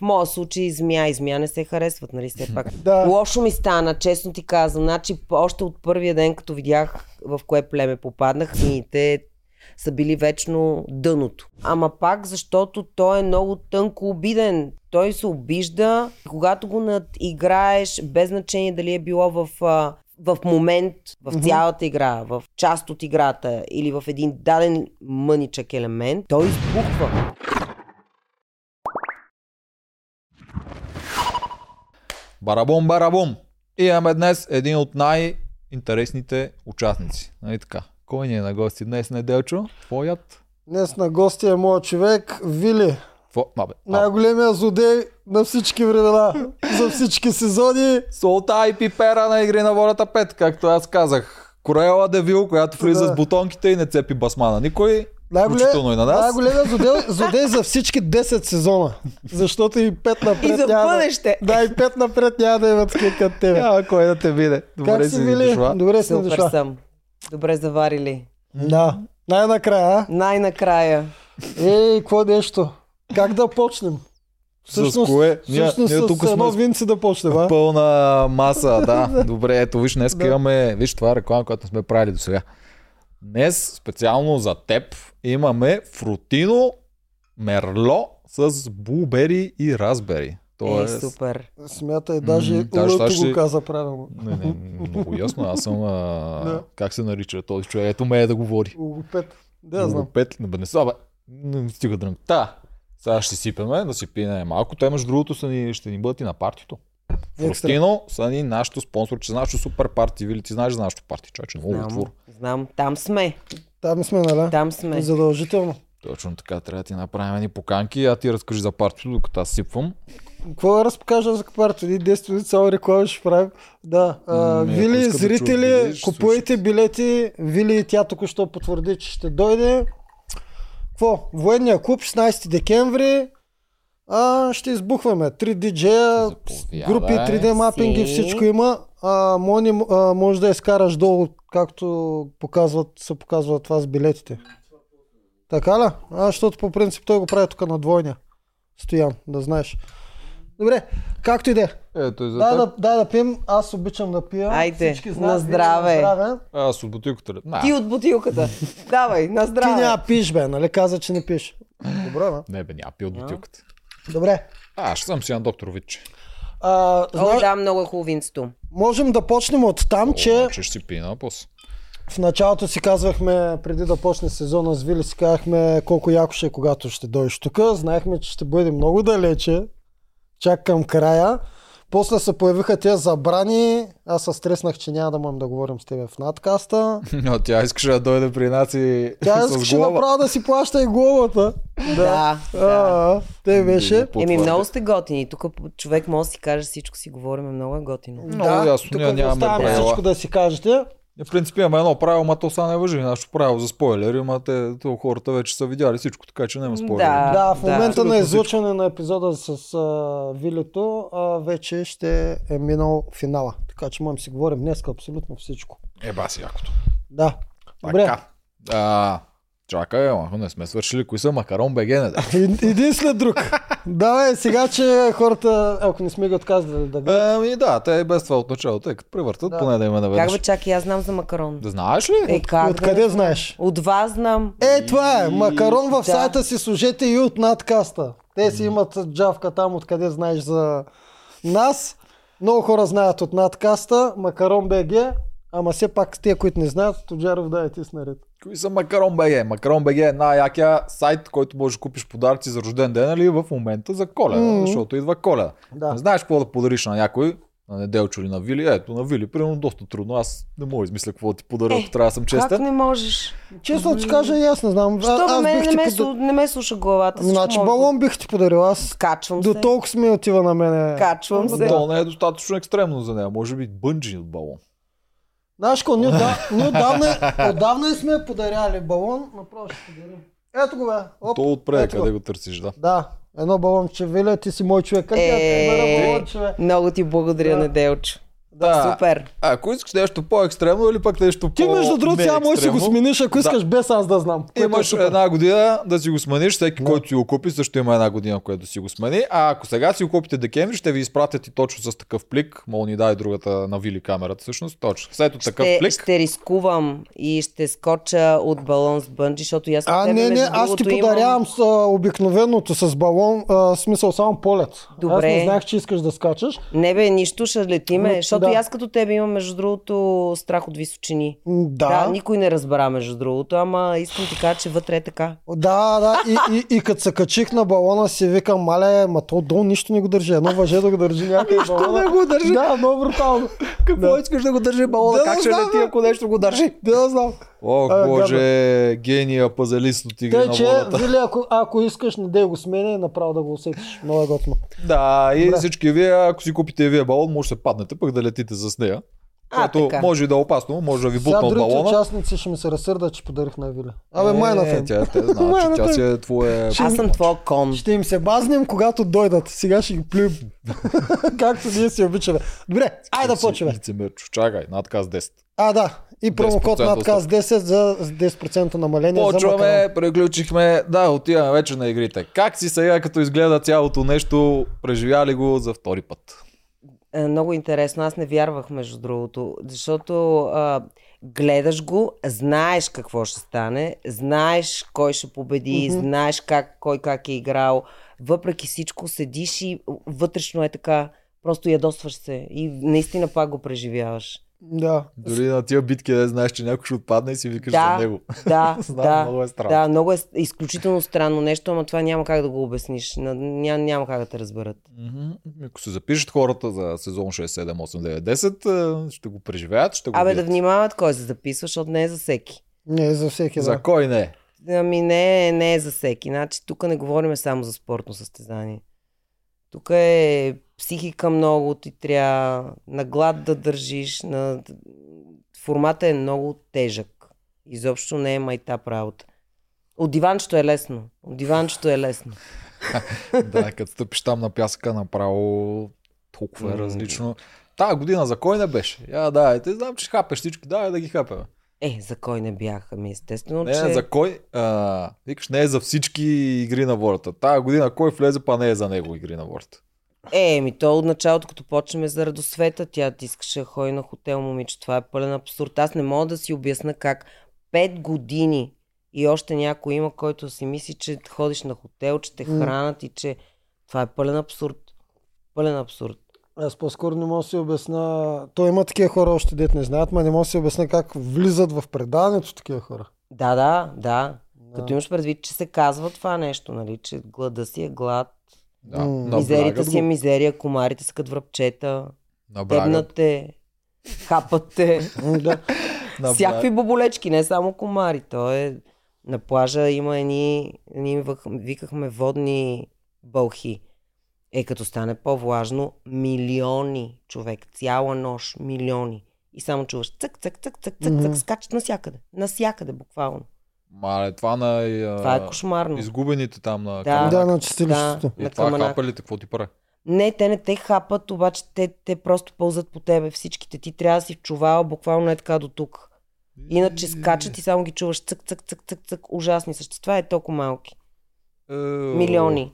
В моя случай змия и змия не се харесват, нали все пак. Да. Лошо ми стана, честно ти казвам. Значи, още от първия ден, като видях в кое племе попаднах, змиите са били вечно дъното. Ама пак, защото той е много тънко обиден. Той се обижда, когато го надиграеш, без значение дали е било в, в момент, в цялата игра, в част от играта или в един даден мъничък елемент, той избухва. Барабум, барабум! И имаме днес един от най-интересните участници. Нали така? Кой ни е на гости днес, Неделчо? Твоят? Днес на гости е моят човек Вили. Тво... Абе, а, Най-големия злодей на всички времена. за всички сезони. Солта и пипера на Игри на волята 5, както аз казах. Кореела Девил, която влиза Да. с бутонките и не цепи басмана. Никой, включително и на нас. най-големия злодей, злодей за всички 10 сезона. Защото и 5 напред И за няма бъдеще. Да, и 5 напред няма да имат такива като тебе. Няма кой да те виде. Добре как си Вили? дошла. Добре си Супер дошла. съм. Добре заварили. Да. Най-накрая, а? Най-накрая. Ей, какво нещо? Как да почнем? С кое? Всъщност ние с тук едно сме винце да почнем, а? Пълна маса, да. Добре, ето виж, днес Да. имаме, виж това е реклама, която не сме правили до сега. Днес специално за теб имаме фрутино мерло с булбери и разбери. Е, Тоест, супер. Смятай, даже М, даже Лъто ще- го каза правилно. не, не, много ясно, аз съм, а... Да. как се нарича този човек, ето ме е да говори. Логопед. Да, знам. Логопед, не бе, не са, бе, не стига дрънк. Та, сега ще сипеме, да си пине малко. Те, между другото, са ни, ще ни бъдат и на партито. Фрустино са ни нашото спонсорче, нашото супер парти. Вили, ти знаеш за нашото парти, човече, много Знам, отвор. знам. Там сме. Там сме, нали? Там сме. Задължително. Точно така, трябва да ти направим ни поканки, а ти разкажи за партито, докато аз сипвам. Какво да разпокажа за? Един 10 минути само реклама ще правим. Да. А, М, Вили, да зрители, Вили, ще купувайте билети. Вили и тя току-що потвърди, че ще дойде. Какво? Военния клуб, 16 декември. А, ще избухваме. 3 диджея, групи, 3D мапинги, Си. всичко има. А, мони, а, може да изкараш долу, както показват, се показва това с билетите. Така ли? А, защото по принцип той го прави тук на двойния. Стоян, да знаеш. Добре, както и да е. Ето и за Дай да, дай да пием, аз обичам да пия. Айде, Всички на знаят, здраве. на здраве. Аз от бутилката. На, Ти от бутилката. Давай, на Ти здраве. няма пиш, бе, нали каза, че не пиш. Добре, бе. Не бе, няма пи от бутилката. Добре. А, ще съм си на доктор Вич. А, О, зна... да, много е хубаво винцето. Можем да почнем от там, че Че ще си пи на после. в началото си казвахме, преди да почне сезона с Вили, си казахме колко яко ще е, когато ще дойдеш тук. Знаехме, че ще бъде много далече, чак към края. После се появиха тези забрани. Аз се стреснах, че няма да можем да говорим с тебе в надкаста. Но тя искаше да дойде при нас и Тя искаше направо да си плаща и главата. Да, да. а, те беше. Еми, много сте готини. Тук човек може да си каже всичко, си говорим, много е готино. Много ясно, тук нямаме правила. всичко да си кажете. В принцип имаме едно правило, ма то са не въжи. Нашето правило за спойлери, ама те, то хората вече са видяли всичко, така че няма спойлери. Да. Да, в да. момента Абсолютно на излъчване на епизода с а, Вилето а, вече ще е минал финала. Така че можем да си говорим днес абсолютно всичко. Е, баси якото. Да. Добре. Така. А, чакай, ама не сме свършили кои са макарон БГ, да. Един след друг. Давай, сега, че хората, ако не сме ги отказали да гледат. Ами да, те и без това от началото, тъй като превъртат, Да. поне да има наведнъж. Как бе, чакай, аз знам за макарон. Да знаеш ли? Е, как? Откъде да? знаеш? От вас знам. Е, това е. Макарон в Да. сайта си служете и от надкаста. Те си имат джавка там, откъде знаеш за нас. Много хора знаят от надкаста. Макарон БГ. Ама все пак те, които не знаят, Тоджаров да е ти с наред. Кои са Макарон БГ? Макарон БГ е най-якия сайт, който можеш да купиш подаръци за рожден ден, нали, в момента за коледа, Мгм. защото идва коледа. Да. Не знаеш какво да подариш на някой, на Неделчо или на Вили. Ето, на Вили, примерно, доста трудно. Аз не мога да измисля какво да ти подаря, Е, ако трябва да съм Как честен. не можеш? Честно ти кажа, и аз не знам. Що аз мен бих не ме, пода- слу- не ме слуша главата. Значи балон бих ти подарил. Аз Качвам до толкова ми отива на мене. Качвам се. То не е достатъчно екстремно за нея. Може би бънджи от балон. Знаеш какво, ние, ние отдавна, отдавна сме подаряли балон, направо ще подарим. Ето го бе. Оп, То отпред, ето го. къде го търсиш, да. Да, едно балонче. Виля, ти си мой човек. Как Е. те балонче, бе? Много ти благодаря, Да. Неделчо. Да. Супер. А, ако искаш нещо по-екстремно или пък нещо Ти между другото сега можеш да си го смениш, ако искаш без аз да знам. е Имаш супер. една година да си го смениш, всеки Да. който си го купи също има една година, която да си го смени. А ако сега си го купите декември, ще ви изпратят и точно с такъв плик. Мол ни дай другата на Вили камерата всъщност. Точно. След такъв Ще, плик. ще рискувам и ще скоча от балон с бънджи, защото аз А, не, не, аз ти подарявам с, а, обикновеното с балон, а, смисъл само полет. Аз Добре. не знаех, че искаш да скачаш. Не бе, нищо ще летиме, Но, защото да. И аз като тебе имам между другото страх от височини. Да. Да, да, никой не разбра между другото, ама искам ти кажа, че вътре е така. да, да. И, и, и като се качих на балона си викам, мале, ма то долу нищо не го държи. Едно въже да го държи някъде. балона. не го държи. Да, много брутално. Какво искаш да го държи балона? Да, как да ще знам, лети, ако нещо го държи? Да, знам. О, А, боже, гения пазалист от игри на че. Вили, ако, ако искаш, не дей го сменя и направо да го усетиш. Много е готино. Да, и Добре. всички вие, ако си купите вие балон, може да се паднете, пък да летите с нея. А, Което така. може и да е опасно, може да ви бутне от балона. участници ще ми се разсърдат, че подарих на Вили. Абе, май на Е, фен. Тя, те знае, че тя си е твоя... Аз съм твоя кон. Ще им се базнем, когато дойдат. Сега ще ги плюем. Както ние си обичаме. Добре, айде да почваме. Лицемерчо, чакай, надказ 10. А, да. И промокод 10% надказ 10 за 10% намаление. за Почваме, макарон. приключихме. Да, отиваме вече на игрите. Как си сега, като изгледа цялото нещо, преживяли го за втори път? Е, много интересно. Аз не вярвах, между другото, защото а, гледаш го, знаеш какво ще стане, знаеш кой ще победи, Мгм. знаеш как, кой как е играл. Въпреки всичко седиш и вътрешно е така, просто ядосваш се и наистина пак го преживяваш. Да. Дори на тия битки не знаеш, че някой ще отпадне и си викаш Да, за него. Да, Знам, да. много е странно. Да, много е изключително странно нещо, ама това няма как да го обясниш. Ня, няма как да те разберат. Мгм. Ако се запишат хората за сезон 6, 7, 8, 9, 10, е, ще го преживеят, ще го Абе да видят. внимават кой се записва, защото не е за всеки. Не е за всеки. За Да. кой не? Ами не, е- не е за всеки. Значи тук не говорим само за спортно състезание. Тук е психика много ти трябва, на глад да държиш, на... формата е много тежък. Изобщо не е майтап работа. От диванчето е лесно. От диванчето е лесно. да, като стъпиш там на пясъка, направо толкова е различно. Тая година за кой не беше? Я, да, те знам, че хапеш всички, да, да ги хапем. Е, за кой не бяха ми, естествено, Не, че... за кой? А, викаш, не е за всички игри на волята. Тая година кой влезе, па не е за него игри на волята. Е, ми то от началото, като почнем за Радосвета, тя ти искаше да ходи на хотел, момиче. Това е пълен абсурд. Аз не мога да си обясна как пет години и още някой има, който си мисли, че ходиш на хотел, че те хранат и че това е пълен абсурд. Пълен абсурд. Аз по-скоро не мога да си обясна. Той има такива хора още дет не знаят, но не мога да си обясна как влизат в предаването такива хора. Да, да, да. Да. Като имаш предвид, че се казва това нещо, нали? Че глада си е глад, Да, мизерията си е мизерия, комарите са като връбчета, Наблягат. тебнат те, хапат те. М, да. Наблягат. Всякакви боболечки, не само комари. То е... На плажа има едни, ние викахме водни бълхи. Е, като стане по-влажно, милиони човек, цяла нощ, милиони. И само чуваш цък, цък, цък, цък, цък, цък, скачат насякъде. Насякъде, буквално. Мале, това на а, Това е кошмарно. изгубените там на Да. Да, на чистилището. Да. И на това хапалите, какво ти прави? Не, те не те хапат, обаче те, те просто пълзат по тебе. Всичките ти трябва да си в чувала, буквално е така до тук. Иначе скачат и само ги чуваш цък, цък, цък, цък, цък. Ужасни същества е толкова малки. Е, Милиони.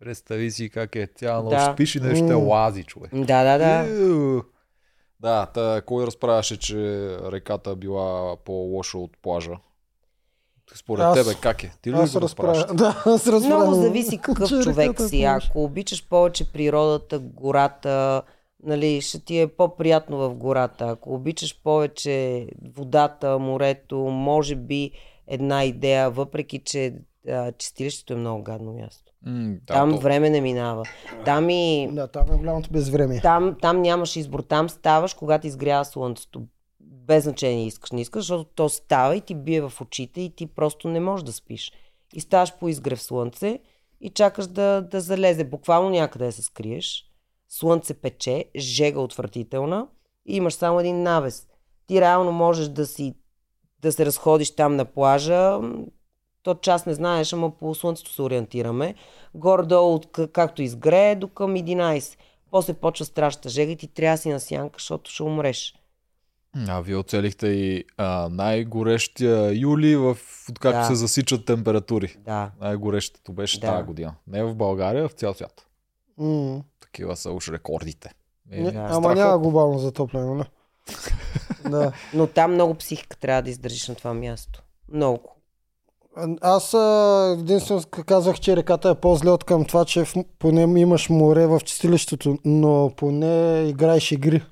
Представи си как е нощ Да. спиш и нещо М. лази, човек. Да, да, да. Еу. Да, та, кой разправяше, че реката била по-лоша от плажа? Според Аз- тебе как е? Ти ли Аз го разправя. Да, аз разправям. Много зависи какъв човек е си. Ако обичаш повече природата, гората, нали, ще ти е по-приятно в гората. Ако обичаш повече водата, морето, може би една идея, въпреки че а, чистилището е много гадно място. М, да, Там то- време не минава. Там и Да, там е голямото безвремие. там, там нямаш избор. Там ставаш, когато изгрява слънцето. Без значение искаш, не искаш, защото то става и ти бие в очите и ти просто не можеш да спиш. И ставаш по изгрев слънце и чакаш да, да залезе. Буквално някъде да се скриеш. Слънце пече, жега отвратителна и имаш само един навес. Ти реално можеш да си да се разходиш там на плажа. То час не знаеш, ама по слънцето се ориентираме. Горе-долу, от както изгрее, до към 11. После почва страшната жега и ти трябва си на сянка, защото ще умреш. А вие оцелихте и а, най-горещия юли, в, откакто Да. се засичат температури. Да. Най-горещото беше Да. тази година. Не в България, а в цял свят. М. Такива са уж рекордите. Е, Не. Ама няма глобално затопляне, нали? да. Но там много психика трябва да издържиш на това място. Много. А- Аз единствено казах, че реката е по-зле от към това, че поне имаш море в чистилището, но поне играеш игри,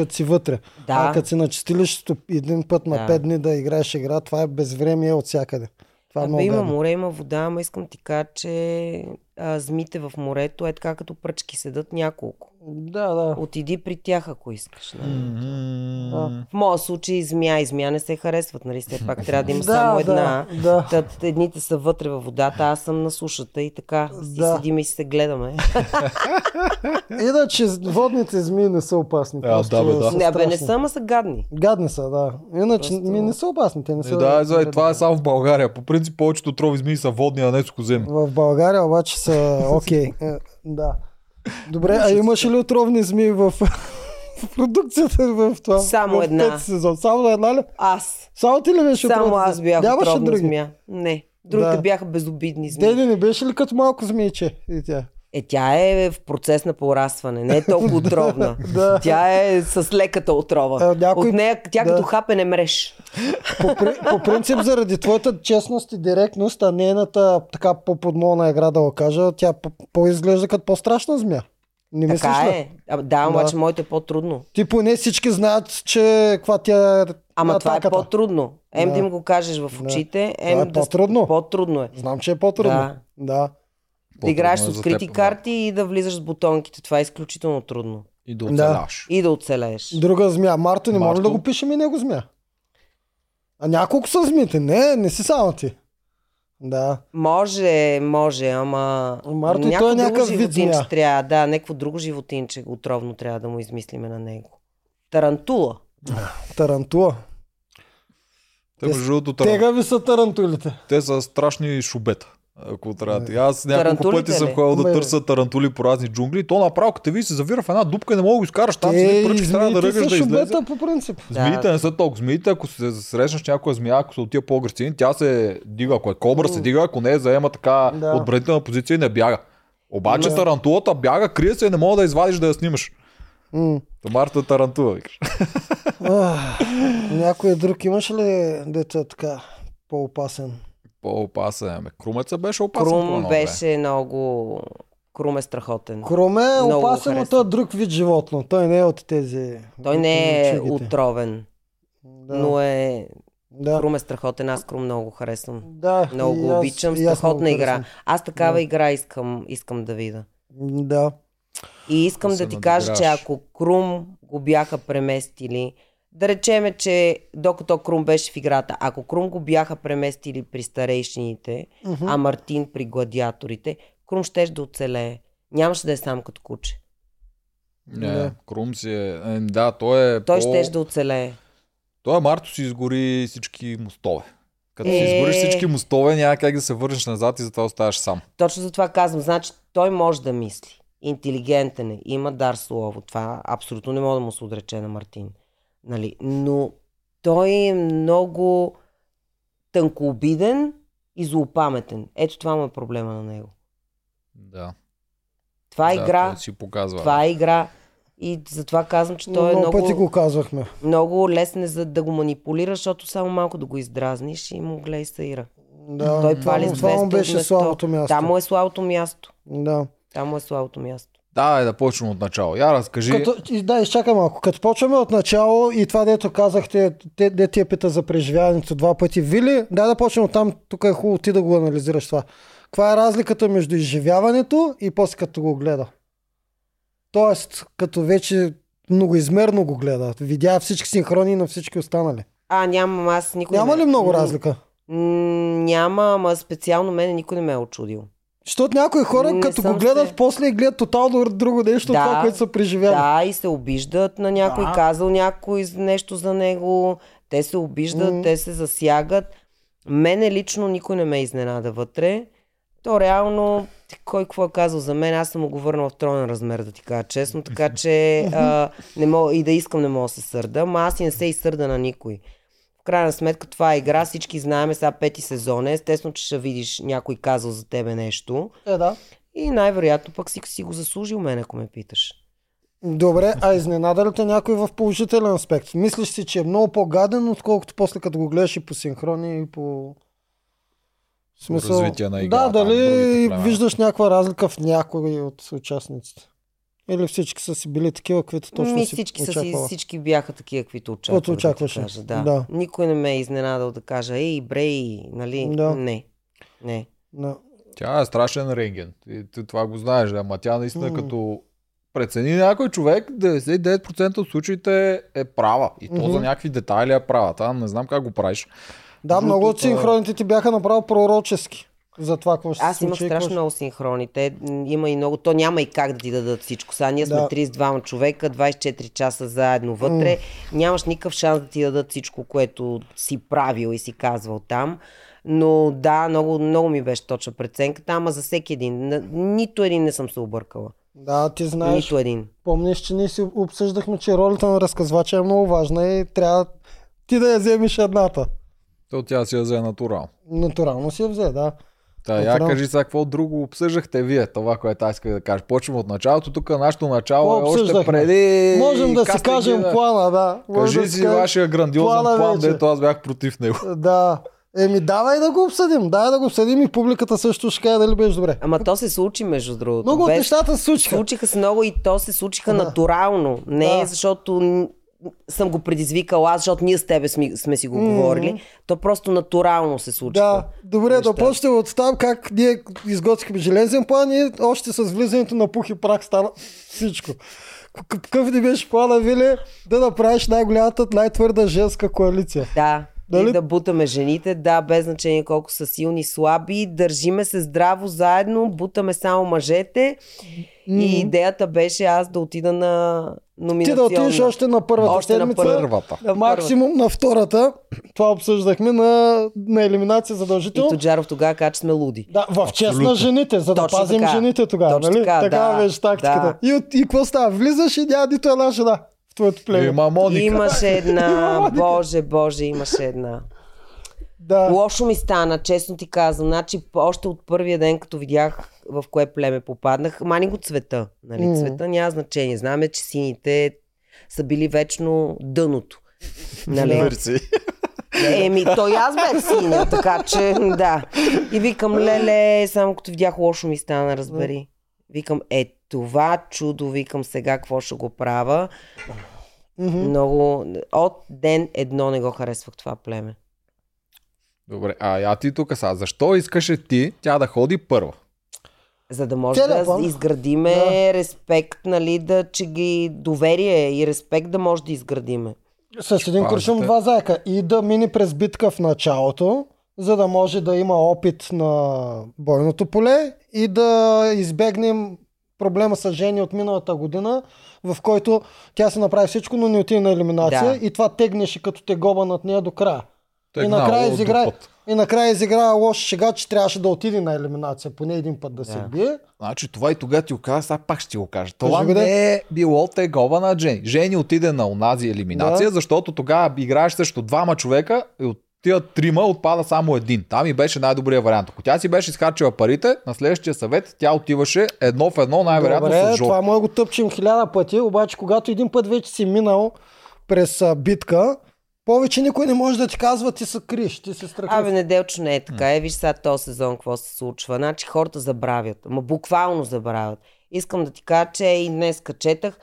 като си вътре. Да. А като си на чистилището един път на Да. 5 дни да играеш игра, това е безвремие от всякъде. Това е Абе, много има гадно. море, има вода, ама искам ти кажа, че а, змите в морето е така като пръчки седат няколко. Да, да. Отиди при тях, ако искаш. Нали? М, В моя случай змия и змия не се харесват, нали? Все пак трябва да има Да, само да, една. да. Тът, едните са вътре във водата, аз съм на сушата и така. Си Да. седим и си се гледаме. Иначе водните змии не са опасни. А, да, бе, да. са не, бе, не са, ама са гадни. Гадни са, да. Иначе Просто- ми не са опасни. Те не Е, са да, за, вредни. това е само в България. По принцип повечето отрови змии са водни, а не сухоземни. В България обаче са окей. Е, Да. Добре, а имаш ли отровни змии в, продукцията в това? Само в една. сезон? Само една ли? Аз. Само ти ли беше Само отровна аз бях Нямаше отровна други? змия. Не. Другите Да. бяха безобидни змии. Деди не беше ли като малко змийче? И тя. Е, тя е в процес на порасване, не е толкова отровна. Да. Тя е с леката отрова. А, някой- От нея, тя да. като хапене мреш. По, при- по принцип, заради твоята честност и директност, а нейната така по-подмолна игра да го кажа, тя по- по-изглежда като по-страшна змия. Не мислиш Така ли? е. А, да, обаче моето е по-трудно. Ти поне всички знаят, че каква тя е Ама това е атаката. по-трудно. Ем Да. да им го кажеш в Да. очите, Това ем е да по-трудно. По-трудно е. Знам, че е по-трудно. Да. да. Да играеш с е открити теб, да. карти и да влизаш с бутонките. Това е изключително трудно. И да Да. оцеляш. И да оцелееш. Друга змия. Марто, не може Марто? да го пишем и него змия. А няколко са змиите. Не, не си само ти. Да. Може, може, ама... Марто, и той е някакъв вид животинче змия. Трябва, да, някакво друго животинче отровно трябва да му измислиме на него. Тарантула. Тарантула. Те, между другото, таран... Тегави са тарантулите. те са страшни шубета. Ако трябва. да- Аз няколко пъти съм ходил да търся тарантули по разни джунгли. То направо, като ви се завира в една дупка и не мога да го изкараш. Там си и пръчки трябва да ръгаш са да излезе. шубета по принцип. Змиите не са толкова. Змиите, ако се срещнеш някоя змия, ако са от тия по-агресивни, тя се дига. Ако е кобра, се дига, ако не е, заема така Да. отбранителна позиция и не бяга. Обаче Да. тарантулата бяга, крие се и не мога да извадиш да я снимаш. М. Та Марта тарантула, викаш. Някой друг имаш ли дето е така по-опасен? По-опасен. Ами, Крумеца беше опасен. по Крум време. беше много... Крум е страхотен. Кроме е Много опасен, но той е друг вид животно. Той не е от тези... Той не е отровен, Да. но е... Да. Крум е страхотен, аз Крум много го харесвам. Да, Много го обичам, страхотна игра. Аз такава Да. игра искам, искам да видя. Да. И искам Да да, ти кажа, че ако Крум го бяха преместили, да речеме, че докато Крум беше в играта, ако Крум го бяха преместили при старейшините, Мгм. а Мартин при гладиаторите, Крум щеше да оцелее. Нямаше да е сам като куче. Не, Да. Крум си е... е, Да, той е Той по... щеше да оцелее. Той е Марто си изгори всички мостове. Като Е. си изгориш всички мостове, няма как да се върнеш назад и затова оставаш сам. Точно за това казвам. Значи той може да мисли. Интелигентен е. Има дар слово. Това абсолютно не мога да му се отрече на Мартин. Нали? Но той е много тънкообиден и злопаметен. Ето това му е проблема на него. Да. Това е да, игра. си показва. Това е игра. И затова казвам, че той е много пъти го казвахме. много лесен е за да го манипулираш, защото само малко да го издразниш и му гледай саира. Да, Той това, пали му- с това му 200 беше слабото място. Там му е слабото място. Да. Там му е слабото място. Да, е да почнем от начало. Я разкажи. Като, и- да, изчакай малко. Като почваме от начало и това, дето казахте, те, де ти я пита за преживяването два пъти. Вили, дай да почнем от там. Тук е хубаво ти да го анализираш това. Каква е разликата между изживяването и после като го гледа? Тоест, като вече многоизмерно го гледа. Видя всички синхрони на всички останали. А, нямам, аз никой Няма не... ли много разлика? м, Няма, ама специално мене никой не ме е очудил. Защото някои хора, Не като го гледат, се- после и гледат тотално друго нещо, Да, това, което са преживяли. Да, и се обиждат на някой, Да. казал някой нещо за него, те се обиждат, М. те се засягат. Мене лично никой не ме изненада вътре. То реално кой какво е казал за мен, аз съм му го върнал в троен размер, да ти кажа честно, така че а, не мога, и да искам не мога да се сърда, ама аз и не се и сърда на никой. В крайна сметка това е игра, всички знаеме, сега пети сезон е, естествено, че ще видиш някой казал за тебе нещо Е, да. и най-вероятно пък си, си го заслужил мен, ако ме питаш. Добре, а изненада ли те някой в положителен аспект? Мислиш си, че е много по-гаден, отколкото после като го гледаш и по синхрони и по... В развитие на Да, играта, дали виждаш някаква разлика в някой от участниците? Или всички са си били такива, каквито точно Ми, си всички, са си, очаквала? всички бяха такива, каквито очаквах. Каквото очакваше. Да, кажа, да. Да. Никой не ме е изненадал да кажа, ей, брей, нали? Да. Не. Не. Да. Тя е страшен рентген. Ти, ти това го знаеш, да, ама тя наистина М. като прецени някой човек, 99% от случаите е права. И то Мгм. за някакви детайли е права. Там не знам как го правиш. Да, Другото, много от а- синхроните ти бяха направо пророчески. За това, какво ще се Аз имах страшно много синхрони. Те има и много. То няма и как да ти дадат всичко. Сега ние сме Да. 32 човека, 24 часа заедно вътре. Нямаш никакъв шанс да ти дадат всичко, което си правил и си казвал там. Но да, много, много ми беше точна преценката, ама за всеки един. Нито един не съм се объркала. Да, ти знаеш, Нито един. помниш, че ние си обсъждахме, че ролята на разказвача е много важна и трябва ти да я вземеш едната. То тя си я взе натурално. Натурално си я взе, да. Та, я кажи сега какво друго обсъждахте вие, това, което аз исках да кажа. Почвам от началото. Тук нашето начало е още преди... Можем да си кажем да. плана, да. Кажи да си вашия грандиозен плана план, вече. дето аз бях против него. Да. Еми, давай да го обсъдим. Дай да го обсъдим и публиката също ще каже дали беше добре. Ама то се случи, между другото. Много от Без- нещата се случиха. Случиха се много и то се случиха Да. натурално. Не Да. защото съм го предизвикала аз, защото ние с тебе сме, сме си го Мгм. говорили. То просто натурално се случиха. Да, добре, неща. да почнем от там как ние изготвихме железен план и още с влизането на пух и прах стана всичко. Какъв ни беше плана, Вили, да направиш най-голямата, най-твърда женска коалиция. Да. Дали- И да бутаме жените, да, без значение колко са силни, слаби, държиме се здраво заедно, бутаме само мъжете. И идеята беше аз да отида на Ти да отидеш още на първата Още на седмица. Първата. На Максимум на втората. Това обсъждахме на, на елиминация И задължително. Тоджаров тогава каза, че сме луди. Да, в чест на жените, за да Точно пазим така. жените тогава, Точно нали? така, Такава да, беше тактиката. да. И, от, и какво става? Влизаш и няма нито една жена в твоето племе. Има Моника. Имаше Има една, боже, боже, имаше една. Да. Лошо ми стана, честно ти казвам. Значи, още от първия ден, като видях в кое племе попаднах, мани го цвета. Нали? М. Цвета няма значение. Знаме, че сините са били вечно дъното. Нали? Мерси. Еми, то и аз бях синя, така че да. И викам, леле, само като видях лошо ми стана, разбери. Викам, е това чудо, викам сега какво ще го правя. Мгм. Много, от ден едно не го харесвах това племе. Добре, а я ти тук сега, защо искаше ти тя да ходи първа? За да може Целият да изградиме Да. респект, нали, да, че ги доверие и респект да може да изградиме. С един куршум два заека. И да мине през битка в началото, за да може да има опит на бойното поле и да избегнем проблема с Жени от миналата година, в който тя се направи всичко, но не отиде на елиминация Да. и това тегнеше като тегоба над нея до края. И Тегнало накрая, изигра, и накрая изигра лоша шега, че трябваше да отиде на елиминация, поне един път да, се Да. бие. Значи това и тогава ти го каза, сега пак ще ти го кажа. Това Кажи не е било тегова на Жени. Жени отиде на онази елиминация, Да. защото тогава играеш срещу двама човека и от тия трима отпада само един. Там и беше най-добрият вариант. Ако тя си беше изхарчила парите, на следващия съвет тя отиваше едно в едно, най-вероятно Добре, с Жо. това може да го тъпчем хиляда пъти, обаче когато един път вече си минал през битка, повече никой не може да ти казва, ти се криеш, ти се страхуваш. Абе, неделчо не е така. Е, виж сега този сезон какво се случва. Значи хората забравят. Ама буквално забравят. Искам да ти кажа, че и днес четах.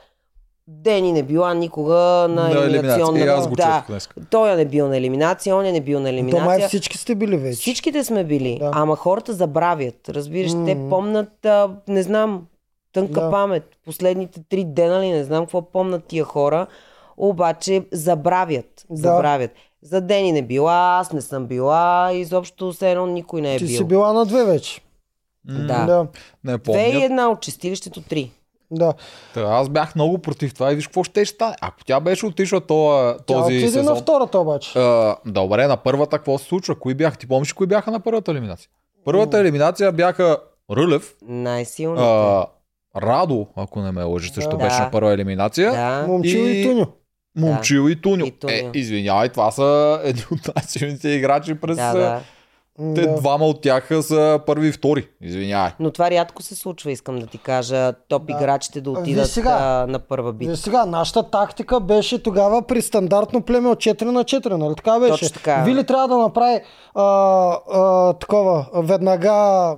Дени не била никога на, На елиминационна. И аз го да. Той не бил на елиминация, он не бил на То май елиминация. всички сте били вече. Всичките сме били, Да. ама хората забравят. Разбираш, те Мгм. помнят, а, не знам, тънка Да. памет. Последните три дена ли, не знам какво помнят тия хора, обаче забравят. Да. Забравят. За Дени не била, аз не съм била, изобщо все едно никой не е Ти бил. си била на две вече. М, Да. Да. Не Две и помня. една от чистилището три. да. Та, аз бях много против това и виж какво ще стане. Ако тя беше отишла този, Тя този отиде сезон. на втората обаче. А, добре, на първата какво се случва? Кои бяха? Ти помниш кои бяха на първата елиминация? Първата елиминация бяха Рълев, Най-силните. а, Радо, ако не ме лъжи, също Да. беше на първа елиминация. да. Момчил и, И- Туньо. Момчил и Туньо. И Туньо. Е, извинявай, това са едни от най-силните играчи през... да, да. Те Да. двама от тях са първи и втори. Извинявай. Но това рядко се случва, искам да ти кажа. Топ Да. играчите да Виж отидат сега. а, на първа битка. Виж сега, нашата тактика беше тогава при стандартно племе от 4 на 4, нали така беше? Точно така. Вили трябва да направи а, а, такова, веднага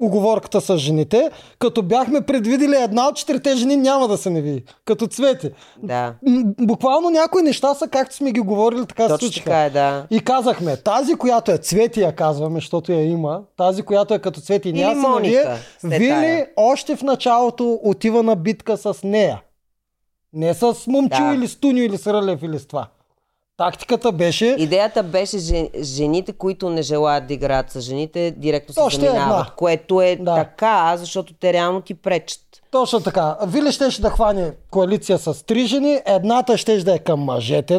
оговорката с жените, като бяхме предвидили една от четирите жени няма да се не види, като цвети. Да. Буквално някои неща са както сме ги говорили, така се случиха. така е, да. И казахме, тази, която е цвети, я казваме, защото я има, тази, която е като цвети няма се Моника, Вили още в началото отива на битка с нея. Не с момчил Да. или с Туньо или с Рълев или с това. Тактиката беше... Идеята беше жен, жените, които не желаят да играят с жените, директно се Още заминават. една. Което е Да. така, защото те реално ти пречат. Точно така. Вили щеше да хване коалиция с три жени, едната щеше да е към мъжете.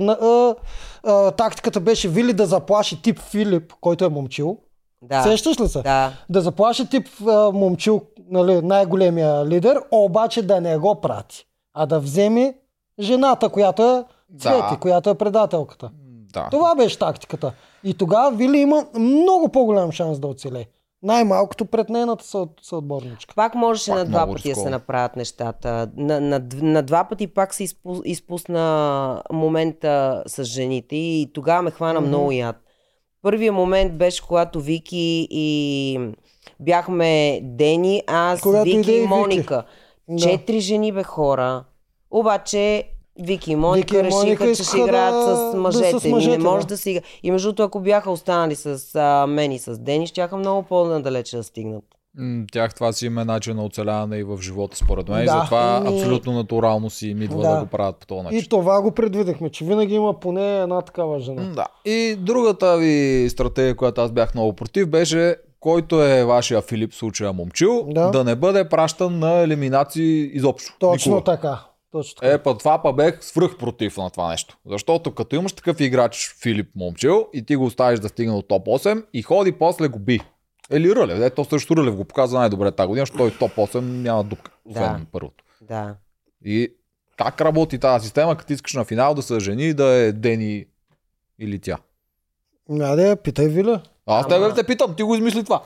тактиката беше Вили да заплаши тип Филип, който е момчил. Да. Сещаш ли се? Да. Да заплаши тип момчил, нали, най-големия лидер, обаче да не го прати, а да вземе жената, която е Цвети, Да. която е предателката. Да. Това беше тактиката. И тогава Вили има много по-голям шанс да оцелее. Най-малкото пред нейната съ- съотборничка. Пак можеше Пак на два пъти да се направят нещата. На, на, на два пъти пак се изпу, изпусна момента с жените и тогава ме хвана Мгм. много яд. Първият момент беше когато Вики и бяхме Дени, аз, Когато Вики и Вики. Моника. Да. Четири жени бе хора. Обаче Вики и Моника Вики и Моника решиха, че ще играят да- с да мъжете. с мъжете, не може да. да си игра. И между другото, ако бяха останали с а, мен и с Дени, щяха много по-надалече да стигнат. М, Тях това си им е начин на оцеляване и в живота, според мен. И Да. затова Ами- абсолютно натурално си им идва да. Да. го правят по този начин. И това го предвидехме, че винаги има поне една такава жена. М, Да. И другата ви стратегия, която аз бях много против, беше който е вашия Филип, случая момчил, Да. да, не бъде пращан на елиминации изобщо. Точно Никога. така. Точно така. Е, па това па бех свръх против на това нещо. Защото като имаш такъв играч Филип Момчил и ти го оставиш да стигне до топ 8 и ходи после го би. Или Рълев, де, то също Рълев го показва най-добре тази година, защото той топ 8 няма дупка. Да. Да. първото. Да. И как работи тази система, като искаш на финал да се жени да е Дени или тя? Няде, питай Виля. Аз Ама- тебе те питам, ти го измисли това.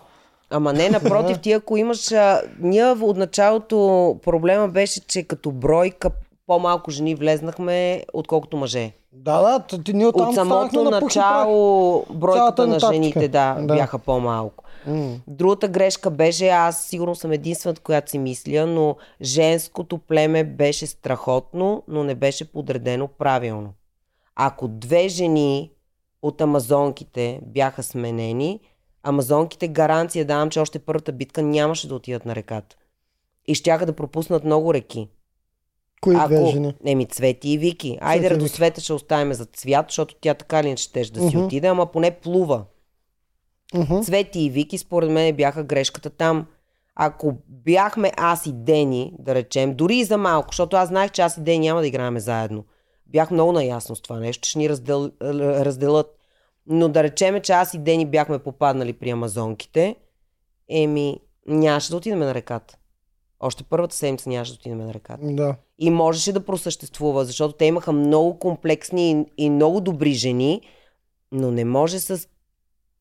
Ама не, напротив, ти ако имаш... А, ние от началото проблема беше, че като бройка по-малко жени влезнахме, отколкото мъже. Да, да, ти ние От станахме самото на начало бройката на жените да, Да. бяха по-малко. М. Другата грешка беше, аз сигурно съм единствената, която си мисля, но женското племе беше страхотно, но не беше подредено правилно. Ако две жени от амазонките бяха сменени, амазонките гаранция давам, че още първата битка нямаше да отидат на реката. И щяха да пропуснат много реки. Кои две Ако... жени? Еми, Цвети и Вики. Айде. Радосвета ще оставим за цвят, защото тя така ли не щеше да си Мгм. отиде, ама поне плува. Мгм. Цвети и Вики, според мен, бяха грешката там. Ако бяхме аз и Дени, да речем, дори и за малко, защото аз знаех, че аз и Дени няма да играем заедно. Бях много наясно с това нещо, ще ни раздел, разделят. Но да речеме, че аз и Дени бяхме попаднали при амазонките, еми, нямаше да отидем на реката. Още първата седмица нямаше да отидем на реката. Да. И можеше да просъществува, защото те имаха много комплексни и, и много добри жени, но не може с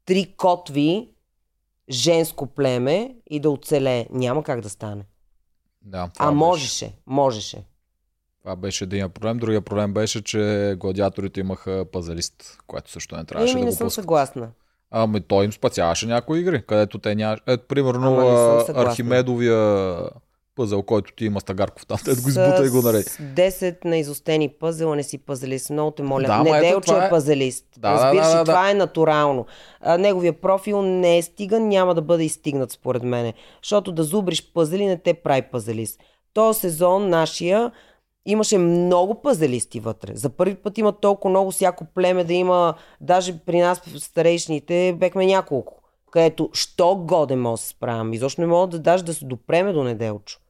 три котви женско племе и да оцелее. Няма как да стане. Да, А можеше, можеше. Това беше един проблем. Другия проблем беше, че гладиаторите имаха пазалист, което също не трябваше Еми, да не го съм пускат. съгласна. Ами той им спасяваше някои игри, където те нямаше. Ето, примерно. Архимедовия пъзел, който ти има Стагарков там, да го избута и го нарей. С 10 на изостени пъзела не си пазалист. Много те моля. Да, не Делчо това е е- пазалист. Да, Разбираш да, да, да, това е натурално. А, неговия профил не е стиган, няма да бъде изстигнат според мене. Защото да зубриш пъзели не те прави пазалист. Този сезон нашия имаше много пазалисти вътре. За първи път има толкова много всяко племе да има, даже при нас старейшните бехме няколко. Където, що годе може да се справям. Изобщо не мога да даже да се допреме до неделчо.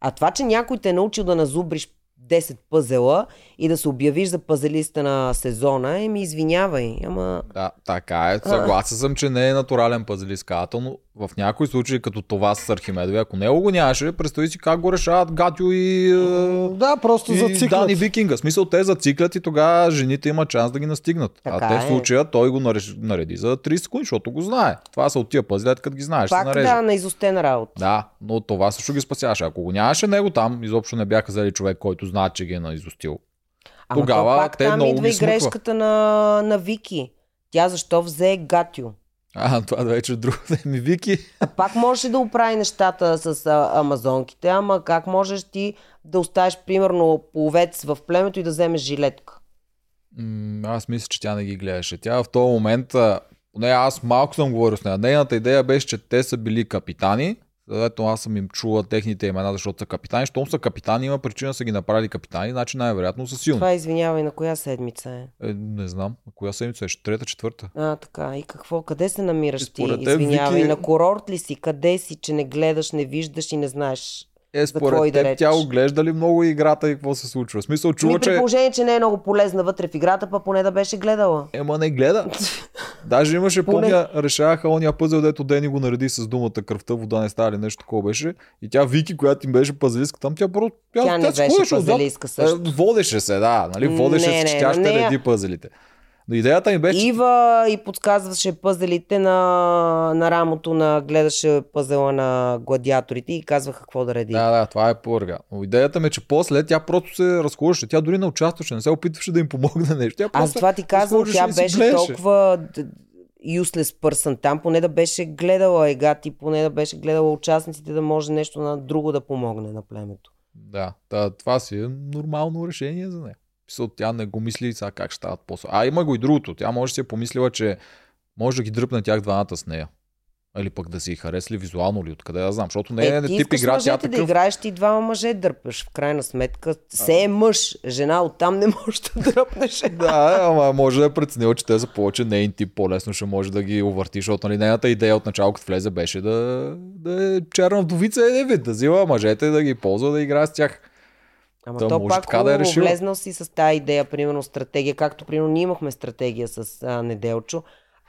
А това, че някой те е научил да назубриш 10 пъзела и да се обявиш за пазелиста на сезона, е ми извинявай. Ама Да, така е. Съгласен съм, че не е натурален казател, но в някои случаи, като това с Архимедови, ако него го нямаше, представи си как го решават Гатю и, е, Да, просто и зациклят. Дани Викинга. В смисъл, те зациклят и тогава жените имат шанс да ги настигнат. Така а те в е. случая той го нареди за 30 секунди, защото го знае. Това са от тия пъзли, като ги знаеш, Пак да, на изостена работа. Да, но това също ги спасяваше. Ако го нямаше него там, изобщо не бяха взели човек, който знае, че ги е наизустил. Ама Тогава то пак те там много идва и грешката на, на Вики. Тя защо взе Гатю? А, това вече е друго. Ми Вики. А пак можеше да оправи нещата с а, амазонките, ама как можеш ти да оставиш примерно половец в племето и да вземеш жилетка? М, аз мисля, че тя не ги гледаше. Тя в този момент, поне аз малко съм говорил с нея. Нейната идея беше, че те са били капитани. Ето аз съм им чула техните имена, защото са капитани. Щом са капитани, има причина да са ги направили капитани, значи най-вероятно са силни. Това извинявай, на коя седмица е? Е, не знам, на коя седмица е? Трета, четвърта. А, така. И какво? Къде се намираш ти? Извинявай, Вики- на курорт ли си? Къде си, че не гледаш, не виждаш и не знаеш? Е, според да теб, речеш? тя оглежда ли много играта и какво се случва? В смисъл, чува, Ми при положение, че не е много полезна вътре в играта, па поне да беше гледала. Ема не гледа. Даже имаше, Поне- помня, решаваха ония пъзел, дето Дени го нареди с думата кръвта, вода не става ли нещо такова беше. И тя Вики, която им беше пазалистка, там тя просто... Тя не си беше пазалистка също. Е, Водеше се, да. Нали? Водеше Не, се, че не, тя ще реди пъзелите. Но идеята ми беше, Ива и подсказваше пъзелите на, на рамото на гледаше пъзела на гладиаторите и казва какво да реди. Да, да, това е пърга. Но идеята ми е, че после тя просто се разхождаше. Тя дори не участваше, не се опитваше да им помогне нещо. Тя Аз това ти казвам, тя и беше толкова useless person там, поне да беше гледала егати, поне да беше гледала участниците, да може нещо на друго да помогне на племето. Да, това си е нормално решение за нея. Писал, тя не го мисли сега как ще стават после. А има го и другото. Тя може да си е помислила, че може да ги дръпне тях двамата с нея. Или пък да си харесли визуално ли, откъде да знам. Защото не е, е, ти тип игра, мъжете да такъв. играеш, ти двама мъже дърпаш. В крайна сметка, се е мъж, жена оттам не може да дръпнеш. Да, ама може да е преценила, че те са повече нейн тип, по-лесно ще може да ги увърти, защото нали, нейната идея от начало, като влезе, беше да, да е черна вдовица, е вид, да взима мъжете, да ги ползва, да играе с тях. Ама Та то може пак така да е решила. влезнал си с тази идея, примерно стратегия, както примерно ние имахме стратегия с а, Неделчо,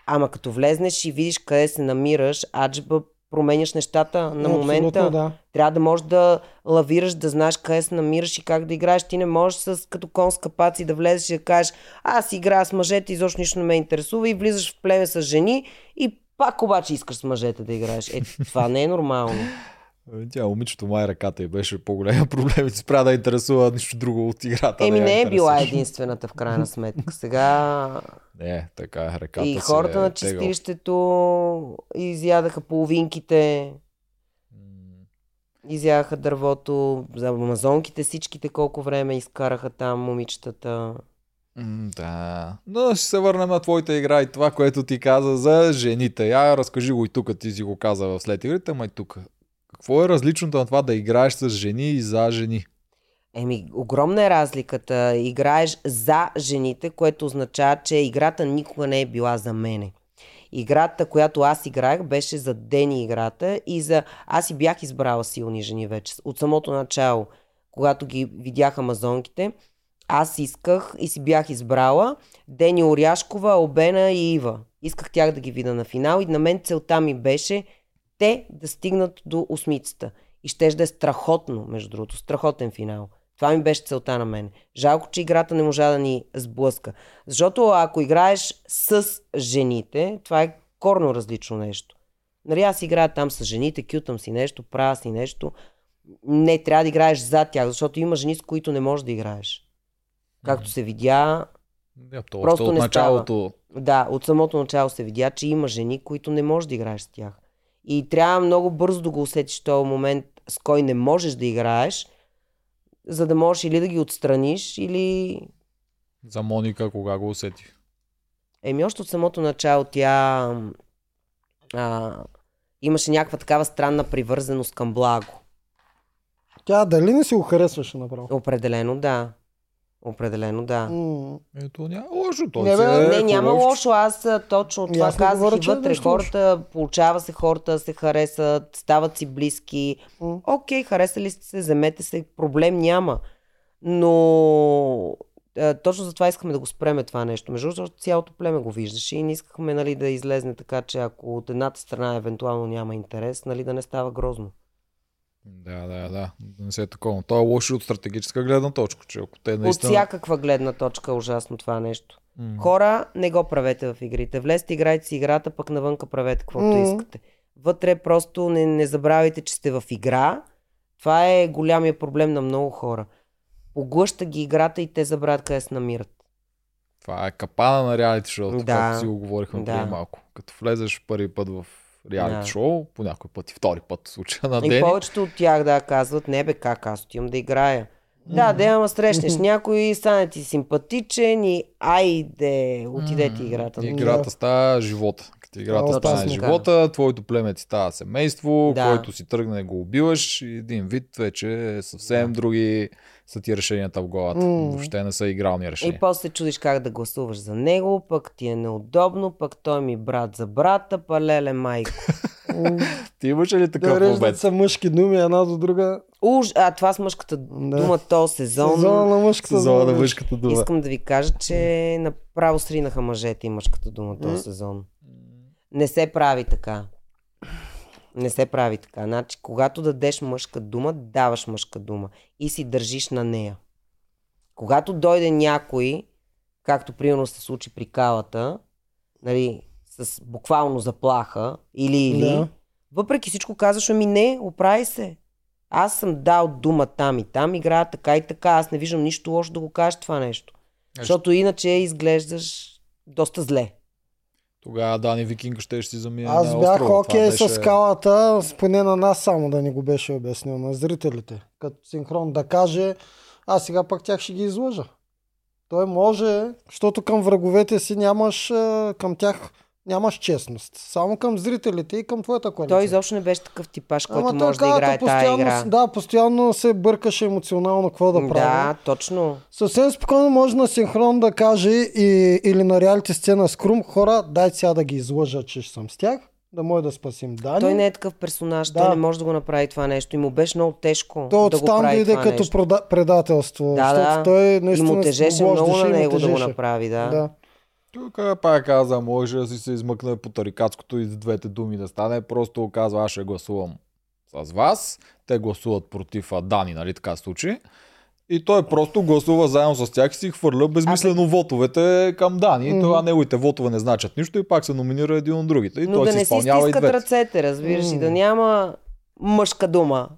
ама като влезнеш и видиш къде се намираш, аджба променяш нещата на Абсолютно, момента. да. Трябва да можеш да лавираш, да знаеш къде се намираш и как да играеш. Ти не можеш с като кон с капаци да влезеш и да кажеш, аз играя с мъжете, изобщо нищо не ме интересува и влизаш в племе с жени и пак обаче искаш с мъжете да играеш. Е, това не е нормално. Е, Тя момичето май ръката й беше по-голям проблем и спря да интересува нищо друго от играта. Еми я не е била единствената в крайна сметка. Сега Не, така е, ръката и хората е на чистилището изядаха половинките, М, изядаха дървото, за амазонките всичките колко време изкараха там момичетата. Да. Но ще се върнем на твоята игра и това, което ти каза за жените. Я разкажи го и тук, ти си го каза в след игрите, ама и тук. Какво е различното на това да играеш с жени и за жени? Еми, огромна е разликата. Играеш за жените, което означава, че играта никога не е била за мене. Играта, която аз играх, беше за Дени играта и за... Аз си бях избрала силни жени вече. От самото начало, когато ги видях амазонките, аз исках и си бях избрала Дени Оряшкова, Обена и Ива. Исках тях да ги видя на финал и на мен целта ми беше те да стигнат до осмицата. И щеше да е страхотно, между другото, страхотен финал. Това ми беше целта на мен. Жалко, че играта не можа да ни сблъска. Защото ако играеш с жените, това е корно различно нещо. Нали, аз играя там с жените, кютам си нещо, правя си нещо. Не, трябва да играеш за тях, защото има жени, с които не можеш да играеш. Както се видя, Ja, то Просто от не началото. да, от самото начало се видя, че има жени, които не можеш да играеш с тях. И трябва много бързо да го усетиш този момент, с кой не можеш да играеш, за да можеш или да ги отстраниш, или... За Моника, кога го усети? Еми, още от самото начало тя а, имаше някаква такава странна привързаност към благо. Тя дали не си го харесваше направо? Определено да. Определено да. М, Ето няма лошо. Той Не, бе, е Не, няма хубав. лошо. Аз точно И това не казах говоря, и вътре. лошо. Хората, получава се хората, се харесат, стават си близки. М. Окей, харесали сте се, вземете се, проблем няма. Но а, точно затова искахме да го спреме това нещо. Между другото, цялото племе го виждаше и не искахме нали, да излезне така, че ако от едната страна евентуално няма интерес, нали, да не става грозно. Да, да, да. Да не се е такова. То е лошо от стратегическа гледна точка, че ако те От наистина... всякаква гледна точка е ужасно това нещо. М. Хора, не го правете в игрите. Влезте, играйте си играта, пък навънка правете каквото Мгм. искате. Вътре просто не, не забравяйте, че сте в игра. Това е голямия проблем на много хора. Поглъща ги играта и те забравят къде се намират. Това е капана на реалити шоу, Да. както си го говорихме Да. преди малко. Като влезеш първи път в реалити Да. шоу, по някой път и втори път случая на И Дени. повечето от тях да казват, не бе как, аз отивам да играя. Да, да, ама срещнеш някой, стане ти симпатичен и айде, отидете играта. И играта Да. става живота. Като играта Точно стане живота, твоето племе ти става семейство, Да. който си тръгне го убиваш и един вид вече е съвсем други са ти решенията в главата. М. Въобще не са игрални решения. И после чудиш как да гласуваш за него, пък ти е неудобно, пък той ми брат за брата, па леле майко. Ти имаш ли такъв Да момент? се мъжки думи една до друга. Уж, а това с мъжката Да. дума, то сезон. Сезона на мъжката Сезона на дума. мъжката дума. Искам да ви кажа, че направо сринаха мъжете и мъжката дума този сезон. Не се прави така. Не се прави така. Значи, когато дадеш мъжка дума, даваш мъжка дума и си държиш на нея. Когато дойде някой, както примерно се случи при калата, нали, с буквално заплаха или или, Да. въпреки всичко казваш, ами не, оправи се. Аз съм дал дума там и там, играя така и така, аз не виждам нищо лошо да го кажеш това нещо. Защото иначе изглеждаш доста зле. Тогава Дани Викинг ще си замине Аз на бях острова. окей Това с скалата, поне на нас само да ни го беше обяснил, на зрителите. Като синхрон да каже, а сега пък тях ще ги излъжа. Той може, защото към враговете си нямаш, към тях нямаш честност. Само към зрителите и към твоята коалиция. Той изобщо не беше такъв типаж, който Ама може да играе тази игра. Да, постоянно се бъркаше емоционално какво да прави. да, точно. Съвсем спокойно може на синхрон да каже и, или на реалити сцена с Крум, хора, дай сега да ги излъжа, че съм с тях, да може да спасим Дани. Той не е такъв персонаж, Да. той не може да го направи това нещо и му беше много тежко То да го прави дойде това като нещо. предателство. Да, да. Той И наистина му тежеше го много на и него да го направи, да. Да. Тук пак каза, може да си се измъкне по тарикатското и с двете думи да стане. Просто казва, аз ще гласувам с вас. Те гласуват против а, Дани, нали така случи. И той просто гласува заедно с тях и си хвърля безмислено вотовете към Дани. Мгм. това неговите вотове не значат нищо и пак се номинира един от другите. И Но той да си не си стискат ръцете, разбираш, и да няма мъжка дума.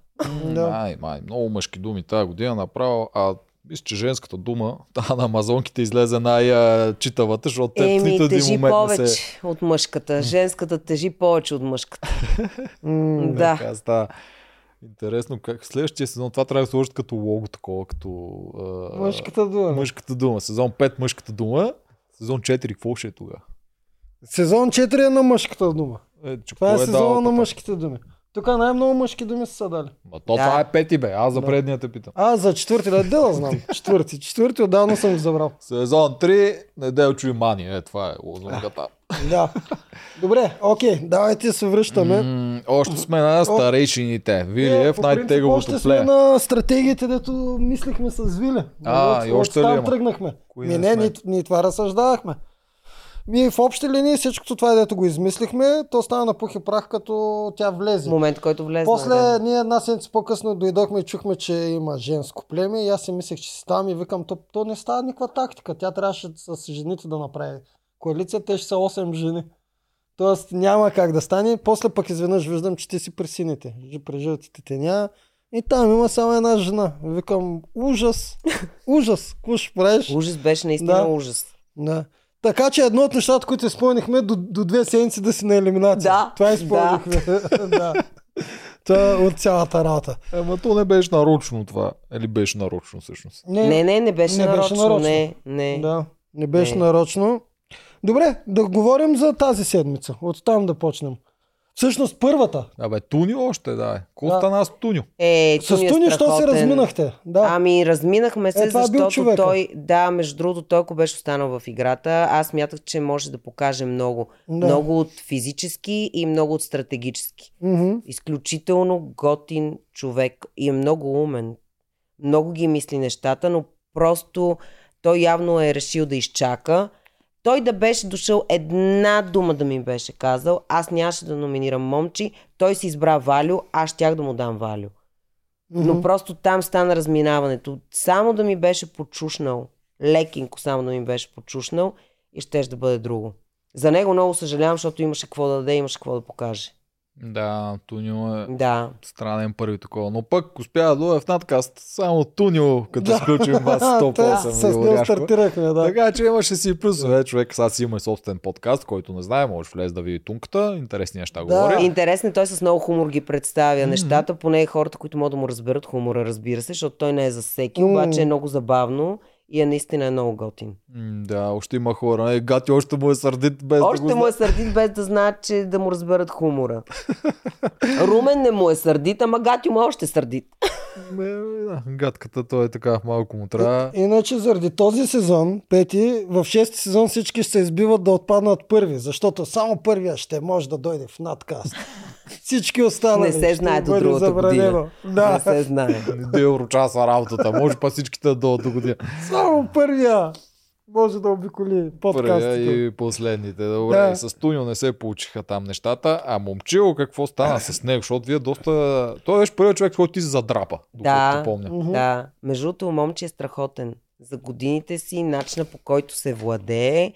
Да. Май, май, много мъжки думи тази година направо. А мисля, че женската дума, та на амазонките излезе най-читавата, защото те в нито един момент повече не се... от мъжката. Женската тежи повече от мъжката. Да. Така става. Интересно, как следващия сезон това трябва да сложат като лого такова, като а, Мъжката дума. мъжката дума. Сезон 5 мъжката дума, сезон 4 какво ще е тогава? Сезон 4 е на мъжката дума. Е, че Това е кой сезона на мъжките думи. Тук най-много мъжки думи са се дали. Ма то Да. това е пети бе, аз за Да. предния те питам. А, за четвърти, да, да знам. Четвърти. Четвърти отдавна съм го забрал. Сезон 3, Неделчо и Мани, е това е лозунгата. Да. Добре, окей, давайте се връщаме. М, още сме на старейшините. Вилиев, Е, принцип, най-теговото Още сме на стратегиите, дето мислихме с Виле. А, и още ли там има? тръгнахме. Не не, ние това разсъждавахме. Ми в общи линии всичкото това, дето го измислихме, то стана на пух и прах, като тя влезе. Момент, който влезе. После да. ние една седмица по-късно дойдохме и чухме, че има женско племе и аз си мислех, че си там и викам, то, то не става никаква тактика. Тя трябваше с жените да направи коалиция, те ще са 8 жени. Тоест няма как да стане. После пък изведнъж виждам, че ти си при сините, при жълтите теня. И там има само една жена. Викам, ужас, ужас, какво ще правиш? Ужас беше наистина Да. ужас. Да. Така че едно от нещата, които изпълнихме до, до две седмици да си на елиминация. Да, Това изпълнихме. Да. Това е от цялата работа. Ама то не беше нарочно това. Или беше нарочно всъщност. Не, не, не беше не беше нарочно. нарочно. Не, не. Да, не беше Не. нарочно. Добре, да говорим за тази седмица. От там да почнем. Всъщност първата. Абе, Тунио още, да. Какво Да. стана с Тунио? Е, С Туни е що се разминахте? Да. Ами, разминахме се, Е, това е бил защото човека. той, да, между другото, той ако беше останал в играта, аз мятах, че може да покаже много. Да. Много от физически и много от стратегически. Мгм. Изключително готин човек и е много умен. Много ги мисли нещата, но просто той явно е решил да изчака. Той да беше дошъл една дума да ми беше казал, аз нямаше да номинирам момчи, той си избра Валю, аз щях да му дам Валю. Но просто там стана разминаването. Само да ми беше почушнал, лекинко само да ми беше почушнал и щеше да бъде друго. За него много съжалявам, защото имаше какво да даде, имаше какво да покаже. Да, Тунио е Да. странен първи такова. Но пък успя да дойде в надкаст. Само Тунио, като да. сключим вас Те 100% с него стартирахме, да. Така че имаше си плюсове. Човек сега си има и собствен подкаст, който не знае, може влез да види тумката. Интересни неща Да. говори. Интересно, е, той с много хумор ги представя нещата, поне хората, които могат да му разберат хумора, разбира се, защото той не е за всеки, М. обаче е много забавно и е наистина е много готин. М, Да, още има хора. Е, гати още му е сърдит без да Още го му е сърдит без да знаят, че да му разберат хумора. Румен не му е сърдит, ама Гатю му е още сърдит. Ме, да, гадката, той е така, малко му трябва. Иначе заради този сезон, пети, в шести сезон всички ще се избиват да отпаднат първи, защото само първия ще може да дойде в надкаст. Всички останали. Не се знае до другата забранено. година. Не Да, се знае. До еврочаса работата. Може па всичките да дойдат до година. само първия може да обиколи Първия подкастите. и последните. Добре, Да. с Тунио не се получиха там нещата. А момчил, какво стана с него? Защото вие доста... Той беше първият човек, който ти се задрапа, Да. помня. Да, между другото, момче е страхотен. За годините си, начина по който се владее,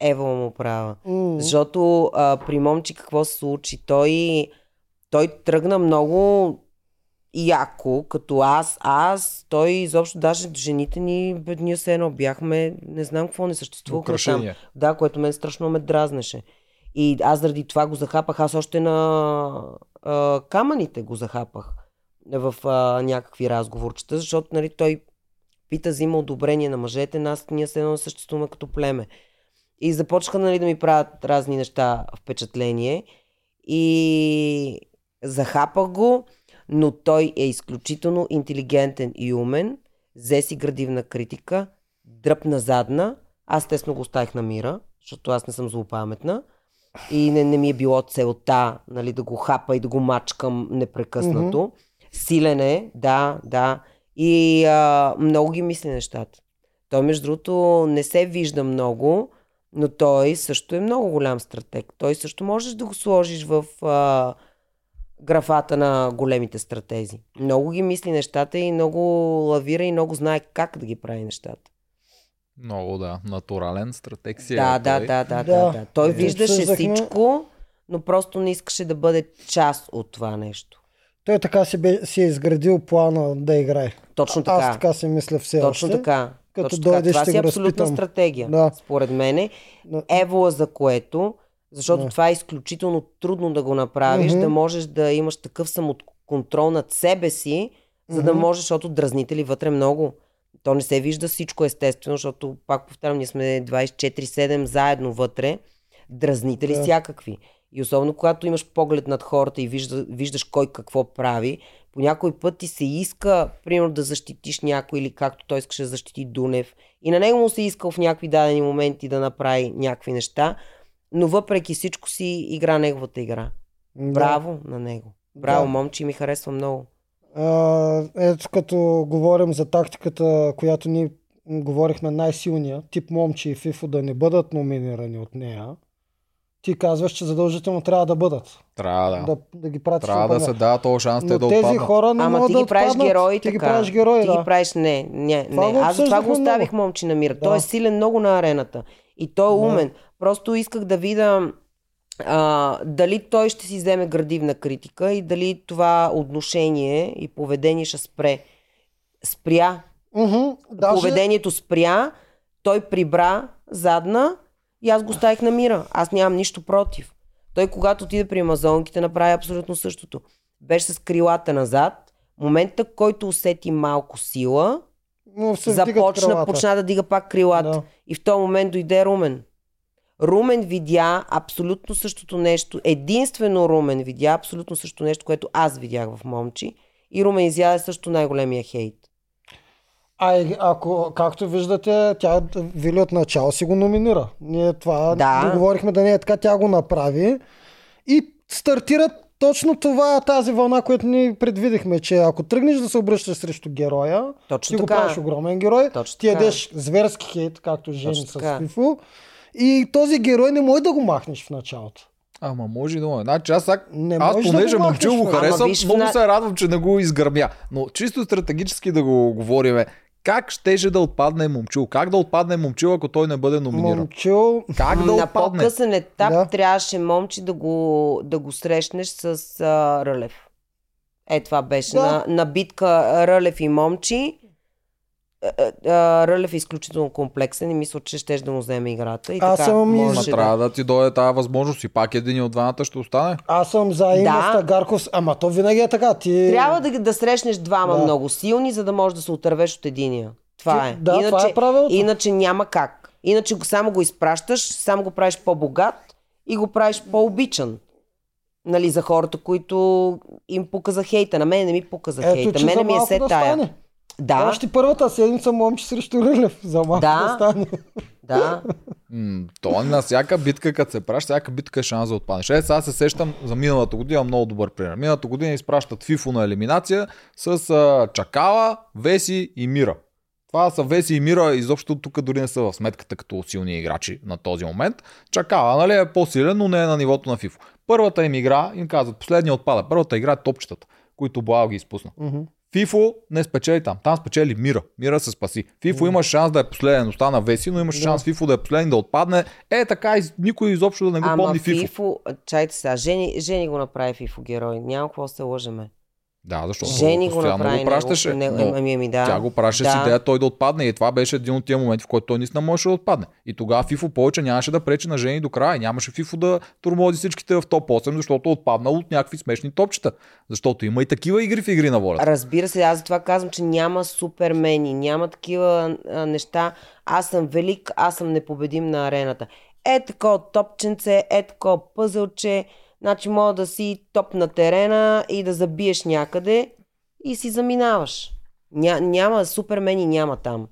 Ева му права. М. Защото а, при момче какво се случи? Той, той тръгна много яко, като аз, аз, той изобщо даже жените ни, бе, ние се едно бяхме, не знам какво не съществувахме там. Украшение. Да, което мен страшно ме дразнеше. И аз заради това го захапах, аз още на а, камъните го захапах в а, някакви разговорчета, защото нали, той пита, взима одобрение на мъжете, нас ние се едно съществуваме като племе. И започнаха нали, да ми правят разни неща впечатление. И захапах го, но той е изключително интелигентен и умен. Взе си градивна критика, дръпна задна. Аз тесно го оставих на мира, защото аз не съм злопаметна. И не, не ми е било целта нали, да го хапа и да го мачкам непрекъснато. Mm-hmm. Силен е, да, да. И а, много ги мисли нещата. Той, между другото, не се вижда много, но той също е много голям стратег. Той също можеш да го сложиш в а, графата на големите стратези. Много ги мисли нещата и много лавира и много знае как да ги прави нещата. Много, да. Натурален стратег си. Да, е да, той. да, да, да, Да. да. Той Е, виждаше обсъждахме- всичко, но просто не искаше да бъде част от това нещо. Той така си, бе, си е изградил плана да играе. Точно така. Аз така си мисля все Точно още. така. Като Точно така. дойде, Това ще си е абсолютна стратегия, Да. според мене. Но- Евола за което, защото Да. това е изключително трудно да го направиш, Мгм. да можеш да имаш такъв самоконтрол над себе си, за да Мгм. можеш, защото дразнители вътре много. То не се вижда всичко естествено, защото, пак повтарям, ние сме 24-7 заедно вътре, дразнители Да. всякакви. И особено когато имаш поглед над хората и вижда, виждаш кой какво прави, по някой път ти се иска, примерно, да защитиш някой или както той искаше да защити Дунев. И на него му се иска в някакви дадени моменти да направи някакви неща, но въпреки всичко си игра неговата игра. Да. Браво на него. Браво, Да. момче, ми харесва много. А, ето като говорим за тактиката, която ние м, говорихме най-силния, тип момче и Фифо да не бъдат номинирани от нея, ти казваш, че задължително трябва да бъдат. Трябва да. Да, да ги пратиш Трябва да се дава този шанс те Но да тези отпаднат. хора не Ама могат ти да ги правиш отпаднат. герои Ти така. ги правиш герои, ти да. ги правиш, не, не, Това не. Аз това го оставих много. момче на мира. Да. Той е силен много на арената. И той е Да. умен. Просто исках да видя а, дали той ще си вземе градивна критика и дали това отношение и поведение ще спре. Спря. Мгм, даже... Поведението спря, той прибра задна и аз го ставих на мира. Аз нямам нищо против. Той, когато отиде при амазонките, направи абсолютно същото. Беше с крилата назад. Момента, който усети малко сила, вдигат започна, почна да дига пак крилата. Да. И в този момент дойде Румен. Румен видя абсолютно същото нещо. Единствено Румен видя абсолютно същото нещо, което аз видях в момчи. И Румен изяде също най-големия хейт. А и ако, както виждате, тя Вили от начало си го номинира. Ние това Да. договорихме да не е така, тя го направи. И стартират точно това тази вълна, която ни предвидихме, че ако тръгнеш да се обръщаш срещу героя, Точно ти го така. правиш огромен герой, Точно ти така. ядеш зверски хейт, както жени Точно с. Фифо. И този герой не може да го махнеш в началото. Ама може и да му е. Значи аз, сак... Не аз можеш да понеже го го харесвам, много на- се радвам, че не го изгърмя. Но чисто стратегически да го говориме, как щеше да отпадне момчил? Как да отпадне момчил, ако той не бъде номиниран? Момчил, Как да на отпадне? по-късен етап Да. трябваше момче да го, да го срещнеш с а, Рълев. Е, това беше Да. на, на битка Рълев и момчи. А, а, Рълев е изключително комплексен и мисля, че ще да му вземе играта. И Аз така, съм може трябва да. да ти дойде тази възможност и пак един от двамата ще остане. аз съм за има Да. Стагарков, ама то винаги е така. Ти... Трябва да, да срещнеш двама Да. много силни, за да можеш да се отървеш от единия. Това е. Да, това е правилото. Иначе няма как. Иначе само го изпращаш, само го правиш по-богат и го правиш по-обичан. Нали, за хората, които им пука за хейта. На мен не ми пука за Ето, хейта. Мене ми е се да тая. стане. Да, Още първата седмица момче срещу Рълев. За малко Да. да, стане. да. М, то на всяка битка, като се праща, всяка битка е шанс да отпаднеш. Е, сега се сещам за миналата година, много добър пример. Миналата година изпращат Фифо на елиминация с а, Чакала, Веси и Мира. Това са Веси и Мира, изобщо тук дори не са в сметката като силни играчи на този момент. Чакала, нали, е по-силен, но не е на нивото на Фифо. Първата им игра, им казват, последния отпада. Първата игра е топчетата, които Блау ги изпусна. Мгм. Фифо не спечели там. Там спечели Мира. Мира се спаси. Фифо има шанс да е последен, остана Веси, но имаше шанс Фифо да е последен, да отпадне. Е, така и никой изобщо да не го Ама помни Фифо. Фифо, чайте сега, Жени, Жени го направи Фифо герой. Няма какво да се лъжеме. Да, защото Жени го направи. го пращаше. него, но ами, ами, да. Тя го пращаше с Да. идея той да отпадне и това беше един от тия моменти, в който той наистина можеше да отпадне. И тогава Фифо повече нямаше да пречи на Жени до края. Нямаше Фифо да турмози всичките в топ 8, защото е отпаднал от някакви смешни топчета. Защото има и такива игри в игри на волята. Разбира се, аз затова казвам, че няма супермени, няма такива а, неща. Аз съм велик, аз съм непобедим на арената. Е такова топченце, е такова пъзълче, значи мога да си топ на терена и да забиеш някъде и си заминаваш. Ня, няма, супермени няма там.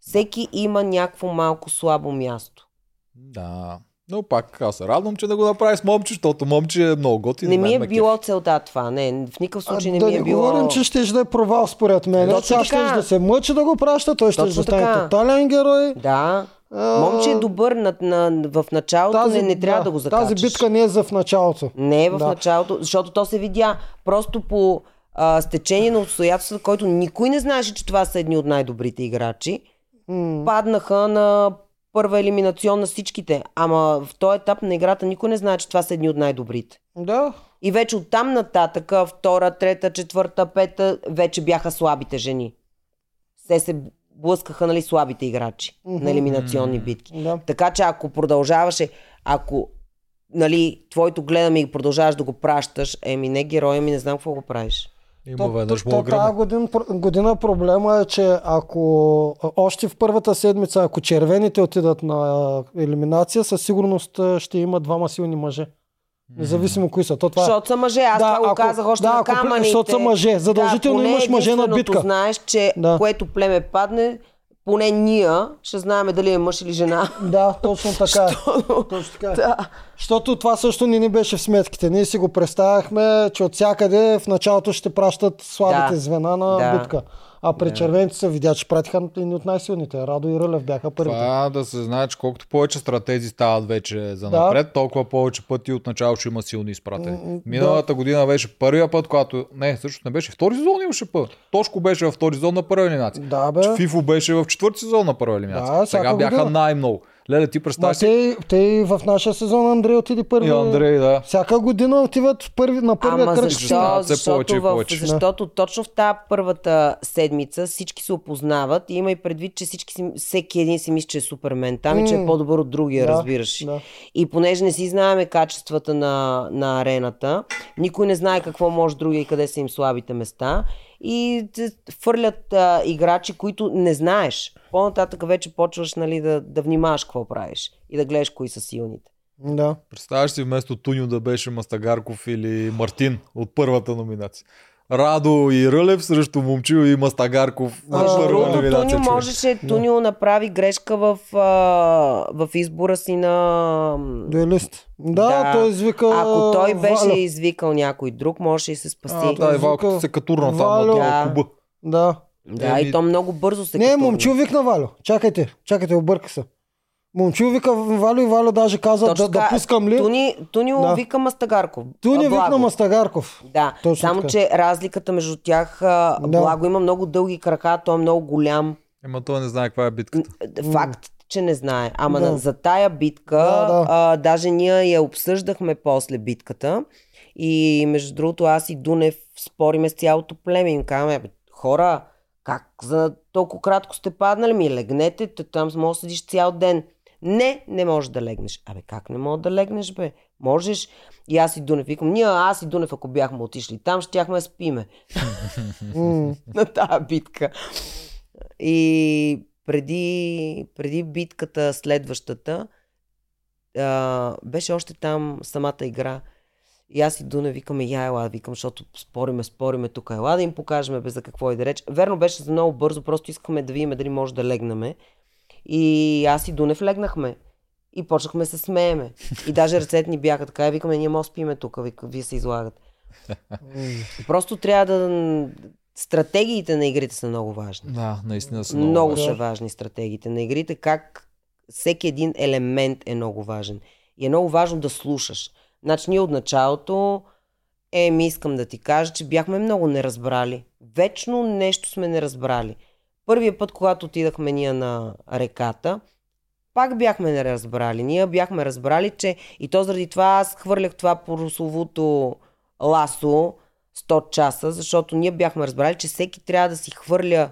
Всеки има някакво малко слабо място. Да. Но пак аз се радвам, че да го направи с момче, защото момче е много готин. Не ми е било целта това. Не, в никакъв А, случай не да ми не е било... говорим, че ще да е провал според мен. Точно Тя ще да се мъчи да го праща, той ще да стане тотален герой. Да. Момче е добър на, на, в началото, не, не трябва да, го закачаш. Тази битка не е за в началото. Не е в Да. началото, защото то се видя просто по а, стечение на обстоятелствата, който никой не знаеше, че това са едни от най-добрите играчи. М. Паднаха на първа елиминационна на всичките. Ама в този етап на играта никой не знае, че това са едни от най-добрите. Да. И вече оттам нататъка, втора, трета, четвърта, пета, вече бяха слабите жени. Се се блъскаха, нали, слабите играчи на елиминационни битки. Да. Така че ако продължаваше, ако нали, твоето гледаме и продължаваш да го пращаш, еми не героя ми, не знам какво го правиш. Има веднъж то- Тази година, година проблема е, че ако още в първата седмица, ако червените отидат на елиминация, със сигурност ще има двама силни мъже. Независимо кои са. То това е. Защото са мъже, аз Да, това го казах още да, на камъните. защото са мъже. Задължително да, имаш мъже на битка. знаеш, че Да. което племе падне, поне ние ще знаем дали е мъж или жена. Да, точно така е. Точно така е. Да. Защото това също не ни беше в сметките. Ние си го представяхме, че от всякъде в началото ще пращат слабите Да. звена на Да. битка. А при червените се видя, че пратиха едни от най-силните. Радо и Рълев бяха първите. Това да се знае, че колкото повече стратези стават вече за Да. напред, толкова повече пъти от начало ще има силни изпратени. Миналата година беше първия път, когато... Не, също не беше. Втори сезон имаше път. Тошко беше във втори сезон на първа елиминация. Да, бе. Фифо беше в четвърти сезон на първа елиминация. Да, Сега бяха година. най-много. Леле, ти си. те, те в нашия сезон Андрей отиде първи. И Андрей, да. Всяка година отиват в първи, на първия Ама кръг. защо? Защото, повече в, повече. защото точно в тази първата седмица всички се опознават и има и предвид, че всички си, всеки един си мисли, че е супермен. Там и че е по-добър от другия, Да, разбираш. да. И понеже не си знаеме качествата на, на арената, никой не знае какво може другия и къде са им слабите места. И те фърлят а, играчи, които не знаеш. По-нататък вече почваш нали, да, да внимаваш какво правиш и да гледаш кои са силните. Да. Представяш си вместо Туньо да беше Мастагарков или Мартин от първата номинация. Радо и Рълев срещу Момчил и Мастагарков. Между Тунио можеше, Тунио направи грешка в, а, в избора си на... Дуелист. Да, Да. той извика Ако той беше Валя. извикал някой друг, можеше и се спаси. А, да, и Валката се катурна там на Да. куба. Да. Да, Еми- и то много бързо се Не, катурна. момчил викна Валю. Чакайте, чакайте, обърка се. Момчил вика Валю и Валю даже каза да, Точно да така. пускам ли. Туни, Тунио Да. вика Мастагарков. Туни викна Мастагарков. Да, Точно само така. че разликата между тях, Да. Благо има много дълги крака, той е много голям. Ема той не знае каква е битката. Факт, че не знае. Ама Да. за тая битка, Да, да. А, даже ние я обсъждахме после битката. И между другото, аз и Дунев спориме с цялото племе. Им казваме, «Бе, хора, как за толкова кратко сте паднали ми? Легнете, те там може да седиш цял ден. Не, не можеш да легнеш. Абе, как не можеш да легнеш, бе? Можеш. И аз и Дунев викам, ние, аз и Дунев, ако бяхме отишли там, щяхме да спиме на тази битка. И преди, преди битката, следващата, а, беше още там самата игра. И аз и Дуна викаме, я ела, викам, защото спориме, спориме тук, ела да им покажем бе за какво и да реч. Верно беше за много бързо, просто искаме да видим дали може да легнаме. И аз и Дунев легнахме. И почнахме се смееме. И даже ръцете ни бяха така, и викаме, ние може спиме тук, вика, вие се излагате. Просто трябва да... Стратегиите на игрите са много важни. Да, наистина са Много, много. важни. са важни стратегиите на игрите, как всеки един елемент е много важен. И е много важно да слушаш. Значи ние от началото, е, ми искам да ти кажа, че бяхме много неразбрали. Вечно нещо сме не разбрали. Първия път, когато отидахме ние на реката, пак бяхме неразбрали. Ние бяхме разбрали, че и то заради това аз хвърлях това прословото ласо 100 часа, защото ние бяхме разбрали, че всеки трябва да си хвърля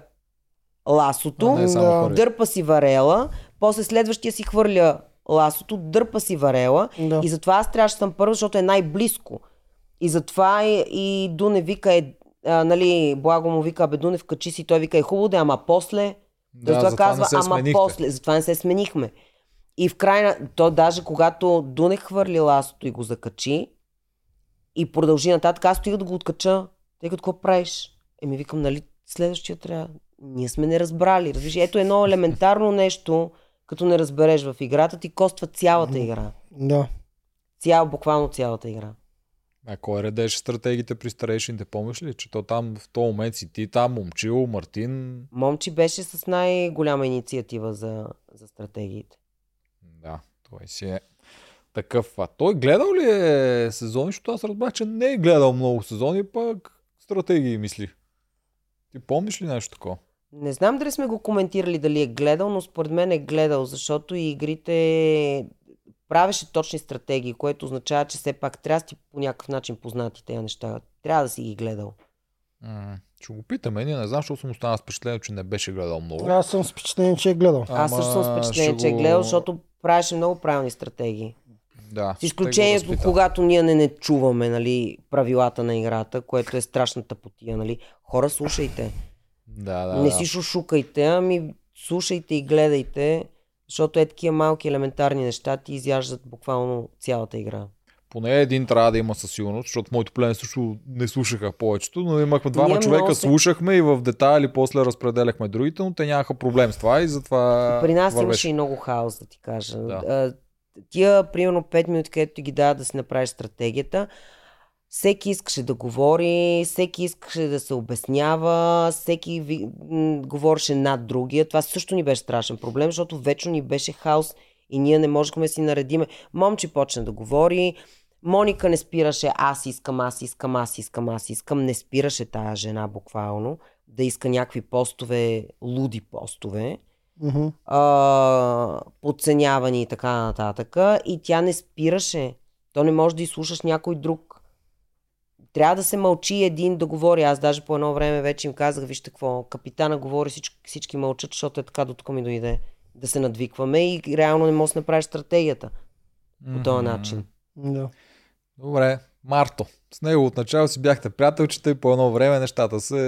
ласото, не само Да. дърпа си варела, после следващия си хвърля ласото, дърпа си варела Да. и затова аз трябваше да съм първа, защото е най-близко. И затова и, и Дуне вика, е, а, нали, Благо му вика, бе Дуне, вкачи си, той вика, е хубаво да е, ама после. Да, затова затова казва, не се ама сменихте. после. Затова не се сменихме. И в крайна, то даже когато Дуне хвърли ласото и го закачи и продължи нататък, аз стига да го откача, тъй като какво правиш? Еми викам, нали, следващия трябва. Ние сме не разбрали. Разбираш, ето едно елементарно нещо, като не разбереш в играта, ти коства цялата игра. Да. Цял, буквално цялата игра. А кой редеше стратегиите при старейшините? Помниш ли, че то там в този момент си ти там, Момчил, Мартин. Момчи беше с най-голяма инициатива за, за стратегиите. Да, той си е такъв. А той гледал ли е сезони, защото аз разбрах, че не е гледал много сезони, пък стратегии мисли. Ти помниш ли нещо такова? Не знам дали сме го коментирали дали е гледал, но според мен е гледал, защото и игрите правеше точни стратегии, което означава, че все пак трябва да си по някакъв начин познати тези неща. Трябва да си ги гледал. М, Ще го питаме, ние не знам, защото съм останал с впечатление, че не беше гледал много. Аз съм с впечатление, че е гледал. Аз също съм с Ама впечатление, че е гледал, защото правеше много правилни стратегии. Да, С изключението, когато ние не, не чуваме нали, правилата на играта, което е страшната потия. Нали. Хора, слушайте. Да, да, не да. си шушукайте, ами слушайте и гледайте, защото е такива малки елементарни неща ти изяждат буквално цялата игра. Поне един трябва да има със сигурност, защото моето племе също не слушаха повечето, но имахме двама Ние човека, много слушахме и в детайли после разпределяхме другите, но те нямаха проблем с това и затова При нас вървеше. имаше и много хаос, да ти кажа. Да. Тия, примерно, 5 минути, където ти ги дава да си направиш стратегията, всеки искаше да говори, всеки искаше да се обяснява, всеки ви, м, говореше над другия. Това също ни беше страшен проблем, защото вечно ни беше хаос и ние не можехме да си наредиме. Момче почна да говори, Моника не спираше аз искам, аз искам, аз искам, аз искам. Не спираше тая жена буквално да иска някакви постове, луди постове Мгм. а, подценявани и така нататък. И тя не спираше. То не може да изслушаш някой друг. Трябва да се мълчи един да говори. Аз даже по едно време вече им казах, вижте какво, капитана говори, всички, всички мълчат, защото е така до тук ми дойде. Да се надвикваме и реално не можеш да направиш стратегията по този начин. Да. Добре, Марто. С него отначало си бяхте приятелчета и по едно време нещата се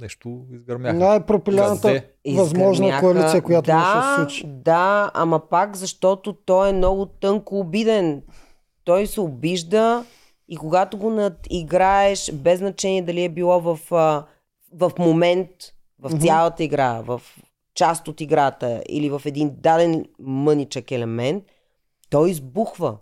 нещо изгърмяха. Най-пропиляната възможна Изгърмяха. коалиция, която да, може да се случи. Да, ама пак защото той е много тънко обиден. Той се обижда И когато го надиграеш, без значение дали е било в, а, в момент, в цялата игра, в част от играта или в един даден мъничък елемент, той избухва.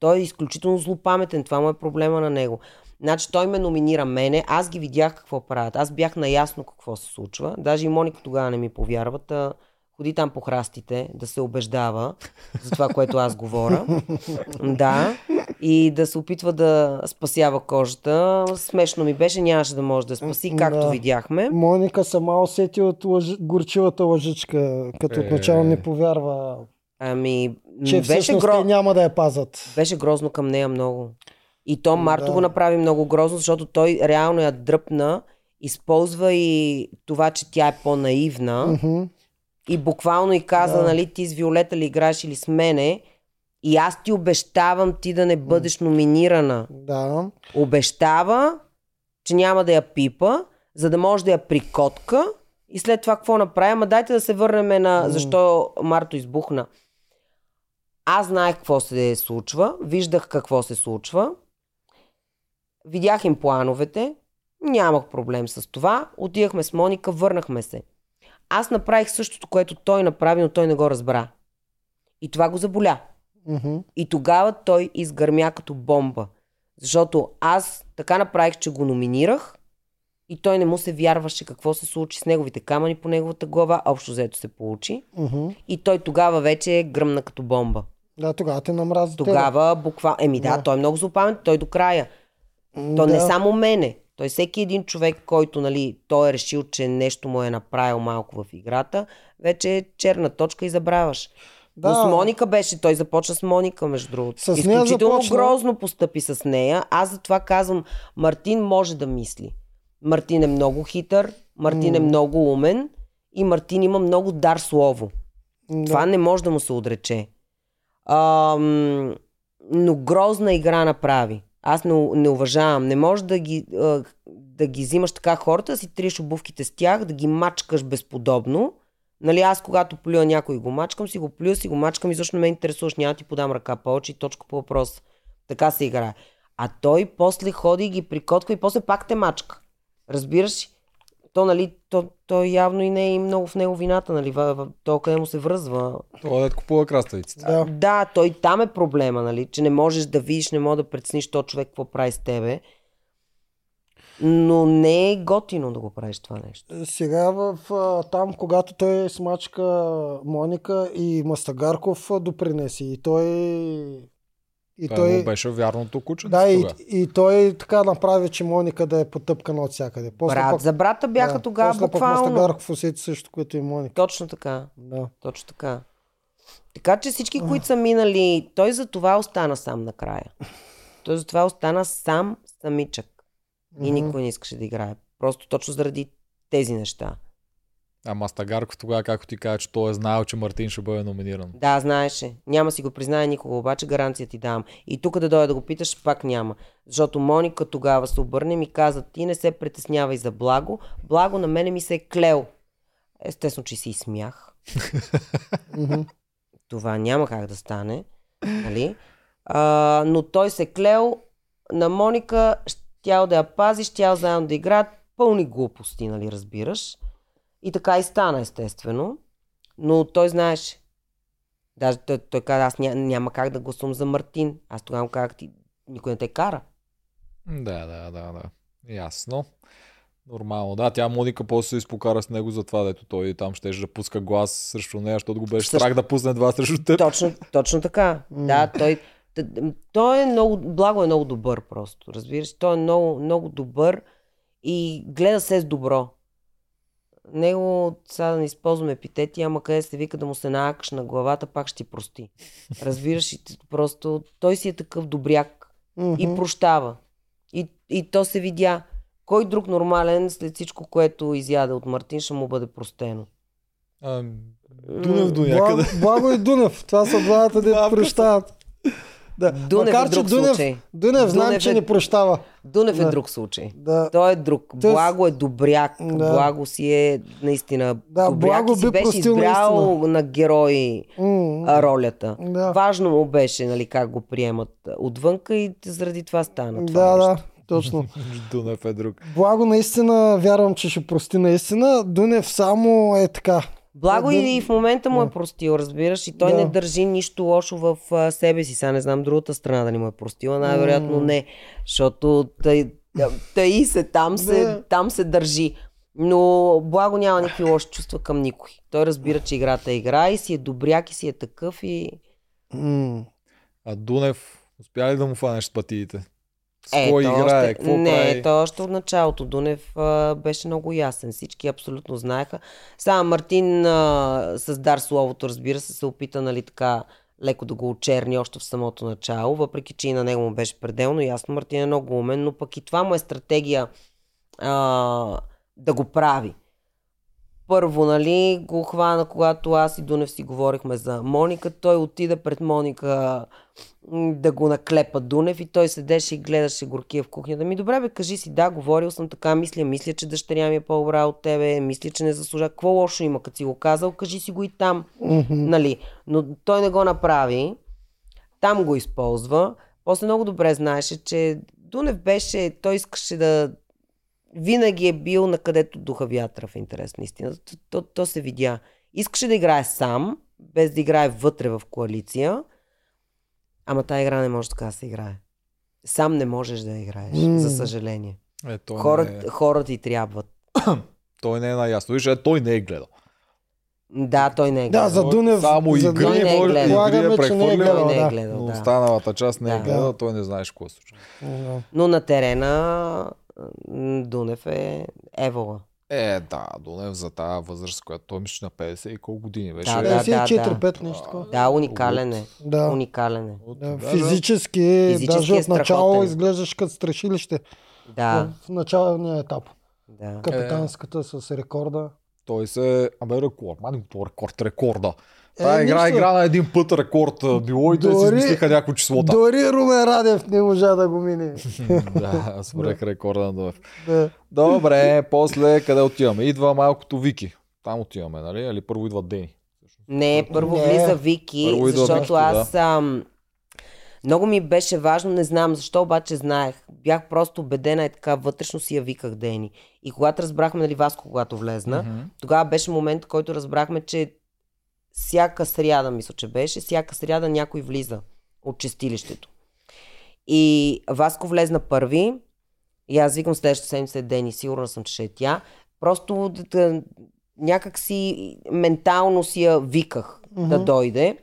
Той е изключително злопаметен. Това му е проблема на него. Значи той ме номинира мене, аз ги видях какво правят. Аз бях наясно какво се случва. Даже и Моника тогава не ми повярва. Та ходи там по храстите да се убеждава за това, което аз говоря. да. И да се опитва да спасява кожата. Смешно ми беше, нямаше да може да спаси, както Да. видяхме. Моника сама усети от лъж... горчивата лъжичка, като Е. отначало не повярва, Ами, че беше, гро... няма да я пазат. беше грозно към нея много. И то Марто Да. го направи много грозно, защото той реално я дръпна, използва и това, че тя е по-наивна. Мгм. И буквално и каза, Да. нали, ти с Виолета ли играеш или с мене. И аз ти обещавам ти да не бъдеш номинирана. Да. Обещава, че няма да я пипа, за да може да я прикотка. И след това какво направи? Ама дайте да се върнем на защо Марто избухна. Аз знаех какво се случва, виждах какво се случва, видях им плановете, нямах проблем с това, отидахме с Моника, върнахме се. Аз направих същото, което той направи, но той не го разбра. И това го заболя. Мгм. И тогава той изгърмя като бомба. Защото аз така направих, че го номинирах и той не му се вярваше какво се случи с неговите камъни по неговата глава. Общо взето се получи. Мгм. И той тогава вече е гръмна като бомба. Да, тогава те намрази. Тогава буквално... Еми да, Да. той е много злопамет, той до края. То не да. само мене. Той всеки един човек, който нали, той е решил, че нещо му е направил малко в играта, вече е черна точка и забравяш. Да. Но с Моника беше, той започна с Моника, между другото. С Изключително започна. грозно постъпи с нея. Аз затова казвам, Мартин може да мисли. Мартин е много хитър, Мартин е много умен и Мартин има много дар слово. Да. Това не може да му се отрече. Ам, но грозна игра направи. Аз не, не уважавам. Не можеш да ги, да ги взимаш така хората, да си триш обувките с тях, да ги мачкаш безподобно. Нали, аз когато плюя някой го мачкам, си го плюя, си го мачкам и защо не ме интересуваш, няма да ти подам ръка повече и точка по въпрос. Така се играе. А той после ходи и ги прикотква и после пак те мачка. Разбираш ли? То, нали, то, то явно и не е и много в него вината, нали, то къде му се връзва. Това да купува краставиците. Да. Да, той там е проблема, нали? Че не можеш да видиш, не можеш да прецениш то човек какво прави с тебе. Но не е готино да го правиш това нещо. Сега в, там, когато той смачка Моника и Мастагарков допринеси. И той... И Той, той... му беше вярното куче. Да, и, и той така направи, че Моника да е потъпкана от всякъде. После Брат пък, за брата бяха да, тогава после буквално. пък Мастагарков усети също, което и Моника. Точно така. Да. Точно така. Така че всички, които са минали, той за това остана сам накрая. Той за това остана сам самичък. И никой не искаше да играе. Просто точно заради тези неща. А Мастагарков тогава, както ти каза, че той е знаел, че Мартин ще бъде номиниран. Да, знаеше. Няма си го признае никога, обаче гаранция ти давам. И тук да дойда да го питаш, пак няма. Защото Моника тогава се обърне и ми каза, ти не се притеснявай за благо. Благо на мене ми се е клел. Естествено, че си и смях. Това няма как да стане. Нали? А, но той се клел на Моника, щял да я пази, щял заедно да играят. Пълни глупости, нали, разбираш. И така и стана, естествено. Но той знаеше. Даже той, той каза, аз ня, няма как да гласувам за Мартин. Аз тогава му казах, ти, никой не те кара. Да, да, да, да. Ясно. Нормално. Да, тя Моника после се изпокара с него за това, дето той там ще да пуска глас срещу нея, защото го беше Също- страх да пусне два срещу теб. Точно, точно така. да, той, той е много, благо е много добър просто. Разбираш, той е много, много добър и гледа се с добро. Него, сега да не използвам епитети, ама къде се вика да му се наакаш на главата, пак ще ти прости. Разбираш, и просто той си е такъв добряк и прощава. И, и то се видя. Кой друг нормален след всичко, което изяде от Мартин, ще му бъде простено? А, Дунев до някъде. Благо, Благо и Дунев. Това са двамата, Двамата прощават. Да. Дунев Макар, е че друг Дунев, случай. Дунев, Дунев че е- не прощава. Дунев е Да. друг случай. Да. Той е друг. Благо е добряк. Да. Благо си е наистина Да, добряк Благо и си би беше избрал наистина. на герои. А, ролята. Да. Важно му беше нали, как го приемат отвънка и заради това стана това Да, нещо. да, точно. Дунев е друг. Благо наистина, вярвам, че ще прости наистина. Дунев само е така. Благо Да, и в момента му е да. простил, разбираш, и той Да. не държи нищо лошо в а, себе си. Сега не знам другата страна дали му е простила, най-вероятно не, защото тъй, тъй се, там се, Да. там се държи. Но Благо няма никакви лоши чувства към никой. Той разбира, че играта е игра и си е добряк и си е такъв и... А Дунев, успя ли да му фанеш с пътиите? С Е, кой играе? още, Какво не, прави? той още от началото. Дунев а, беше много ясен. Всички абсолютно знаеха. Само Мартин а, с дар словото, разбира се, се опита, нали така, леко да го очерни още в самото начало, въпреки че и на него му беше пределно ясно. Мартин е много умен, но пък и това му е стратегия а, да го прави. Първо, нали, го хвана, когато аз и Дунев си говорихме за Моника. Той отида пред Моника да го наклепа Дунев и той седеше и гледаше горкия в кухнята. Ми добре бе, кажи си, да, говорил съм така, мисля, мисля, че дъщеря ми е по-добра от тебе, мисля, че не заслужава. Какво лошо има, като си го казал, кажи си го и там. Мгм. Нали? Но той не го направи. Там го използва. После много добре знаеше, че Дунев беше, той искаше да винаги е бил на където духа вятъра в интерес на истина. То, то, то се видя. Искаше да играе сам, без да играе вътре в коалиция, ама тази игра не може така да се играе. Сам не можеш да играеш, М. за съжаление. Е, той, Хората, не е, хората ти трябват. той не е наясно. Виж, е, той не е гледал. Да, той не е Да, гледал. за Дунев. Само за игри, Той не е може, гледал. игри Предполагаме, е че не е гледал. Той не е да. гледал, но да. останалата част не е Да. гледал, той не знаеш какво случва. Да. Но на терена Дунев е евола. Е, да, Дунев за тази възраст, която той мисля на 50 и колко години беше. Да, да, 54-5 нещо такова. Да, уникален е. Да. Уникален е. От- Да, физически, Физически даже е от начало изглеждаш като страшилище. Да, В началния етап. да. Капитанската с рекорда. Той се... Абе, рекорд. Мани рекорд, рекорда. Е, Тая игра нищо. игра на един път рекорд било и те си Дори- измислиха някои числота. Дори Румен Радев не можа да го мине. да, свърх рекорда на Дунев. Да. Добре, после къде отиваме? Идва малкото Вики. Там отиваме, нали? Или първо идва Дени? Не, първо Не. влиза Вики, Първо защото Вики, аз ам, много ми беше важно, не знам защо, обаче знаех. Бях просто убедена и така вътрешно си я виках Дени. И когато разбрахме, нали, Васко, когато влезна, Мгм. тогава беше момент, който разбрахме, че всяка сряда, мисля, че беше, всяка сряда някой влиза от чистилището. И Васко влезна първи, и аз викам следващата седмица е Дени, сигурна съм, че ще е тя. Просто да, някак си ментално си я виках mm-hmm. да дойде.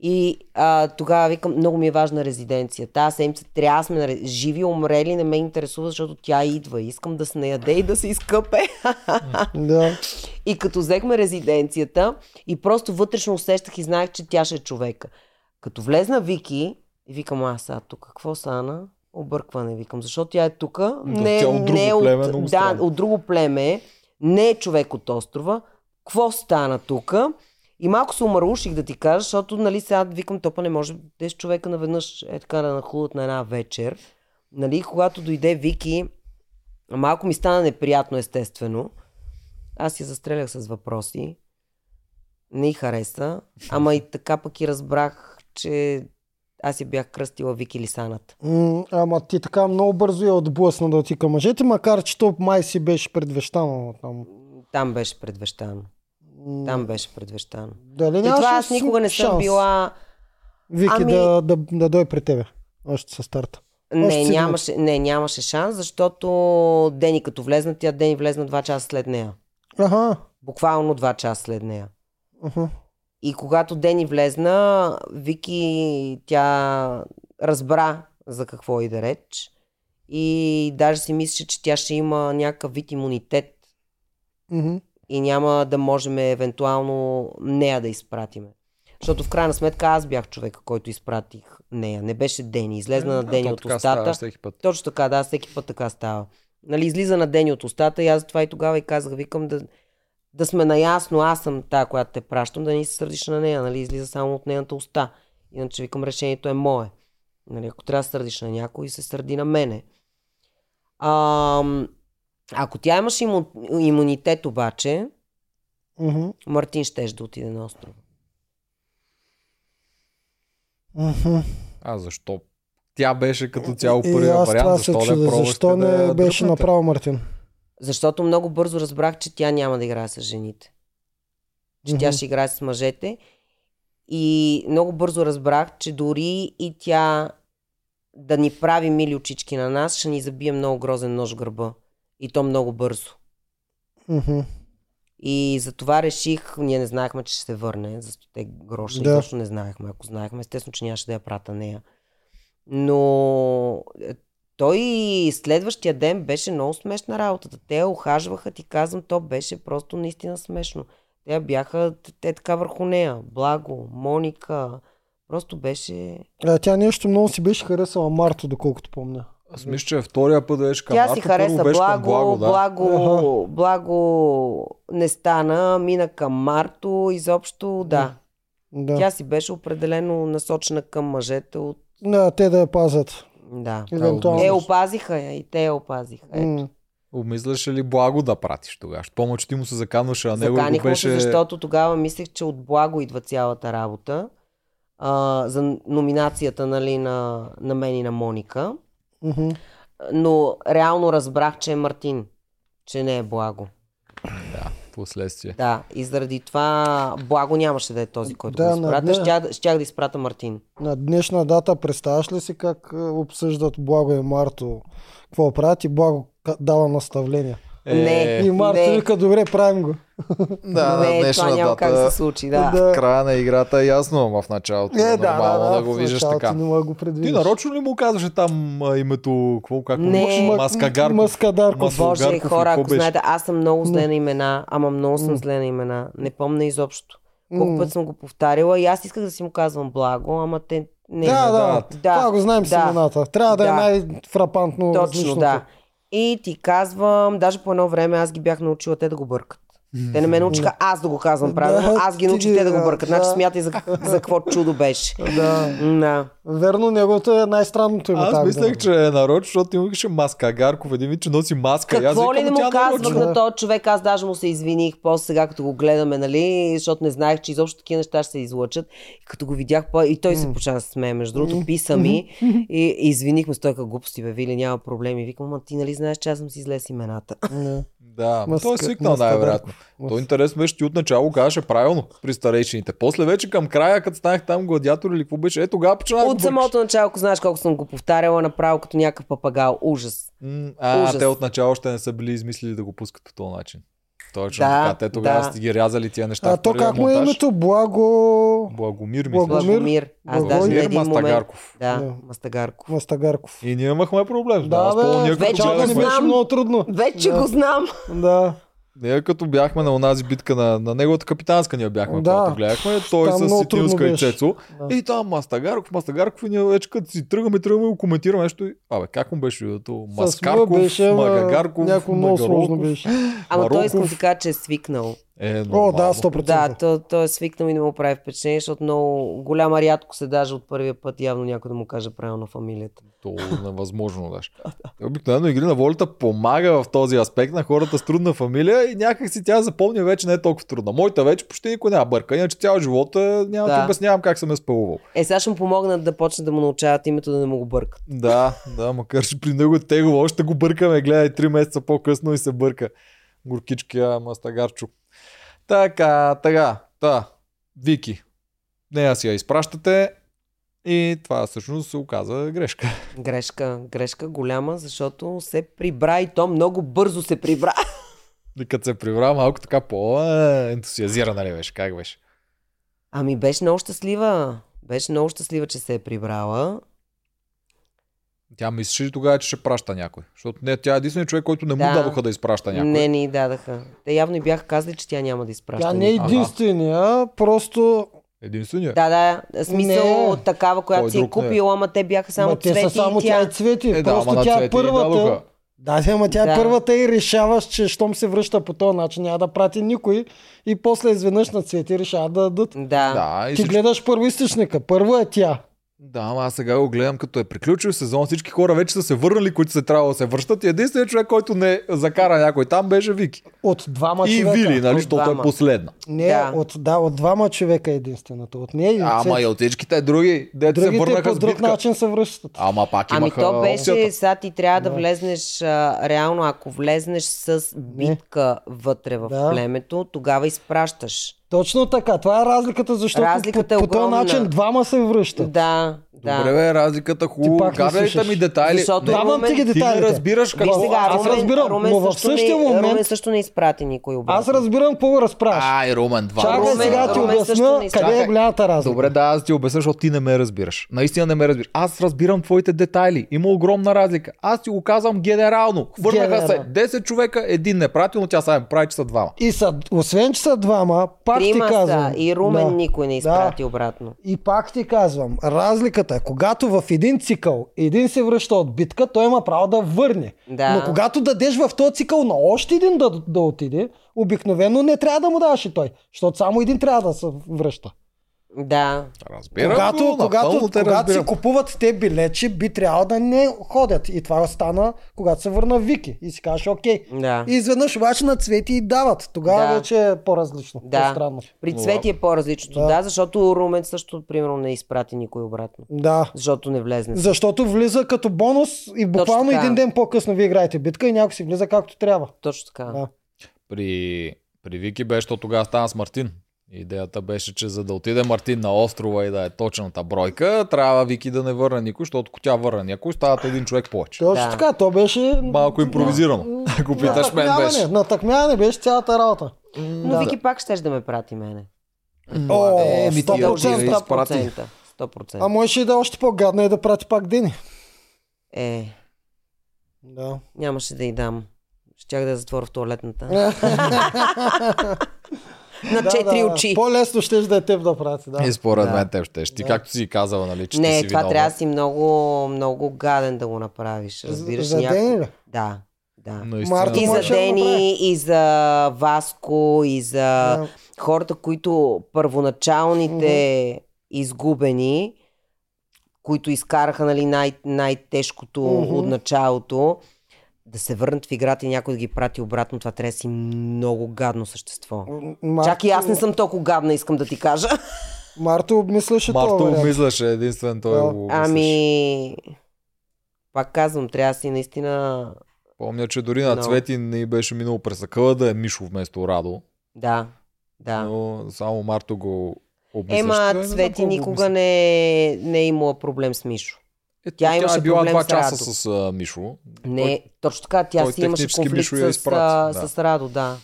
И а, тогава викам, много ми е важна резиденция. Тази седмица трябва да сме на живи, умрели, не ме интересува, защото тя идва. Искам да се наяде и да се изкъпе. Да. И като взехме резиденцията и просто вътрешно усещах и знаех, че тя ще е човека. Като влезна Вики, и викам аз, а тук какво стана? Объркване, викам, защото тя е тук. Не, тя от друго не племе, от, да, странно. от друго племе, не е човек от острова. Какво стана тук? И малко се омърлуших да ти кажа, защото нали сега викам, топа не може 10 човека наведнъж е така да нахлудат на една вечер. Нали, когато дойде Вики, малко ми стана неприятно естествено. Аз я застрелях с въпроси. Не й хареса. Ама и така пък и разбрах, че аз я бях кръстила Вики Лисаната. М, ама ти така много бързо я отблъсна да отика мъжете, макар че то май си беше предвещано там. Там беше предвещано. Там беше предвещано. Дали И нямаше това аз никога не съм шанс била... Вики Ами- да, да, да дойде при тебе. Още със старта. Не нямаше, не, нямаше шанс, защото Дени като влезна, тя Дени влезна два часа след нея. Аха. Буквално два часа след нея. аха. И когато Дени влезна, Вики тя разбра за какво иде реч. И даже си мислеше, че тя ще има някакъв вид имунитет Мгм. И няма да можем евентуално нея да изпратиме. Защото в крайна сметка аз бях човека, който изпратих нея. Не беше Дени. Излезна на Дени от устата. става всеки път. Точно така, да, всеки път така става. Нали, излиза на Дени от устата и аз това и тогава и казах, викам да, да сме наясно, аз съм та, която те пращам, да не се сърдиш на нея, нали, излиза само от нейната уста. Иначе викам, решението е мое. Нали, ако трябва да сърдиш на някой, се сърди на мене. А, ако тя имаше иму, имунитет обаче, Мгм. Мартин щеше да отиде на острова. Мгм. А защо? Тя беше като цяло първия вариант, това се защо не Защо не да беше дръпнете? направил Мартин? Защото много бързо разбрах, че тя няма да играе с жените. Че тя Мгм. ще играе с мъжете. И много бързо разбрах, че дори и тя да ни прави мили очички на нас, ще ни забие много грозен нож в гърба. И то много бързо. Мгм. И затова реших, ние не знаехме, че ще се върне за 100 гроша. Да. Изобщо не знаехме. Ако знаехме, естествено, че нямаше да я прата нея. Но е, той следващия ден беше много смешна работата. Те я ухажваха, ти казвам, то беше просто наистина смешно. Те бяха те така върху нея. Благо, Моника. Просто беше... А, тя нещо много си беше харесала Марто, доколкото помня. Аз мисля, че втория път беше към Тя си първо хареса към благо, благо, да. благо, благо не стана, мина към Марто, изобщо да. Да. Тя си беше определено насочена към мъжете от... да, те да я пазят. Да. Евентуално. Е, опазиха я и те я опазиха. Ето. М. Обмисляше ли благо да пратиш тогава? Че ти му се заканваше, а него го Заканихме беше... се, защото тогава мислех, че от благо идва цялата работа а, за номинацията нали, на, на мен и на Моника. Мгм. Но реално разбрах, че е Мартин, че не е благо. Да, последствие. Да, и заради това благо нямаше да е този, който Да, го изпрата. Щях, да- щях да изпрата Мартин. На днешна дата представяш ли си как е, обсъждат Благо и Марто? Какво правят и Благо дава наставления? Не. И Марто не. вика, добре, правим го. да, не, това няма как да се случи. Да. Да. края на играта е ясно в началото. Е, Е, да, нормално да, да, да, го виждаш така. Не мога да го Ти предвидиш. нарочно ли му казваше там а, името, какво, как му Не. Ма- Маскагарков. Маскадарков. Мас- Боже, хора, ако беше? знаете, аз съм много зле Не. на имена, ама много съм зле на имена. Не помня изобщо. Колко път съм го повтаряла и аз исках да си му казвам благо, ама те не. Да, да, да. Това го знаем с да. имената. Трябва да, Да. е най-фрапантно Точно, различното. да. И ти казвам, даже по едно време аз ги бях научила те да го бъркат. Те не ме научиха аз да го казвам правилно, Да, аз ги ти научих те да го бъркат. Значи да. смятай за, за какво чудо беше. Да. Да. Верно, неговото е най-странното име. Аз мислех, година. че е нарочно, защото имаше Маскагарков, един вид, че носи маска. И аз Какво ли викам, не му казвах на този човек, аз даже му се извиних, после сега като го гледаме, нали, защото не знаех, че изобщо такива неща ще се излъчат. И като го видях, по- и той се почна да се смее, между другото, писа ми и, и извинихме с той като глупости, бе, Вили, няма проблеми. Викам, ама ти нали знаеш, че аз съм си зле с имената. Да, Маска- той е свикнал най-вероятно. То интересно беше, че от начало казваше правилно при старейшините. После вече към края, като станах там гладиатор или какво беше, е тогава почнах да От самото начало, ако знаеш колко съм го повтаряла, направо като някакъв папагал. Ужас. М, А, Ужас. те от начало ще не са били измислили да го пускат по този начин. Точно Да, така. Те тогава да. сте ги рязали тия неща. А то как му е името? Благо... Благомир, Благо- мисля. Благомир. Аз даже на Благомир един момент... Мастагарков. Да, Да. Мастагарков. Мастагарков. И ние имахме проблем. Да, Да, бе, вече го гледахме- беше знам. много трудно. Вече Да. го знам. Да. Ние като бяхме на онази битка на, на неговата капитанска, ние бяхме, Да. когато гледахме, той Там с Ситинска и. Цецо. Да. И там Мастагарков, Мастагарков и ние вече като си тръгваме, тръгваме и го коментираме нещо. Абе, как му беше? С Маскарков, беше, ама Магагарков, беше. Ама той искам да кажа, че е свикнал. Е, О, да, 100%. Да, той, той е свикнал и не му прави впечатление, защото много голяма рядко се даже от първия път явно някой да му каже правилно фамилията. То е невъзможно даже. Обикновено игри на волята помага в този аспект на хората с трудна фамилия и някак си тя запомня вече не е толкова трудна. Моята вече почти никой няма бърка, иначе цял живот е, няма да Да. обяснявам как съм е спелувал. Е, сега ще му помогнат да почне да му научават името, да не му го бъркат. Да, да, макар че при него тегло още го бъркаме, гледай, три месеца по-късно и се бърка. Горкичкия мастагарчо. Така, така, та, Вики. Нея си я изпращате и това всъщност се оказа грешка. Грешка, грешка голяма, защото се прибра и то много бързо се прибра. И като се прибра малко така по-ентусиазирана ли беше, как беше? Ами беше много щастлива. Беше много щастлива, че се е прибрала. Тя мислеше ли тогава, че ще праща някой? Защото не, тя е единственият човек, който не му Да. дадоха да изпраща някой. Не ни дадаха. Те явно и бяха казали, че тя няма да изпраща. Тя не е единствения, просто Единственият. Да, да, смисъл Не. такава, която си е не е? купила, ама те бяха само Ма те цвети са само тя тя. и цвети. Е, да, просто ама тя е първата. Да, да, ама тя е Да. първата и решаваш, че щом се връща по този начин, няма да прати никой. И после изведнъж на цвети решава да дадат. Да. Да, и Ти всички... гледаш първо източника. Първо е тя. Да, ама аз сега го гледам като е приключил сезон, всички хора вече са се върнали, които се трябва да се връщат и единственият човек, който не закара някой там беше Вики. От двама И човека. Вили, нали, От защото е последна. Не, Да. От, да, от двама човека е единственото. От нея и от Ама и от всичките други, дето се върнаха по друг битка. начин се връщат. Ама пак Ами имаха то беше, опцията. сега ти трябва да влезнеш, а, реално ако влезнеш с битка вътре в Да. племето, тогава изпращаш. Точно така. Това е разликата, защото Разликата е по, по този начин двама се връщат. Да, да. Добре, бе, разликата хубаво. пак не Казвайте ми детайли. Защото Давам ти ги Ти не детайлите. разбираш Виж какво... сега, аз Румен, разбирам, Румен, но в същия не, момент- Румен също не изпрати никой обратно. Аз разбирам какво го разправяш. Ай, Румен, два. Чакай Румен- сега ти Румен къде е голямата разлика. Добре, да, аз ти обясня, защото ти не ме разбираш. Наистина не ме разбираш. Аз разбирам твоите детайли. Има огромна разлика. Аз ти го казвам генерално. Върнаха се Генерално. 10 човека, един не прати, но тя сега прави, че са двама. И са, освен, че са двама, пак Трима ти казвам. и Румен никой не изпрати обратно. И пак ти казвам, разликата е, когато в един цикъл един се връща от битка, той има право да върне. Да. Но когато дадеш в този цикъл на още един да, да отиде, обикновено не трябва да му даваш и той, защото само един трябва да се връща. Да. Разбирам когато го, когато, те когато си купуват те билечи, би трябвало да не ходят. И това стана, когато се върна Вики. И си кажеш, окей. Да. И изведнъж обаче на цвети и дават. Тогава Да. вече е по-различно. Да. По-странно. При Цвети е по-различното, Да. да. защото Румен също, примерно, не изпрати никой обратно. Да. Защото не влезне. Защото влиза като бонус и буквално един ден по-късно вие играете битка и някой си влиза както трябва. Точно така. Да. При, при Вики беше, защото тогава стана с Мартин. Идеята беше, че за да отиде Мартин на острова и да е точната бройка, трябва Вики да не върне никой, защото ако тя върне някой, стават един човек повече. Точно Да. така, то беше... Малко импровизирано. Ако питаш мен беше. Натъкмяване беше цялата работа. Но Да. Вики пак щеш да ме прати мене. О, Е, ми ти я- 100%. ти я изпрати. 100%. 100%. А можеше и да е още по-гадна и да прати пак Дени. Е, Да. нямаше да й дам. Щях да я затворя в туалетната. На Да, четири да. очи. По-лесно ще да е теб да прати, да. И според Да. мен те ще. Ти Да. както си казала, нали, че ти Не, си това виновна. трябва да си много, много гаден да го направиш. Разбираш за Дени ли? Да, да. Наистина. Марто И за. Дени, и за Васко, и за Да. хората, които първоначалните изгубени, които изкараха нали, най- най-тежкото Мгм. от началото, да се върнат в играта и някой да ги прати обратно, това трябва да си много гадно същество. Марто, Чак и аз не съм толкова гадна, искам да ти кажа. Марто обмисляше това Марто вариант. мислеше единствен той Да. го обмисляше. Ами, пак казвам, трябва да си наистина... Помня, че дори на Но. Цвети не беше минало през акъла да е Мишо вместо Радо. Да, да. Но само Марто го обмисляше. Ема, знам Цвети никога не, не е имала проблем с Мишо. Е, тя тя имаше е била проблем два с часа Радо. с а, Мишо. Не, точно така, тя той си имаше конфликт Мишо с, изпрати, да. с Радо, да.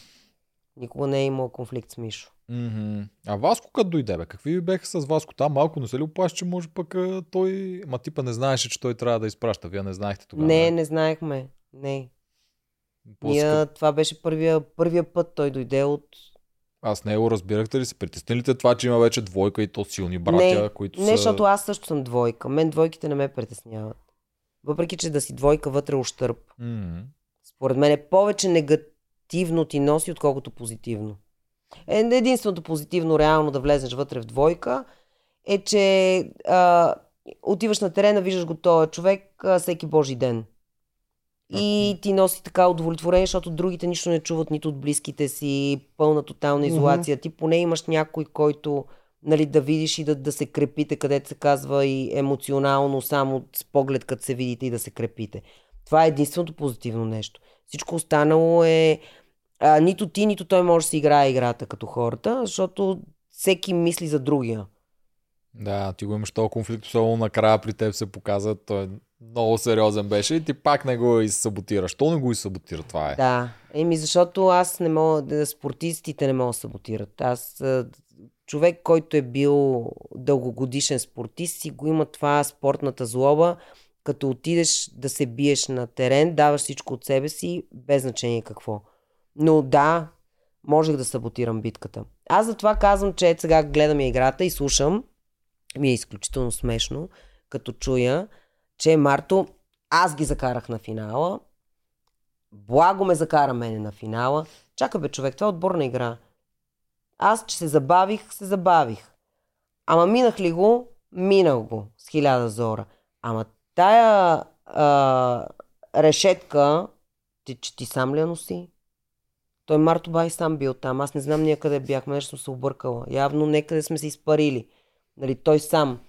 Никога не е имала конфликт с Мишо. Мгм. А Васко като дойде, бе? Какви беха с Васко? Там малко не се ли опаш, че може пък а, той... Ма типа не знаеше, че той трябва да изпраща. Вие не знаехте тогава. не, бе? не знаехме. Не. Ние, това беше първия, първия път. Той дойде от... Аз не го разбирахте ли се? Притесни ли те това, че има вече двойка и то силни братя, не, които не, са... защото аз също съм двойка. Мен двойките не ме притесняват. Въпреки, че да си двойка вътре е ущърп. Мгм. Според мен е повече негативно ти носи, отколкото позитивно. Е, единственото позитивно реално да влезеш вътре в двойка е, че а, отиваш на терена, виждаш го този човек а, всеки божи ден. И ти носи така удовлетворение, защото другите нищо не чуват нито от близките си, пълна тотална изолация. Ти поне имаш някой, който нали, да видиш и да, да се крепите, където се казва и емоционално, само с поглед, като се видите и да се крепите. Това е единственото позитивно нещо. Всичко останало е... А, нито ти, нито той може да си играе играта като хората, защото всеки мисли за другия. Да, ти го имаш този конфликт, особено накрая при теб се показа, той много сериозен беше и ти пак не го изсаботираш. Що не го изсаботира? Това е. Да. Еми, защото аз не мога, спортистите не могат да саботират. Аз, човек, който е бил дългогодишен спортист, си го има това спортната злоба, като отидеш да се биеш на терен, даваш всичко от себе си, без значение какво. Но да, можех да саботирам битката. Аз затова казвам, че сега гледам играта и слушам. Ми е изключително смешно, като чуя, че Марто, аз ги закарах на финала, Благо ме закара мене на финала. Чакай бе, човек, това е отборна игра. Аз, че се забавих, се забавих. Ама минах ли го, минал го с хиляда зора. Ама тая а, решетка, ти, че ти сам ли я носи? Той Марто Бай сам бил там. Аз не знам ние къде бяхме, нещо съм се объркала. Явно некъде сме се изпарили. Нали, той сам.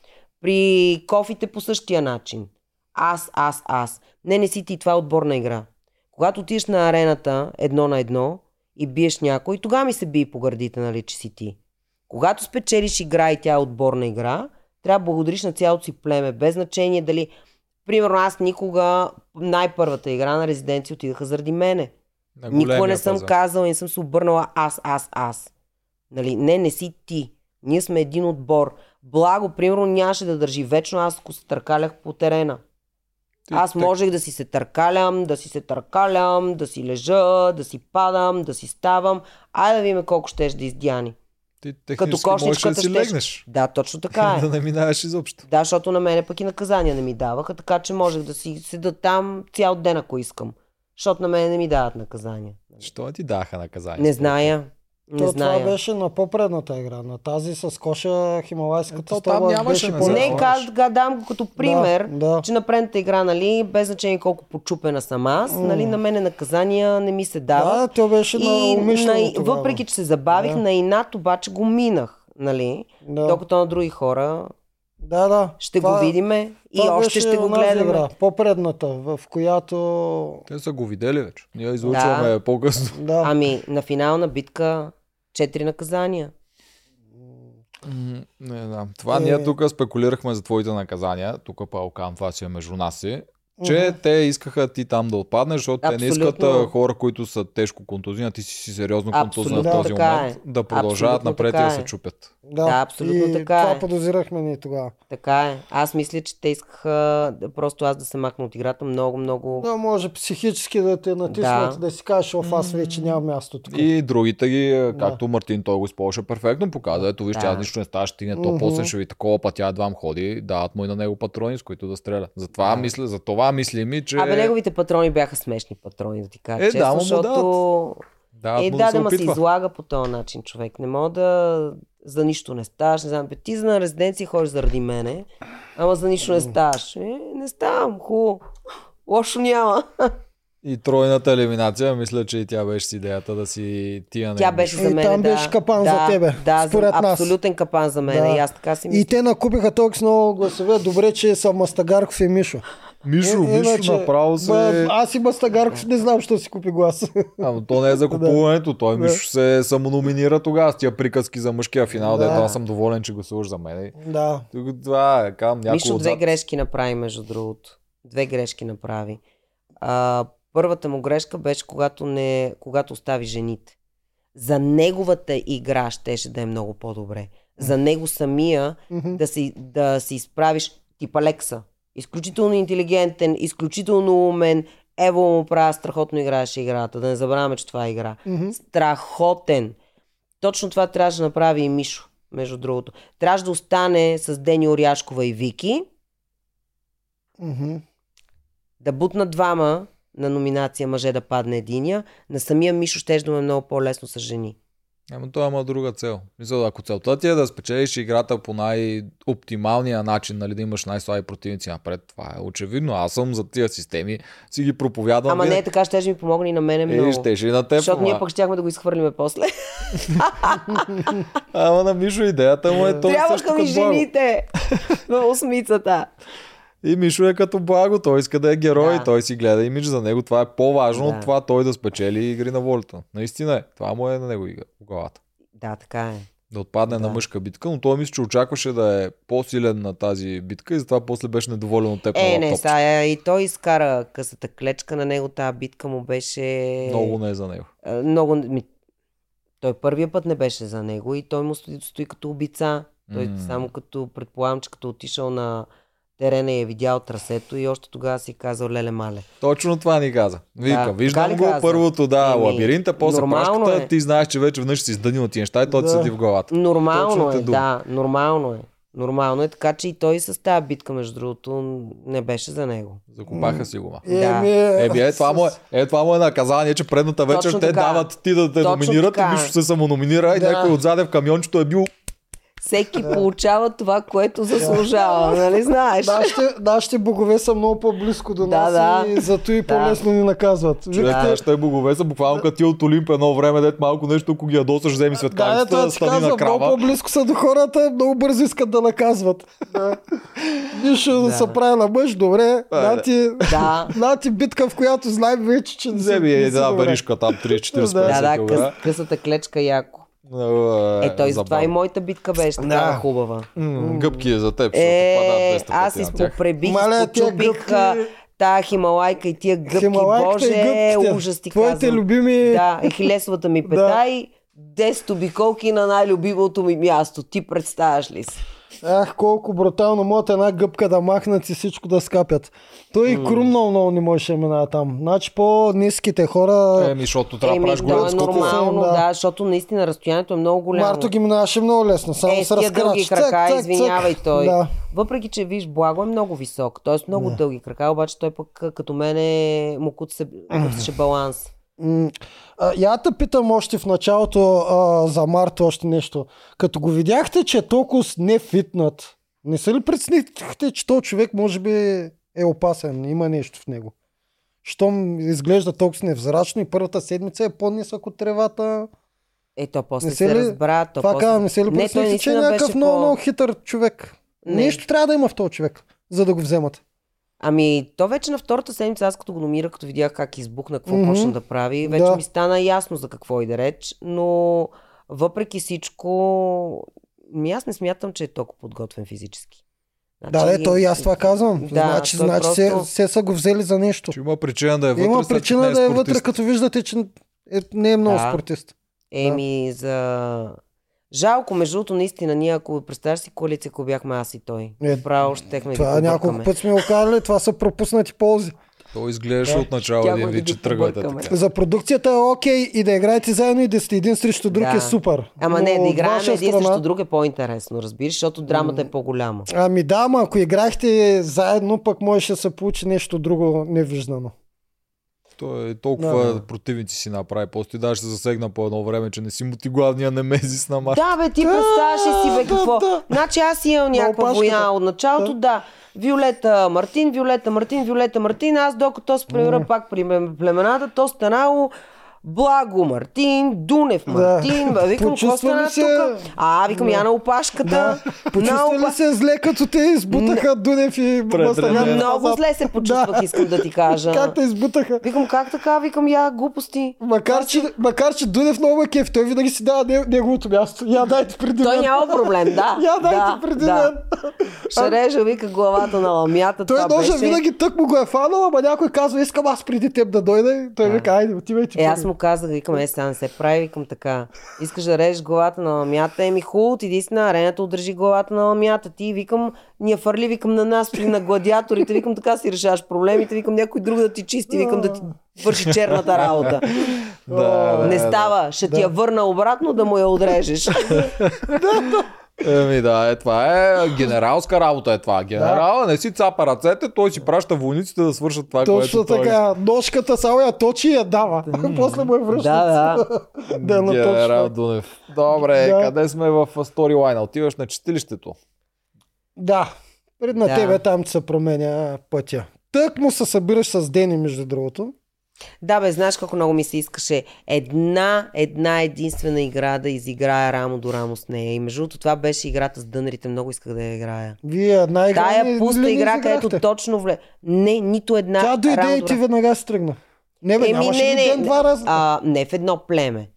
При кофите по същия начин. Аз, аз, аз. Не, не си ти, това е отборна игра. Когато отидеш на арената едно на едно и биеш някой, тогава ми се бие по гърдите, нали, че си ти. Когато спечелиш игра и тя е отборна игра, трябва да благодариш на цялото си племе, без значение дали... Примерно аз никога най-първата игра на резиденция отидаха заради мене. Никога не съм пазар. казала и не съм се обърнала аз, аз, аз. Нали, не, не си ти. Ние сме един отбор. Благо, примерно, нямаше да държи вечно, аз ако се търкалях по терена. Аз можех да си се търкалям, да си се търкалям, да си лежа, да си падам, да си ставам. Айде да видим колко щеш да издяни. Ти Като можеш да кошничката си щеш. легнеш. Да, точно така да е. не минаваш изобщо. Да, защото на мене пък и наказания не ми даваха, така че можех да си седа там цял ден, ако искам. Защото на мене не ми дават наказания. Що ти даха наказание? Не зная. Не То, зная. това беше на по-предната игра. На тази с коша хималайската То там нямаше, беше не по знам. Не, каз, га, дам го като пример, Да, да. че на предната игра, нали, без значение колко почупена съм аз, М. нали, на мене наказания не ми се дава. Да, то беше на умишлено на, тогава. въпреки, че се забавих, Да. на инат обаче го минах, нали, Да, докато на други хора да, да. ще Това- го видиме и още ще го гледаме. Игра, по-предната, в която... Те са го видели вече. Ние излучваме по-късно. Да, Ами, на финална битка четири наказания. Не знам. Това Е. ние тук спекулирахме за твоите наказания. Тук Палкан, това си е между нас си. Че те искаха ти там да отпаднеш, защото те не искат Абсолютно. хора, които са тежко контузини, а ти си, си сериозно контузен в Абсолютно този така момент, е. да продължават Абсолютно напред и да се е. чупят. да. Да, абсолютно и така това е. подозирахме ние тогава. Така е. Аз мисля, че те искаха да- просто аз да се махна от играта много, много... Да, може психически да те натиснат, да, Да. да си кажеш, оф, аз вече нямам място тук. И другите ги, както Мартин, той го използваше перфектно, показа, ето виж, Да. аз нищо не става, ще стигне, то после ще ви такова пътя едвам ходи, дават му и на него патрони, с които да стреля. Затова мисля, за това мисли ми, че... Абе, неговите патрони бяха смешни патрони, да ти кажа Е, честно, да, му защото... Дават Е, му да, да, да, се излага по този начин човек. Не мога да за нищо не ставаш. Не знам, бе, ти за на резиденция ходиш заради мене, ама за нищо не ставаш. Е, не ставам, хубаво. Лошо няма. И тройната елиминация, мисля, че и тя беше с идеята да си тия Тя не- беше И за мен. там да. беше капан да, за тебе, Да, според за, нас. абсолютен капан за мен. Да. И аз така си И мисля. те накупиха толкова много гласове. Добре, че са Мастагарков и Мишо. Мишо, Е, Мишо иначе, направо се... Ба, аз и Мастагарков не знам, що си купи глас. Ама то не е за купуването, той Да. Мишо се самономинира тогава с тия приказки за мъжкия финал, Да. дето аз съм доволен, че гласуваш за мен. да. Тук Това е, кам, някой Мишо две отзад. грешки направи, между другото. Две грешки направи. А, първата му грешка беше, когато, не, когато остави жените. За неговата игра щеше да е много по-добре. За него самия Мгм. да си, да си изправиш типа Лекса. Изключително интелигентен, изключително умен. Ево му правя, страхотно играеше играта. Да не забравяме, че това е игра. Мгм. Страхотен. Точно това трябваше да направи и Мишо, между другото. Трябваше да остане с Дени Оряшкова и Вики, Мгм. да бутнат двама на номинация мъже да падне единия. На самия Мишо ще да е много по-лесно с жени. Ама той има друга цел. Мисля, ако целта ти е да спечелиш играта по най-оптималния начин, нали, да имаш най-слаби противници напред, това е очевидно. Аз съм за тия системи, си ги проповядвам. Ама не е така, ще ми помогне и на мене много. Е, щеше и на теб. Защото ние пък щяхме да го изхвърлиме после. Ама на Мишо идеята му е то също Трябваха ми жените на осмицата. И Мишо е като благо, той иска да е герой, Да. той си гледа имидж за него. Това е по-важно Да. от това той да спечели игри на волята. Наистина е. Това му е на него в главата. Да, така е. Да отпадне Да. на мъжка битка, но той мисля, че очакваше да е по-силен на тази битка и затова после беше недоволен от теб Е, не, сега и той изкара късата клечка на него, тази битка му беше... Много не е за него. А, много... Ми... Той първия път не беше за него и той му стои, стои като убица. Той М. само като, предполагам, че като отишъл на терена и е видял трасето и още тогава си казал леле мале. Точно това ни каза. Вика, Да, виждам го каза? първото, да, Еми, лабиринта, после прашката, е. ти знаеш, че вече веднъж си издънил тия неща и той ти Да. седи в главата. Нормално Точната е, да, нормално е. Нормално е, така че и той с тази битка, между другото, не беше за него. Закопаха си го. Да. Еми, Еби, е, това му е, е, това му е наказание, че предната вечер Точно те така. дават ти да те Точно номинират така. и Мишо се самономинира и Да. някой отзаде в камиончето е бил Всеки получава това, което заслужава, нали знаеш? Нашите, нашите богове са много по-близко до Да, нас да. и зато и Да. по-лесно ни наказват. Човек, Вижте, нашите богове са буквално като ти от Олимп едно време, дет малко нещо, ако ги ядосаш, вземи да, светкавицата, това да ти стани на казвам, много крава. по-близко са до хората, много бързо искат да наказват. Да. Нищо да Да. се прави на мъж, добре. Да, На ти, Да. на ти битка, в която знаем вече, че не си- Вземи една добре. веришка там, 30-40 Да. Да, да, къс, късата клечка яко. Е, той затова и моята битка беше такава Да. хубава. Гъбки е за теб, защото Е, падат 200 аз изпопребих, изпочупих тая хималайка и тия гъбки, Хималайката боже, ужас ти Твоите казвам. любими... Да, и хилесовата ми пета и 10 обиколки на най-любимото ми място. Ти представяш ли си? Ах, колко брутално могат една гъбка да махнат и всичко да скапят. Той и крум много, много не можеше да минава там. Значи по-ниските хора... Еми, защото трябва да Еми, правиш то голям е скок. нормално, Да. да. защото наистина разстоянието е много голямо. Марто ги минаваше много лесно, само е, с тия дълги разкрач. крака, Цък, цък, извинявай цък. той. Да. Въпреки, че виж, Благо е много висок, т.е. много Да. дълги крака, обаче той пък като мене му куцаше, куцаше баланс. Я те питам още в началото а, за Марто още нещо. Като го видяхте, че е толкова не фитнат, не се ли преценихте, че този човек може би е опасен, има нещо в него? Щом изглежда толкова невзрачно и първата седмица е по-нисък от тревата. Е, то после Не се, се ли- разбра. То Това после... казвам, не се ли Не, преценихте, че е някакъв беше много, по- много хитър човек? Не. Нещо трябва да има в този човек, за да го вземат. Ами, то вече на втората седмица, аз като го номирах, като видях как избухна, какво Мгм. почна да прави, вече Да. ми стана ясно за какво и да реч, но въпреки всичко, ми аз не смятам, че е толкова подготвен физически. Да, да, той и аз това казвам. Да, значи, значи просто- се, се са го взели за нещо. Че има причина да е вътре. Има причина като да е вътре, като виждате, че е, не е много Да. спортист. Еми, за... Жалко, между другото, наистина, ние ако представяш си коалиция, ако бяхме аз и той, Е, право ще техме Това да няколко пъти сме го казали, това са пропуснати ползи. Той изглеждаше Да. от начало един вид, че тръгвате така. За продукцията е окей и да играете заедно и да сте един срещу друг Да. е супер. Ама Но не, да играем един страна- срещу друг е по-интересно, разбираш, защото драмата е по-голяма. Ами да, ама ако играхте заедно, пък можеше да се получи нещо друго невиждано. Той е толкова Да, да. противници си направи. После даже се засегна по едно време, че не си му ти главния немезис на Марта. Да, бе, ти Да, представяш си, бе, да, какво? да. Значи аз имам някаква война от началото, да. Виолета Мартин, Виолета Мартин, Виолета Мартин. Аз докато се превера пак при племената, то станало Благо Мартин, Дунев Да. Мартин. Бе, викам, какво стана ли се- тук? А, викам, Да. я на опашката. Да. на Почувства ли опа- се зле, като те избутаха Дунев и? Рене. Много зле се почувствах, искам да ти кажа. Как те избутаха? Викам, как така? Викам, я глупости. Макар че, макар, че Дунев много ме кеф, той винаги си дава не- неговото място. Я дайте преди Той няма проблем, да. Я дайте да, преди да. Ще режа, вика, главата на ламята. Той беше... винаги тък му го е фанал, ама някой казва, искам аз преди теб да дойда. Той Да. вика, айде, отивай ти. Е, аз първи. Му казах, викам, е, сега не се прави, викам така. Искаш да режеш главата на ламята, еми хубаво, ти иди си на арената, удържи главата на ламята. Ти, викам, ни я фърли, викам на нас, при на гладиаторите, викам, така си решаваш проблемите, викам, някой друг да ти чисти, викам, да ти върши черната работа. Да, не да, става, ще ти Да. я върна обратно да му я отрежеш. Еми да, е, това е генералска работа е това. Генерала не си цапа ръцете, той си праща войниците да свършат това, Точно което той така, ножката само я точи и я дава. После му е връща. да, да. да, Генерал точно. Дунев. Добре, Да. къде сме в сторилайна? Отиваш на чистилището. Да, пред на Да. тебе там се променя пътя. Тък му се събираш с Дени, между другото. Да, бе, знаеш колко много ми се искаше една, една единствена игра да изиграя рамо до рамо с нея. И между другото това беше играта с дънерите, много исках да я играя. Вие една игра Тая пуста игра, където точно вле... Не, нито една Тя дойде и ти веднага се тръгна. Не бе, Еми, нямаше не, не, ден не. два раза? А, не в едно племе.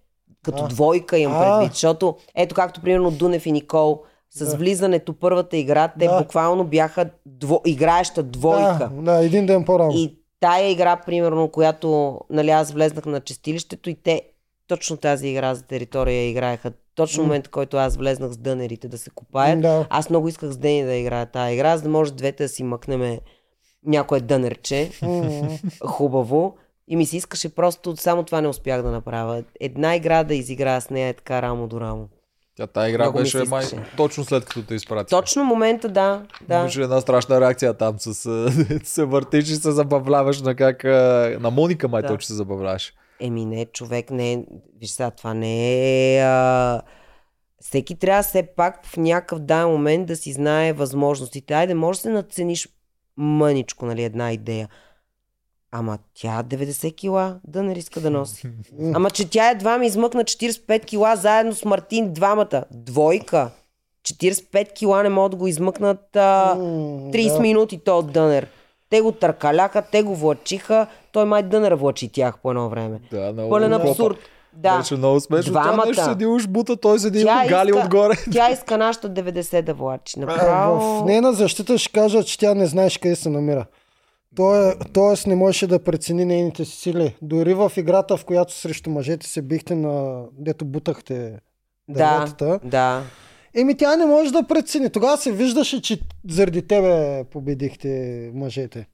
Като А. двойка имам предвид, защото ето както примерно Дунев и Никол с Да. влизането първата игра, те Да. буквално бяха дво... играеща двойка. Да, да, един ден по-рано. И тая игра, примерно, която нали, аз влезнах на чистилището и те точно тази игра за територия играеха. Точно М. момента, който аз влезнах с дънерите да се копаят. Да. Аз много исках с Дени да играя тази игра, за да може двете да си мъкнем някое дънерче. М. Хубаво. И ми се искаше просто, само това не успях да направя. Една игра да изиграя с нея е така рамо до рамо. Тя тази игра Много беше май точно след като те изпрати. Точно момента, да. да. Имаше една страшна реакция там с се въртиш и се забавляваш на как на Моника май Да. точно се забавляваш. Еми не, човек не е... Виж сега, това не е... А... всеки трябва все пак в някакъв дан момент да си знае възможностите. Айде, може да се надцениш мъничко, нали, една идея. Ама тя 90 кила да не риска да носи. Ама че тя едва ми измъкна 45 кила заедно с Мартин двамата. Двойка. 45 кила не могат да го измъкнат а, М, 30 да. минути то от дънер. Те го търкаляха, те го влачиха. Той май дънер влачи тях по едно време. Да, много Пълен абсурд. Да. Беше много смешно. Двамата. Тя нещо седи уж бута, той седи Тя гали иска- отгоре. Тя иска нашата 90 да влачи. А, Направо... В нейна защита ще кажа, че тя не знаеш къде се намира. Той, тоест не можеше да прецени нейните си сили. Дори в играта, в която срещу мъжете се бихте на... дето бутахте дърветата. да. Еми тя не може да прецени. Тогава се виждаше, че заради тебе победихте мъжете.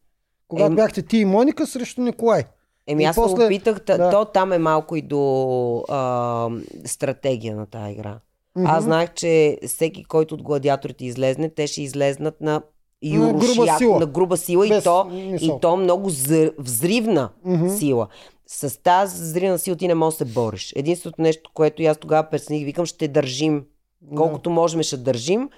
Когато Ем- бяхте ти и Моника срещу Николай. Еми И аз после- опитах, да. то там е малко и до а, стратегия на тази игра. Аз знаех, че всеки, който от гладиаторите излезне, те ще излезнат на груба юрошляк, сила. на груба сила и Без то, мисъл. и то много взривна Мгм. сила. С тази взривна сила ти не можеш да се бориш. Единственото нещо, което и аз тогава прецених, викам, ще държим. Колкото можем ще държим,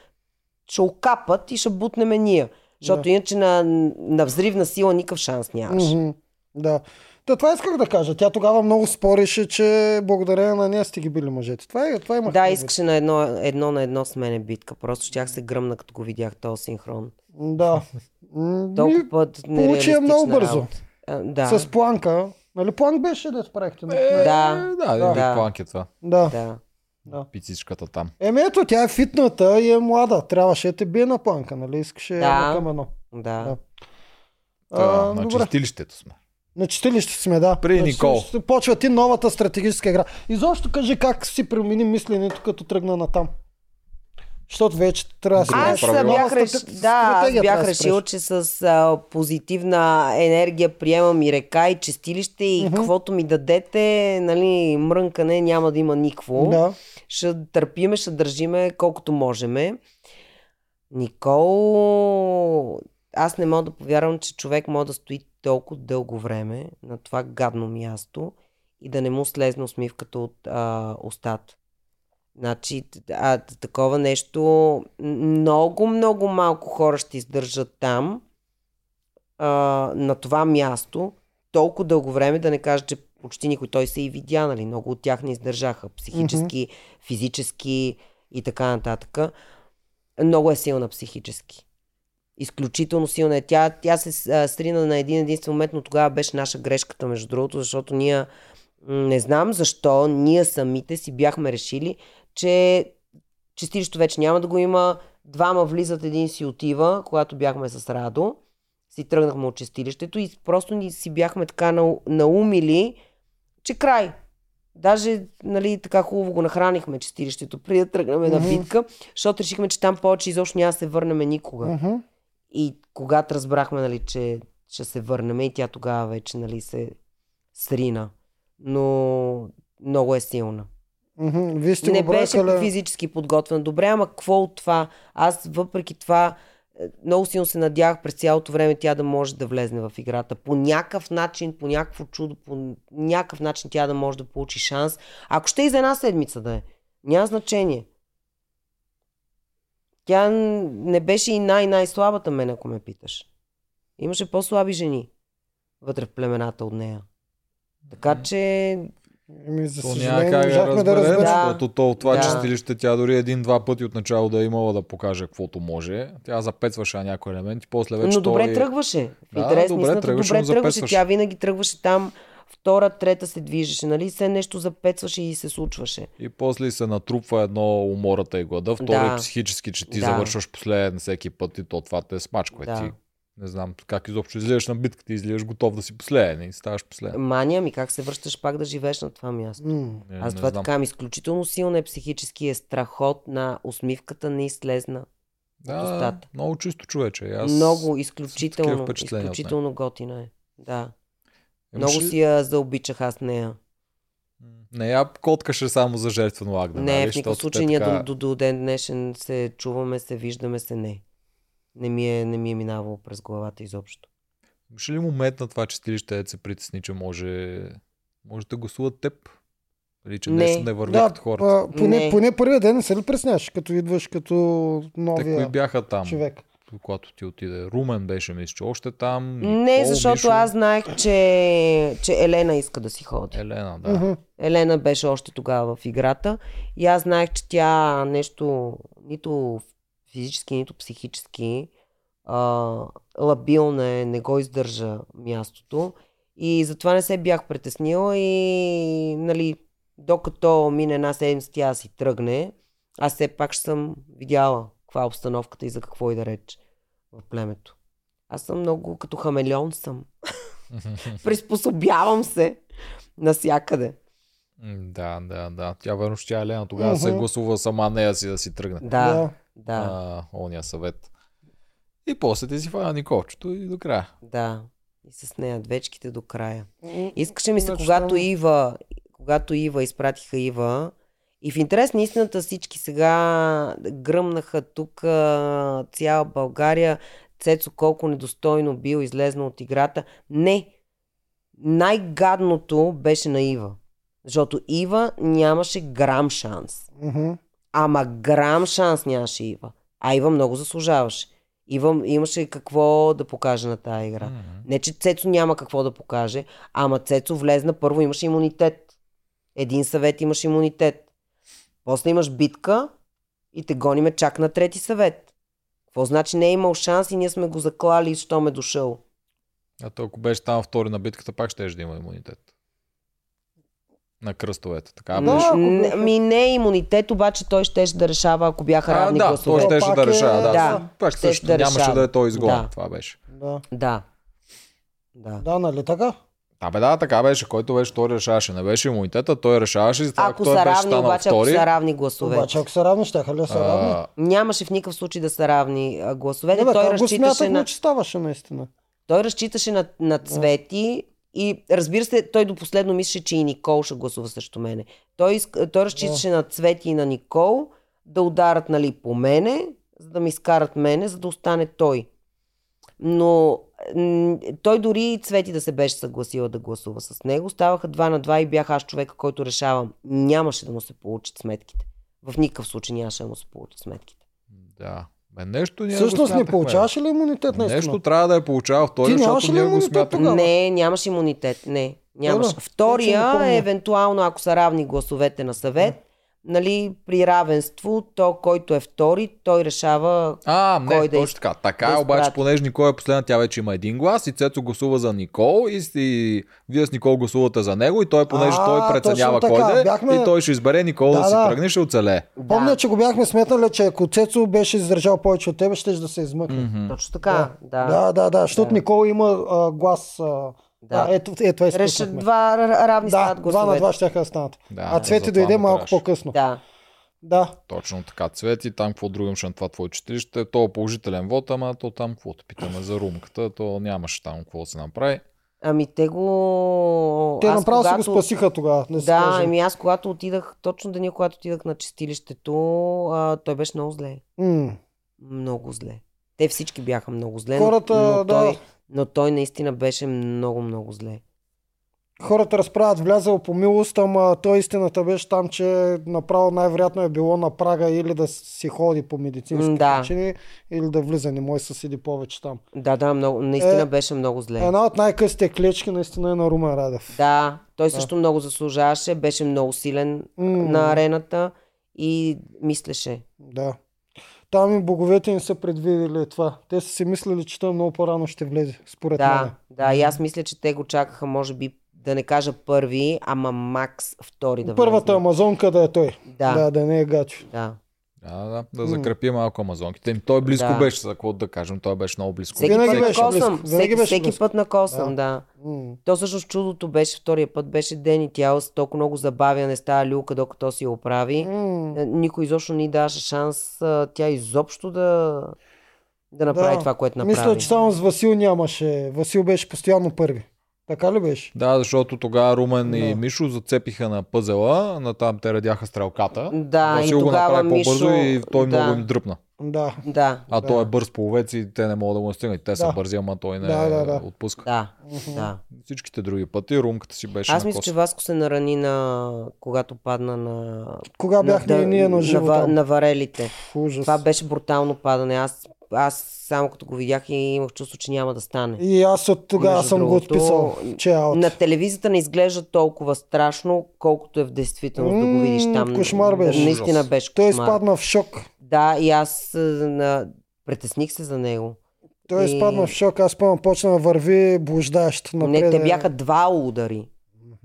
ще окапат и ще бутнем ние. Защото Да. иначе на, на взривна сила никакъв шанс нямаш. Мгм. Да. Та, това исках да кажа. Тя тогава много спореше, че благодарение на нея сте ги били мъжете. Това, е, това имах. Да, искаше на едно, едно на едно с мене битка. Просто щях се гръмна, като го видях този синхрон. Да. Толкова и път Получи я много бързо. работа. А, да, С планка. Нали планк беше да справихте? Е, Да. да, Да. да. Да. планк е това. Да. да. да. Пицичката там. Еми ето, тя е фитната и е млада. Трябваше да те бие на планка, нали? Искаше Да. към едно. Да. Да. Та, А, на добре. чистилището сме. На чистилище сме, да. При На Никол. Почва ти новата стратегическа игра. Изобщо кажи как си промени мисленето, като тръгна на там. Защото вече трябва да Аз бях, реш... да, аз бях решил, че с а, позитивна енергия приемам и река, и чистилище, и Мгм. каквото ми дадете, нали, мрънкане няма да има никво. Да. Ще търпиме, ще държиме колкото можеме. Никол, аз не мога да повярвам, че човек може да стои толкова дълго време на това гадно място и да не му слезне усмивката от а, устата. Значи, а, такова нещо, много, много малко хора ще издържат там, а, на това място, толкова дълго време, да не кажа, че почти никой той се и видя, нали? Много от тях не издържаха психически, физически и така нататък. Много е силна психически. Изключително силна е. Тя, тя се а, срина на един единствен момент, но тогава беше наша грешката, между другото, защото ние не знам защо, ние самите си бяхме решили, че чистилището вече няма да го има. Двама влизат, един си отива, когато бяхме с Радо. Си тръгнахме от чистилището и просто ни си бяхме така нау- наумили, че край. Даже, нали, така хубаво го нахранихме чистилището, преди да тръгнем на Мгм. битка, защото решихме, че там повече изобщо няма да се върнем никога. Мгм. И когато разбрахме, нали, че ще се върнем и тя тогава вече, нали, се срина. Но много е силна. Мгм. Вие сте не го беше бракали. физически подготвен. Добре, ама какво от това? Аз въпреки това е, много силно се надявах през цялото време тя да може да влезне в играта. По някакъв начин, по някакво чудо, по някакъв начин тя да може да получи шанс. Ако ще и за една седмица да е. Няма значение. Тя не беше и най-най-слабата мен, ако ме питаш. Имаше по-слаби жени вътре в племената от нея. Така че Еми, за То няма как да можахме да разберем, защото то, това Да. чистилище тя дори един-два пъти от начало да е имала да покаже каквото може. Тя запецваше на някои елементи, после вече но добре той... тръгваше. Да, интерес добре истината, тръгваше, добре тръгваше. Тя винаги тръгваше там, втора, трета се движеше, нали? Все нещо запецваше и се случваше. И после се натрупва едно умората и глада, второ Да. психически, че ти Да. завършваш последен всеки път и то това те смачква. Да. Ти не знам как изобщо излизаш на битката, излизаш готов да си последен и ставаш последен. Мания ми, как се връщаш пак да живееш на това място? Не, Аз не това знам. така ми изключително силна е психически е страхот на усмивката не излезна. Да, устата. много чисто човече. и Аз... Много изключително, изключително готина е. Да. Имаш Много ли- си я заобичах аз нея. Не я коткаше само за жертвено агне. Не, нали? в никакъв случай ние така- до, до, до ден днешен се чуваме, се виждаме, се не. Не ми е, не ми е минавало през главата изобщо. Имаше ли момент на това чистилище, да се притесни, че може, може да гласуват теб? Или че Не. нещо не върви Да, като хората. а, поне, Не. поне първия ден не се ли пресняш, като идваш като Те новия кои бяха там, човек? когато ти отиде? Румен беше, мисля, че още там. Не, Никол, защото Мишо, аз знаех, че, че Елена иска да си ходи. Елена, да. Мгм. Елена беше още тогава в играта и аз знаех, че тя нещо нито физически, нито психически а, лабилна е, не го издържа мястото и затова не се бях притеснила и нали, докато мине една седмица тя си тръгне, аз все пак ще съм видяла каква е обстановката и за какво и да реч в племето. Аз съм много като хамелеон съм. Приспособявам се насякъде. Да, да, да. Тя верно ще тя Елена тогава се Мгм. гласува сама нея си да си тръгне. Да, Да. А, ония съвет. И после ти си фана Николчето и до края. Да. И с нея двечките до края. Искаше ми се, Значи когато Ива, когато Ива изпратиха Ива, и в интерес на истината всички сега гръмнаха тук цяла България, Цецо колко недостойно бил излезнал от играта. Не. Най-гадното беше на Ива. Защото Ива нямаше грам шанс. мгм. Ама грам шанс нямаше Ива. А Ива много заслужаваше. Ива имаше какво да покаже на тази игра. М. Не, че Цецо няма какво да покаже, ама Цецо влезна, първо имаше имунитет. Един съвет имаш имунитет. После имаш битка и те гониме чак на трети съвет. Какво значи не е имал шанс и ние сме го заклали, що ме дошъл? А то ако беше там втори на битката, пак ще да има имунитет. На кръстовете. Така Да, беше. ако беше- Ми не е имунитет, обаче той щеше да решава, ако бяха А, равни да, гласове. той щеше да е- решава. Да, Да. Пак Щеше също да нямаше решава. да е той изгон. Да. Това беше. Да. Да. Да. да, нали така? Да, бе, да, така беше. Който беше втори решаваше. Не беше имунитета, той решаваше. И затова, Ако той са беше равни, станал обаче, ако втори, са равни гласове. Обаче ако са равни, ще ли са равни? а, Нямаше в никакъв случай да са равни а, гласовете. Не, бе, той го разчиташе на... че ставаше наистина. Той разчиташе на, на цвети и разбира се, той до последно мислеше, че и Никол ще гласува срещу мене. Той, той разчиташе на цвети и на Никол да ударат нали, по мене, за да ми изкарат мене, за да остане той. Но той дори и Цвети да се беше съгласила да гласува с него. Ставаха два на два и бях аз човека, който решавам. Нямаше да му се получат сметките. В никакъв случай нямаше да му се получат сметките. Да. Бе, нещо ние Всъщност не смятахме, получаваше ли имунитет наистина? Нещо трябва да е получавал втори, Ти защото ние го тогава? Не, нямаш имунитет. Не, нямаш. Да, да. Втория е евентуално, ако са равни гласовете на съвет, нали, при равенство, то, който е втори, той решава А, не, Кой да точно така. Така да е, обаче, понеже Никол е последна, тя вече има един глас и Цецо гласува за Никол и, и вие с Никол гласувате за него и той, понеже А, той преценява кой да е, Бяхме- и той ще избере Никол да, Да, си да. тръгне, ще оцелее. Помня, че го бяхме сметнали, че ако Цецо беше издържал повече от тебе, ще да се измъкне. Мгм. точно така. Да. Да, да, да, защото Да. Никола има а, глас. А, Да. да. ето, ето това Реша, два равни Да, стават два на гласовете. два ще да станат. Да, а Цвети дойде малко трябваше. по-късно. Да. Да. Точно така, Цвети, там какво друго имаше на това твое читалище, то е положителен вод, ама то там какво те питаме за румката, то нямаше там какво да се направи. Ами те го... Те аз направо когато... си го спасиха тогава. Да, Да, ами аз когато отидах, точно деня, когато отидах на чистилището, а, той беше много зле. М. Много зле. Те всички бяха много зле, Хората, но, но, да. той, но той наистина беше много, много зле. Хората разправят влязъл по милост, ама той истината беше там, че направо най-вероятно е било на прага или да си ходи по медицински да. причини, или да влиза. Не може да се седи повече там. Да, да, много, наистина Е, беше много зле. Една от най-късите клечки наистина е на Румен Радев. Да, той също много заслужаваше, беше много силен М. на арената и мислеше. Да. Там и боговете не са предвидели това. Те са си мислили, че той много по-рано ще влезе, според мен. Да, да, и аз мисля, че те го чакаха, може би, да не кажа първи, ама макс втори да Първата влезне. амазонка да е той. Да, Да, да не е гачо. да. Да, да, да закрепи малко амазонките. Им Той близко Да. беше, за какво да кажем, той беше много близко. Всеки Винаги път на косъм. Всеки, беше всеки близко. път на косъм, да. М. То всъщност чудото беше втория път, беше Ден и тя с толкова много забавя, не става люлка, докато си я оправи. Е, Никой изобщо й даваше шанс тя изобщо да, да направи Да. това, което направи. Мисля, че само с Васил нямаше. Васил беше постоянно първи. Така ли беше? Да, защото тогава Румен и Да. Мишо зацепиха на пъзела, на там те радяха стрелката. Да, и Васил го тогава направи по-бързо Мишо- и той да. много им дръпна. Да. Да, А Да. той е бърз по овец и те не могат да му настигнат. Те са Да. бързи, ама той не Да, да, да. отпуска. да, да. Всичките други пъти румката си беше Аз на мисля, че Васко се нарани на... когато падна на... Кога бяхме и ние на живо там? на варелите. Ужас. Това беше брутално падане. Аз, аз само като го видях и имах чувство, че няма да стане. И аз от тогава съм го другото, отписал, че е аут. На телевизията не изглежда толкова страшно, колкото е в действителност да го видиш там. кошмар беше. Наистина беше Той кошмар. изпадна в шок. Да, и аз на... притесних се за него. Той И- изпадна в шок. Аз спомням, почна да върви блуждаещ. Не, Напред, те е. бяха два удари.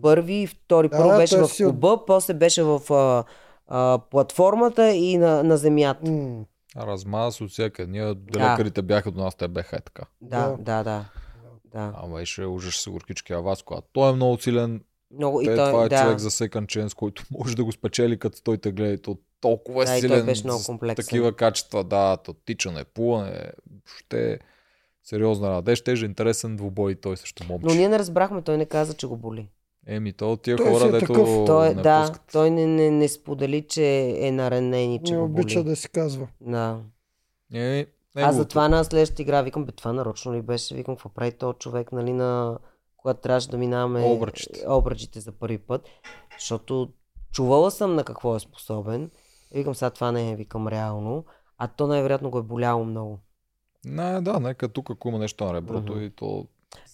Първи и втори. Да, Първо беше той в си- клуба, после беше в а, а, платформата и на, на земята. М, Размаза се от всяка. Ние Да. лекарите бяха до нас, те беха е така. Да, Да. да, да. да. А беше ужас с горкички. А Васко, а той е много силен. Много, и Те, той, това е да. човек за second chance, който може да го спечели, като той те гледа. и То толкова е Да, силен. беше много с комплексен. Такива качества, да, то тичане, плуване, въобще сериозна работа. Ще е интересен двубой той също момче. Но ние не разбрахме, той не каза, че го боли. Еми, то от тия Той хора, е дето такъв. Той, не да, пускат. той не, не, не сподели, че е наранен и че Не го обича боли. да си казва. Да. Еми, Аз неговото. затова на следващата игра викам, бе, това нарочно ли беше? Викам, какво прави този човек, нали, на... когато трябваше да минаваме Обръчите. обръчите за първи път. Защото чувала съм на какво е способен. Викам, сега това не е, викам, реално. А то най-вероятно го е боляло много. Не, да, нека тук, ако има нещо на реброто Мгм. и то...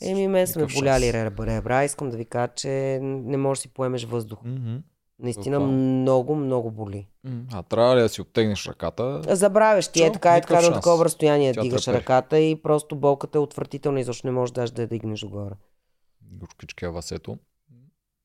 Еми, мен сме боляли ребра. Искам да ви кажа, че не можеш да си поемеш въздух. Мгм. Наистина Буквално. много, много боли. А трябва ли да си обтегнеш ръката? Забравяш ти, е така никакъв така на такова разстояние Тя дигаш трепери. ръката и просто болката е отвратителна и защо не можеш даже да я дигнеш догоре. Горкички Васето.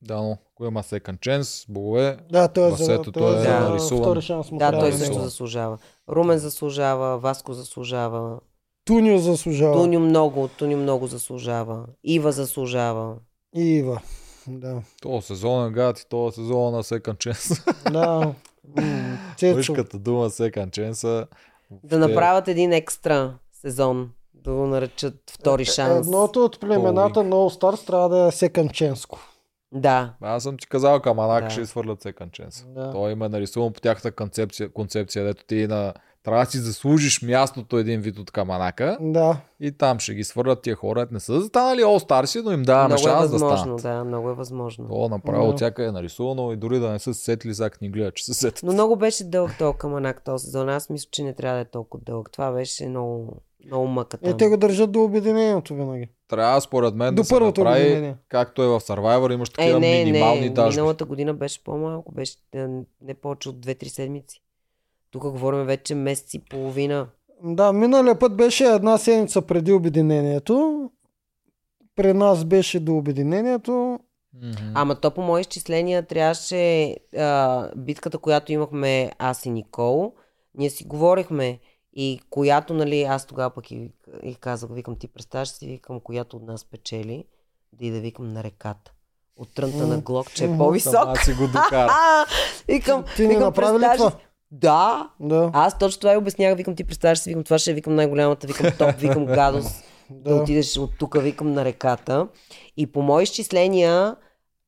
Да, но ако има second chance, богове, Да, той е за, Басето, той е той е за нарисуван. втори шанс му Да, той да също заслужава. Румен заслужава, Васко заслужава, Тунио заслужава. Туню много, Туню много заслужава, Ива заслужава. Ива. Да. то сезон е гад и то сезон на second chance. Да. Мъжката дума second chance. Да направят един екстра сезон, да го наречат втори шанс. Едното от племената на All Stars трябва да е секанченско. Да, Аз съм ти казал, Каманак Да. ще изхвърлят chance. Да. Той има нарисуван по тяхната концепция, концепция, дето ти на... трябва да си заслужиш мястото един вид от Каманака Да. и там ще ги свърлят тия хора. Не са станали All Stars, но им даваме много е шанс да възможно, станат. да, много е възможно. То направо Да. от всяка е нарисувано и дори да не са се сетили, зак ни гледа, че се сетят. Но много беше дълъг този каманак този сезон. Аз мисля, че не трябва да е толкова дълъг. Това беше много, много мъка Е, те го държат до обединението винаги. Трябва според мен До да се първото направи, обединение. както е в Survivor, имаш Е, такива не, минимални не, дажби. миналата година беше по-малко, беше е, не повече от 2-3 седмици. Тук говорим вече месец и половина. Да, миналия път беше една седмица преди обединението. При нас беше до обединението. Мгм. Ама то по мои изчисления трябваше а, битката, която имахме аз и Никол, ние си говорихме и която, нали, аз тогава пък и, и казах, викам, ти представяш си, викам, която от нас печели, да и да викам на реката. От трънта на. Глок, че е по-висок. Сама си го докара. Викам, Ти не викам, направи ли това? Да, Да. аз точно това и обяснявах, викам, ти представяш си, викам, това ще е, викам, най-голямата, викам, топ, викам, гадост да. Да. отидеш от тук, викам, на реката. И по мои изчисления,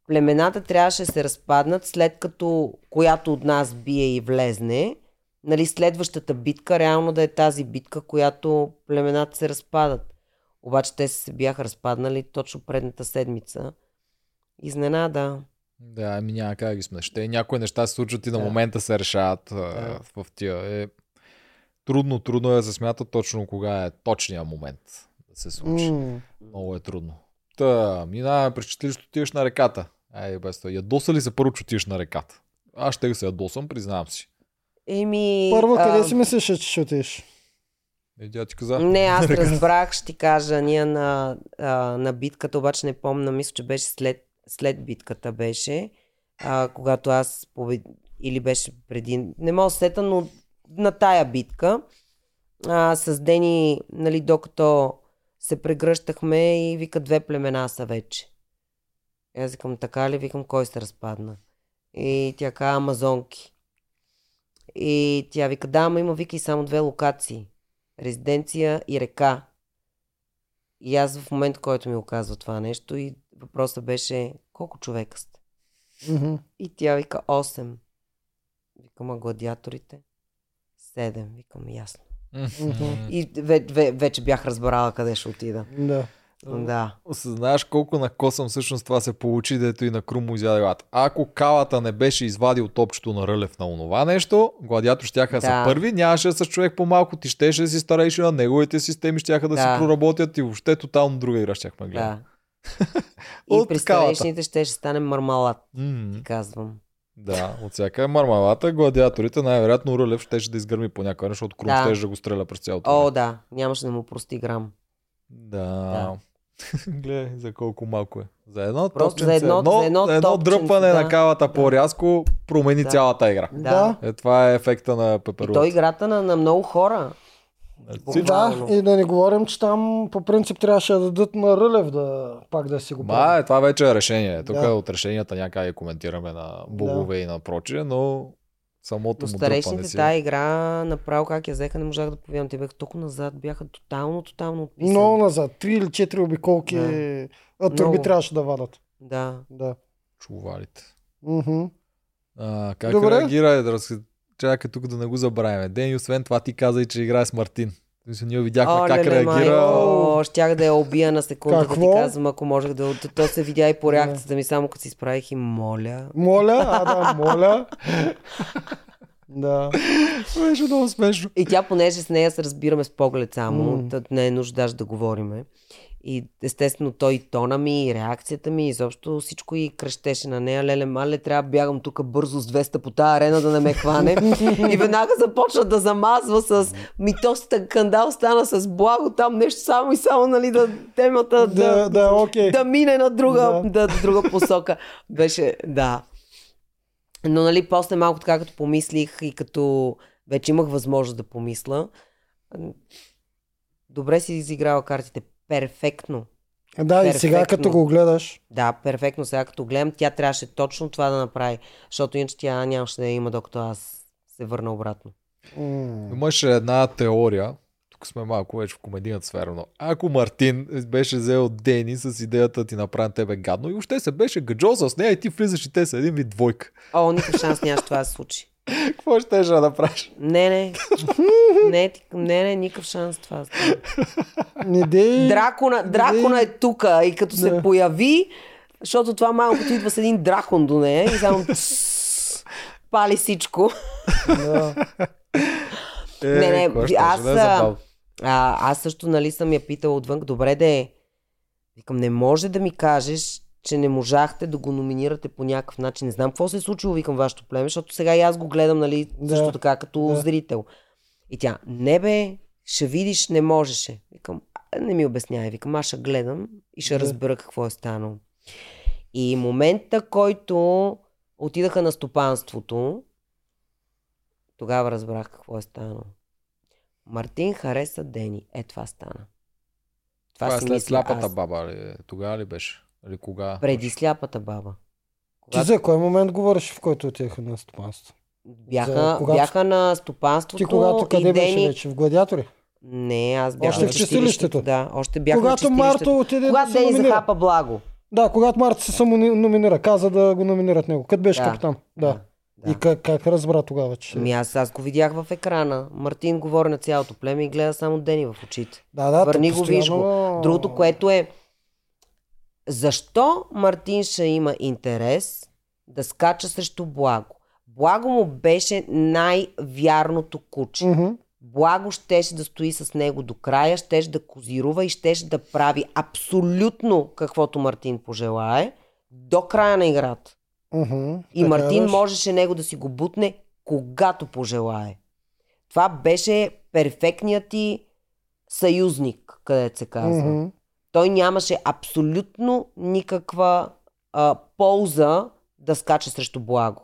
племената трябваше да се разпаднат, след като която от нас бие и влезне. Нали, следващата битка, реално да е тази битка, която племената се разпадат. Обаче те се бяха разпаднали точно предната седмица. Изненада. Да, ами няма как да ги смеш. Те някои неща се случват и на Да. момента се решават Да. в тия. Е, трудно, трудно е да се смята точно кога е точния момент да се случи. М. Много е трудно. Та, минаваме през читалището, отиваш на реката. Ай, без това. Ядоса ли се първо, че отиваш на реката? Аз ще се ядосам, признавам си. Еми... Първо, а, къде си мислиш, че ще отидеш? Тя ти каза. Не, аз разбрах, ще ти кажа, ние на, а, на битката, обаче не помня, мисля, че беше след, след битката беше, а, когато аз побед... или беше преди, не мога сета, но на тая битка, а, с Дени, нали, докато се прегръщахме и вика две племена са вече. Аз викам, така ли? Викам, кой се разпадна? И тя каза, амазонки. И тя вика, да, ама има, вика и само две локации резиденция и река. И аз в момента, който ми оказва това нещо, и въпросът беше колко човека сте? И тя вика 8. Викам, а гладиаторите? Седем, викам, ясно. И ве, ве, вече бях разбрала къде ще отида. Да. Да. Осъзнаеш колко накосъм всъщност това се получи, дето и на Крум изяде главата. Ако калата не беше извадил топчето на Рълев на онова нещо, гладиатор щяха да. са първи, нямаше да са човек по-малко, ти щеше да си старейши на неговите системи, щяха да, Да. си проработят и въобще тотално друга игра щяхме да гледаме. Да. И От при скалата. старейшините ще, ще стане мармалат, М, ти казвам. Да, от всяка е мармалата, гладиаторите най-вероятно Рълев щеше да изгърми по някакъв начин, защото Крум Да. щеше да го стреля през цялото О, време. да, нямаше да му прости грам. Да. Да. Гледай за колко малко е. За едно Просто топченце, за едно- едно, за едно едно топченце, дръпване да. на калата по-рязко промени Да. цялата игра. Да. Е, това е ефекта на И то пеперута. играта на, на много хора. Всичко. Да, и да не говорим, че там по принцип трябваше да дадат на Рълев да пак да си го прави. е, това вече е решение. Тук Да. от решенията някак коментираме на богове и на прочие, но самото Но му дръпване старейшините си. тази игра, направо как я взеха, не можах да повярвам. Те бяха толкова назад, бяха тотално, тотално отписани. Много назад. Три или четири обиколки Да. а тръби Много. трябваше да вадат. Да. Да. Чувалите. Мгм. А, как Добре. реагира? Да раз... Чакай тук да не го забравяме. Ден и освен това ти каза и, че играе с Мартин. Мисля, ние видяхме О, как реагира. майко, щях да я убия на секунда, да Какво? ти казвам, ако можех да... То, то се видя и по реакцията ми, само като си справих и моля. Моля, а да, моля. да. Беше много смешно. И тя, понеже с нея се разбираме с поглед само, mm. не е нужда даже да говориме. И естествено той и тона ми, и реакцията ми, изобщо всичко и крещеше на нея. Леле, мале, трябва да бягам тук бързо с 200 по тази арена да не ме хване. и веднага започна да замазва с... Ми то скандал стана с благо там нещо само и само, нали, да темата Да, да, окей. да мине на друга, Да. да. Да, друга посока. Беше, да. Но нали, после малко така като помислих и като вече имах възможност да помисля, добре си изиграла картите. Перфектно. Да, и сега Перфектно. като го гледаш. Да, перфектно. Сега като гледам, тя трябваше точно това да направи, защото иначе тя нямаше да я има, докато аз се върна обратно. М. Имаше една теория, тук сме малко вече в комедийната сфера, но ако Мартин беше взел Дени с идеята да ти направи на тебе гадно и още се беше гаджол с нея и ти влизаш и те са един вид двойка. О, никакъв шанс нямаше това да се случи. Какво ще да направиш? Не, не. Не, не, не, никакъв шанс това. Не дей... Дракона, дракона е тук и като се появи, защото това малкото идва с един дракон до нея и само пали всичко. Е, Не, не, ще аз, да е. А, аз също нали съм я питала отвън, добре да е. Викам, не може да ми кажеш, че не можахте да го номинирате по някакъв начин. Не знам какво се е случило, викам вашето племе, защото сега и аз го гледам, нали, Да. също така като Да. зрител. И тя, не бе, ще видиш, не можеше. Викам, «А, не ми обяснявай, викам, аз ще гледам и ще Да. разбера какво е станало. И момента, който отидаха на стопанството, тогава разбрах какво е станало. Мартин хареса Дени. Е, това стана. Това, Това е след мисля сляпата аз. баба ли? Тогава ли беше? Или кога? Преди сляпата баба. Ти Когато за кой момент говориш, в който отиеха на стопанство? бяха, за когато- бяха на стопанството Ти когато къде и беше Дени... вече? В гладиатори? Не, аз бях Още на в чистилището? Да, още бях на когато чистилището. Марто отиде Когато да се Дени номинира. захапа благо. Да, когато Марто се само номинира, каза да го номинират него. Къде беше Да. капитан? Да. да. И как, как разбра тогава, че... Ами аз, аз го видях в екрана. Мартин говори на цялото племе и гледа само Дени в очите. Да, да, Върни го, виж го. постоянно- Другото, което е защо Мартин ще има интерес да скача срещу Благо? Благо му беше най-вярното куче. Мгм. Благо щеше да стои с него до края, щеше да козирува и щеше да прави абсолютно каквото Мартин пожелае до края на играта. Мгм. И Така Мартин беше. можеше него да си го бутне когато пожелае. Това беше перфектният ти съюзник, където се казва. Мгм. Той нямаше абсолютно никаква а, полза да скача срещу Благо.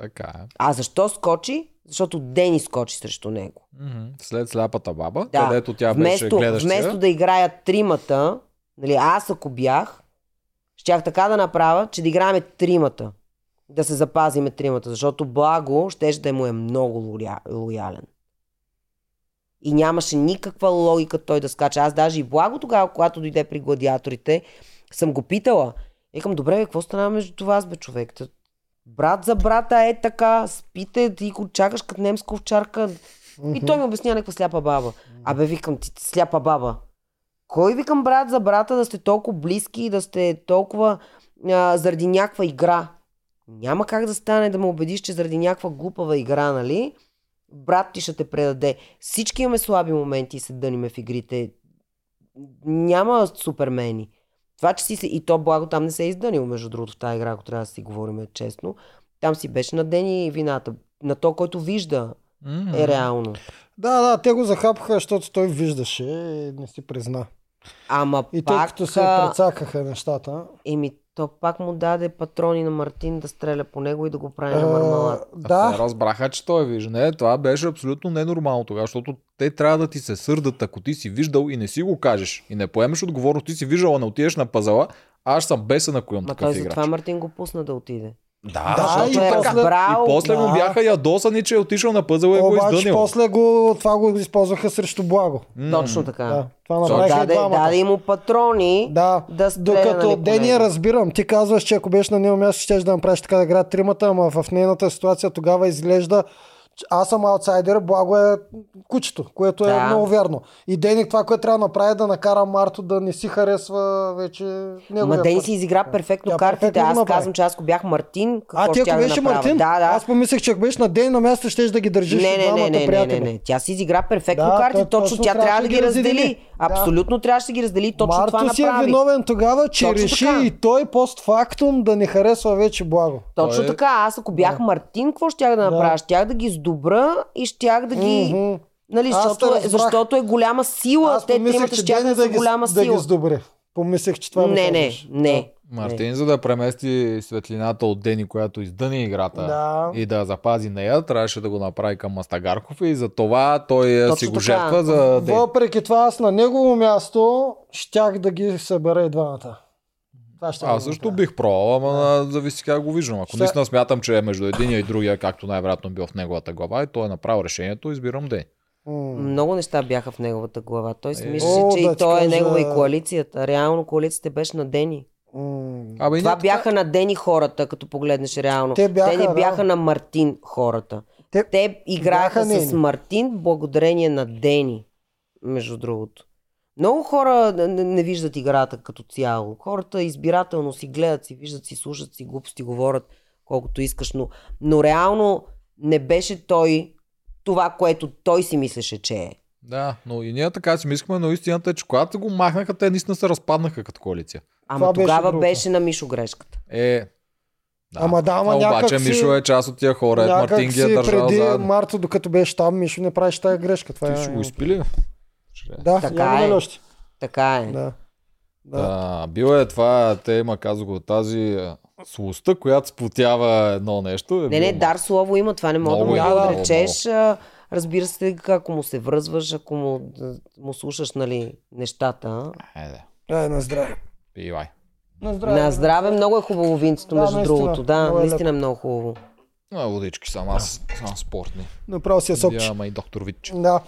Така е. А защо скочи? Защото Дени скочи срещу него. След сляпата баба, Да. където тя вместо, беше гледаща. вместо да играят тримата, нали, аз ако бях, щях така да направя, че да играем тримата. Да се запазиме тримата, защото Благо щеше да му е много лоя, лоялен. И нямаше никаква логика той да скача. Аз даже и Благо тогава, когато дойде при гладиаторите, съм го питала. Викам, добре, какво стана между това, бе, човек? Брат за брата е така, спите, ти го чакаш като немска овчарка. И той ми обясня някаква сляпа баба. Абе, викам ти, сляпа баба. Кой викам брат за брата да сте толкова близки и да сте толкова а, заради някаква игра? Няма как да стане да ме убедиш, че заради някаква глупава игра, нали? Брат ти ще те предаде. Всички имаме слаби моменти и се дъниме в игрите. Няма супермени. Това, че си се... И то благо там не се е издънил, между другото, в тази игра, ако трябва да си говорим честно. Там си беше на Дени вината. На то, който вижда, е реално. Да, да, те го захапаха, защото той виждаше и не си призна. Ама И тъй пак... като се прецакаха нещата. Еми, то пак му даде патрони на Мартин да стреля по него и да го прави на а, мармалат. Да. Те разбраха, че той вижда. Не, това беше абсолютно ненормално тогава, защото те трябва да ти се сърдат, ако ти си виждал и не си го кажеш и не поемеш отговорност, ти си виждал, а не отидеш на пазала, аз съм бесен, ако имам Ма такъв той играч. затова Мартин го пусна да отиде. Да, Да, и е после- така. разбрал, и после му да. бяха ядосани, че е отишъл на пъзела и го е обаче издънил. после го, това го използваха срещу Благо. М. Точно така. Да, това направиха и Даде, двамата. даде му патрони Да, да докато нали, по Дени я него. разбирам. Ти казваш, че ако беше на него място, ще да направиш така да играят тримата, ама в нейната ситуация тогава изглежда аз съм аутсайдер, благо е кучето, което е Да. много вярно. И Дени това, което трябва да направи е да накара Марто да не си харесва вече неговия Ма Дени си изигра перфектно Тя картите. перфектно Аз направи. казвам, че аз ако бях Мартин, какво А ти ако да беше направя? Мартин, Да, да. аз помислех, че ако беше на Дени на място, ще да ги държиш Не, не, не, не, не, не, не. Тя си изигра перфектно Да, карти. то- Точно точно тя трябва да ги раздели. Да. Абсолютно трябваше да ги раздели. Точно Марто това си е направи. виновен тогава, че Точно реши така. и той постфактум да не харесва вече благо. Точно е- така. Аз ако бях Мартин, какво щях да направя? Щях да ги сдобра и щях да ги... Мгм. Нали, Аз защото, е, защото е голяма сила. Аз Те тримата Дени да са да ги, голяма да ги сила. сдобре. Помислех, че това Не, не, не. Мартин, за да премести светлината от Дени, която издъни играта Да. и да запази нея, трябваше да го направи към Мастагарков и за това той е Точно си го така. жертва за Дени. Въпреки това, аз на негово място щях да ги събера и двамата. Това ще Аз също бих пробвал, ама да. зависи как го виждам. Ако Ще- наистина смятам, че е между единия и другия, както най-вероятно бил в неговата глава, и той е направил решението, избирам Дени. Много неща бяха в неговата глава. Той си Е. мислеше, че да и той е негова и коалицията. Реално коалицията беше на Дени. Абе, Това ние бяха на Дени хората, като погледнеш реално. Те бяха, Те не да. бяха на Мартин хората. Те Те играха с. Мартин благодарение на Дени, между другото. Много хора не, не- виждат играта като цяло. Хората избирателно си гледат, си виждат, си слушат, си глупости говорят колкото искаш, но, но реално не беше той това, което той си мислеше, че е. Да, но и ние така си мислихме, но истината е, че когато го махнаха, те наистина се разпаднаха като коалиция. Ама Това беше тогава другото. беше на Мишо грешката. Е, да. Ама да, ама А обаче си- Мишо е част от тия хора. Някак Мартин ги е държал преди заедно. Марто, докато беше там, Мишо не правиш тази грешка. Това Ти е... ще го изпили. Ще. Да, Така е. Още. Така е. Да. Да. Да, бил е това, те има казва го, тази слуста, която сплотява едно нещо. Е Не, не, дар слово има, това не мога да му е, го много, отречеш. а, Разбира се, ако му се връзваш, ако му, да- му слушаш нали, нещата. Айде, Ай, на здраве. пивай. На здраве. На здраве много е хубаво винцето, Да, между наистина, другото. Да, много е наистина е много хубаво. А, водички само аз, само спортни. Направо си е сокче. Ама и доктор Вич. Да.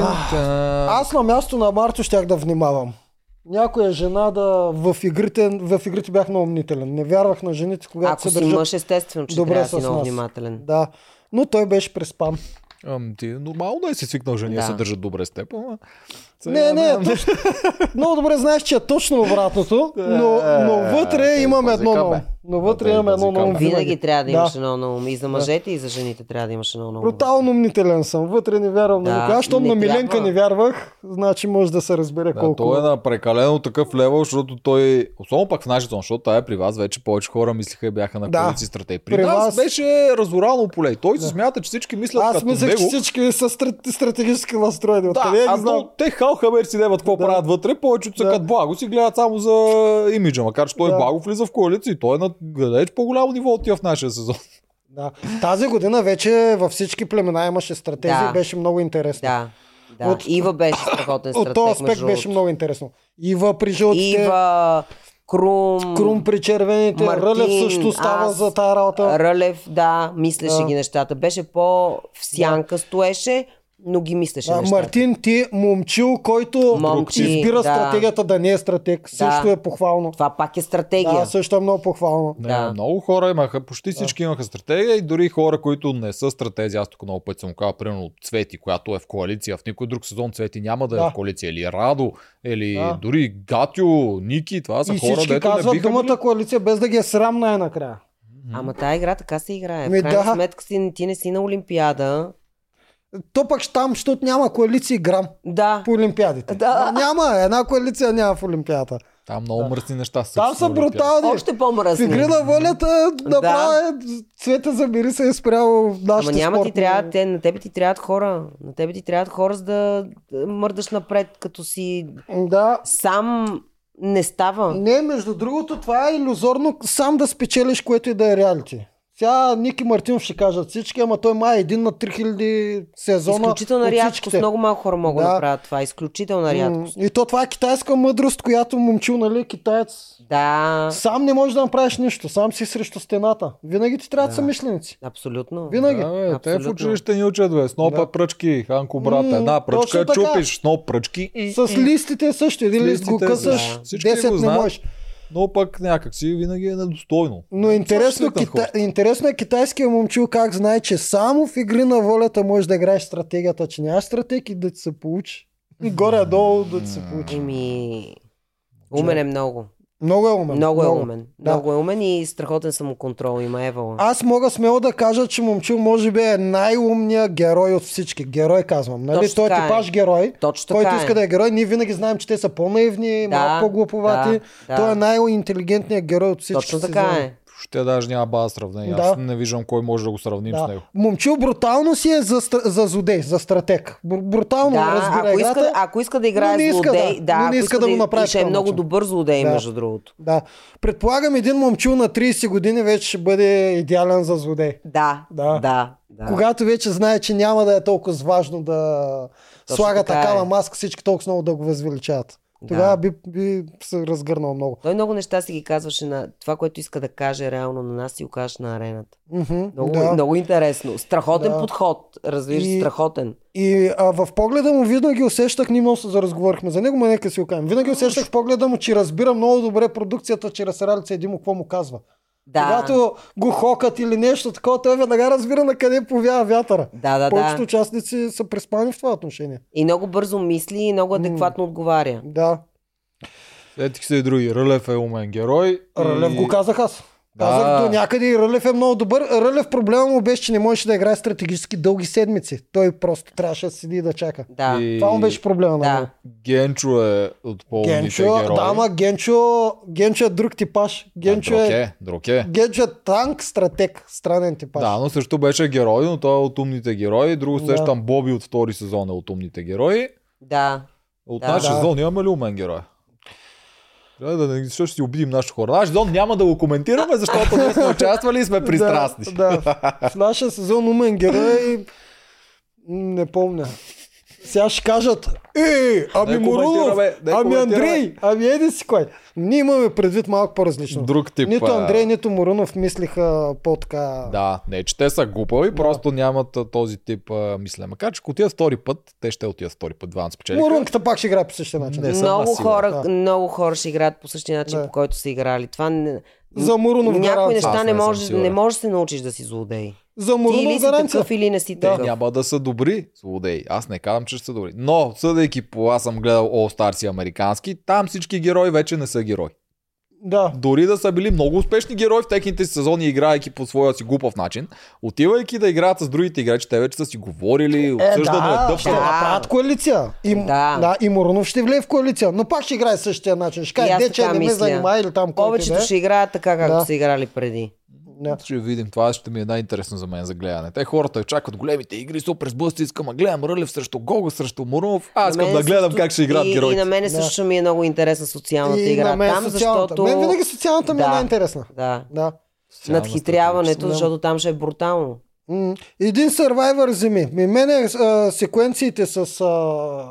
Аз на място на Марто щях да внимавам. Някоя жена да в игрите, в игрите бях много мнителен. Не вярвах на жените, когато Ако се си държат. мъж, естествено, че добре трябва да си много нас. внимателен. Да. Но той беше преспан. Ам, ти, нормално е си свикнал жени да. Да. се държат добре с теб, ама... Не, не, точно, много добре знаеш, че е точно обратното, но, но вътре Е, имам едно бе. Но вътре имам едно бе. Винаги трябва да имаш едно ум. И за мъжете, и за жените трябва да имаш едно ум. Брутално мнителен съм. Вътре не вярвам на никога. Щом на Миленка не вярвах, значи може да се разбере колко. той е на прекалено такъв левел, защото той, особено пък в нашия зон, защото тая при вас вече повече хора мислиха и бяха на коалиции стратеги. При, нас вас- беше разорално поле. Той се смята, че всички мислят Аз мислех, него. че всички са страт- стратегически настроени. Да, а ги те халхабер си деват какво Да. правят вътре, повечето са Да. като благо си гледат само за имиджа, макар че той Да. благо влиза в коалиция и той е на далеч по-голямо ниво от тия в нашия сезон. Да. Тази година вече във всички племена имаше стратези Да. и беше много интересно. Да. Да, От- Ива беше страхотен От стратег, този аспект беше много интересно. Ива при жълтите, Ива, Крум, Крум при червените, Мартин, Рълев също става аз, за тази работа. Рълев, да, мислеше Да. ги нещата. Беше по в сянка стоеше, но ги мислеше А, нещата. Мартин ти, момчил, който Момчи, избира да. стратегията да не е стратег, също е похвално. Това пак е стратегия. Да, също е много похвално. Не, Да. Много хора имаха, почти всички имаха стратегия и дори хора, които не са стратези, аз тук много пъти съм казал, примерно Цвети, която е в коалиция, в никой друг сезон Цвети няма да, е Да. в коалиция, или Радо, или Да. дори Гатю, Ники, това са И хора, всички дето не казват биха думата били. коалиция без да ги е срам най-накрая. Ама тази игра така се играе. Ми, в крайна да. сметка си, ти не си на Олимпиада. То пък там, защото няма коалиции грам Да. по Олимпиадите. Да. Няма, една коалиция няма в Олимпиадата. Там много мръсни неща са. Там са Олимпиада. брутални. Още по-мръсни. игри на волята направо е цвета забери се е спрямо нашите Ама няма ти спортни- трябва, те, на тебе ти трябват хора. На тебе ти трябват хора, за да да мърдаш напред, като си Да. сам не става. Не, между другото, това е иллюзорно сам да спечелиш, което и да е реалити. Сега Ники Мартинов ще кажат всички, ама той май е един на 3000 сезона. Изключителна от рядкост. Много малко хора могат да, Да. направят това. Изключителна рядкост. И то това е китайска мъдрост, която момчил, нали, китаец. Да, Сам не можеш да направиш нищо, сам си срещу стената. Винаги ти трябват са мишленици. абсолютно. Винаги. Да, бе, те в Абсолютно. училище ни учат, бе. Снопа Да. пръчки, Ханко брат. М, Една пръчка чупиш, сноп пръчки. С листите също. Един лист го листите късаш, да. Всички 10 го не знаят. можеш. Но пък някак си винаги е недостойно. Но интересно, кита... интересно е китайския момчил как знае, че само в игри на волята можеш да играеш стратегията, че нямаш стратег и да ти се получи. И горе-долу да ти се получи. Еми, умен е много. Много е умен. Много е умен. Да. Много е умен и страхотен самоконтрол има Евала. Аз мога смело да кажа, че момчил може би е най-умният герой от всички. Герой казвам. Нали? Точно Той е е. типаж герой, Точно който е. иска да е герой. Ние винаги знаем, че те са по-наивни, Да, малко по-глуповати. да, да. Той е най-интелигентният герой от всички. Точно така сезони. е. Ще даже няма база сравнение. Да. Аз не виждам кой може да го сравним с Да. него. Момчил брутално си е за, за злодей, за стратег. Бр- брутално Да, разбира ако играта. иска, ако иска да играе не иска злодей, да, да, но не иска да го направи и ще е много начин. добър злодей, Да. между другото. Да. Предполагам, един момчил на 30 години вече ще бъде идеален за злодей. Да, Да. да, да. Когато вече знае, че няма да е толкова важно да Точно слага така такава е. маска, всички толкова много да го възвеличават. Да. Тогава би, би се разгърнал много. Той много неща си ги казваше на това, което иска да каже реално на нас и го кажеш на арената. Мгм, Много, да. много интересно. Страхотен Да. подход. Разбираш, И- страхотен. И а, в погледа му винаги усещах, ние много се заразговорихме за него, но нека си го кажем. Винаги усещах в погледа му, че разбира много добре продукцията чрез Ралица Димо какво му казва. Да. Когато го хокат или нещо такова, той веднага разбира на къде повява вятъра. Да, да, Повечето да. участници са преспани в това отношение. И много бързо мисли и много адекватно отговаря. Да. Сетих се и други. Рълев е умен герой. Рълев и... го казах аз. Да. Казах до някъде и Рълев е много добър. Рълев проблема му беше, че не можеше да играе стратегически дълги седмици. Той просто трябваше да седи и да чака. Да. И... Това му беше проблема на него. Да. Генчо е от по-умните Генчо, герои. да, ама Генчо, Генчо е друг типаж. Генчо да, е, друг е. Друг е. Генчо е танк, стратег, странен типаж. Да, но също беше герой, но той е от умните герои. Друго Да. сещам Боби от втори сезон е от умните герои. Да. От Да. наш Да. сезон имаме ли умен герой? Трябва да не защото ще си обидим нашите хора. Наш сезон няма да го коментираме, защото ние сме участвали и сме пристрастни. Да, да. В нашия сезон умен герой не помня. Сега ще кажат, е, ами Не Морунов, коментираме, не ами. Андрей, ами еди си кой. Ние имаме предвид малко по-различно. Друг тип. Нито Андрей, нито Морунов мислиха по-така. Да, не, че те са глупави, просто нямат този тип а, мислене. Макар, че ако отидат втори път, те ще отидат втори път, двамата спечелиха. Морунката пак ще играе по същия начин. Не Много хора, Да. много хора ще играят по същия начин, Да. по който са играли. Това не... За Морунов Някои неща не не сигурен. не можеш да се научиш да си злодей. За Ти Морунов си гаранция. такъв, или не си Да. такъв. Няма да са добри злодеи. Аз не казвам, че ще са добри. Но, съдейки по, аз съм гледал All Stars и американски, там всички герои вече не са герои. Да. Дори да са били много успешни герои в техните си сезони, играйки по своя си глупав начин, отивайки да играят с другите играчи, те вече са си говорили, обсъждано е, да, дъвкано. ще Да. направят коалиция. И, Да. да. и Морунов ще влее в коалиция, но пак ще играе същия начин. Ще И каже, че не ме занимава или там Повечето е. ще играят така, както Да. са играли преди. Да. Ще видим, това ще ми е най-интересно за мен за гледане. Те хората чакат големите игри, супер сблъсъци, искам да гледам Рълев срещу Гога, срещу Мурунов. Аз искам да гледам също- как ще играят и, героите. И на мен Да. също ми е много интересна социалната И игра на мен там, социалната. защото... Мен винаги социалната ми е Да. най-интересна. Да. Да. Надхитряването, защото там ще е брутално. Един Survivor вземи. Ми мене а, секвенциите с, а,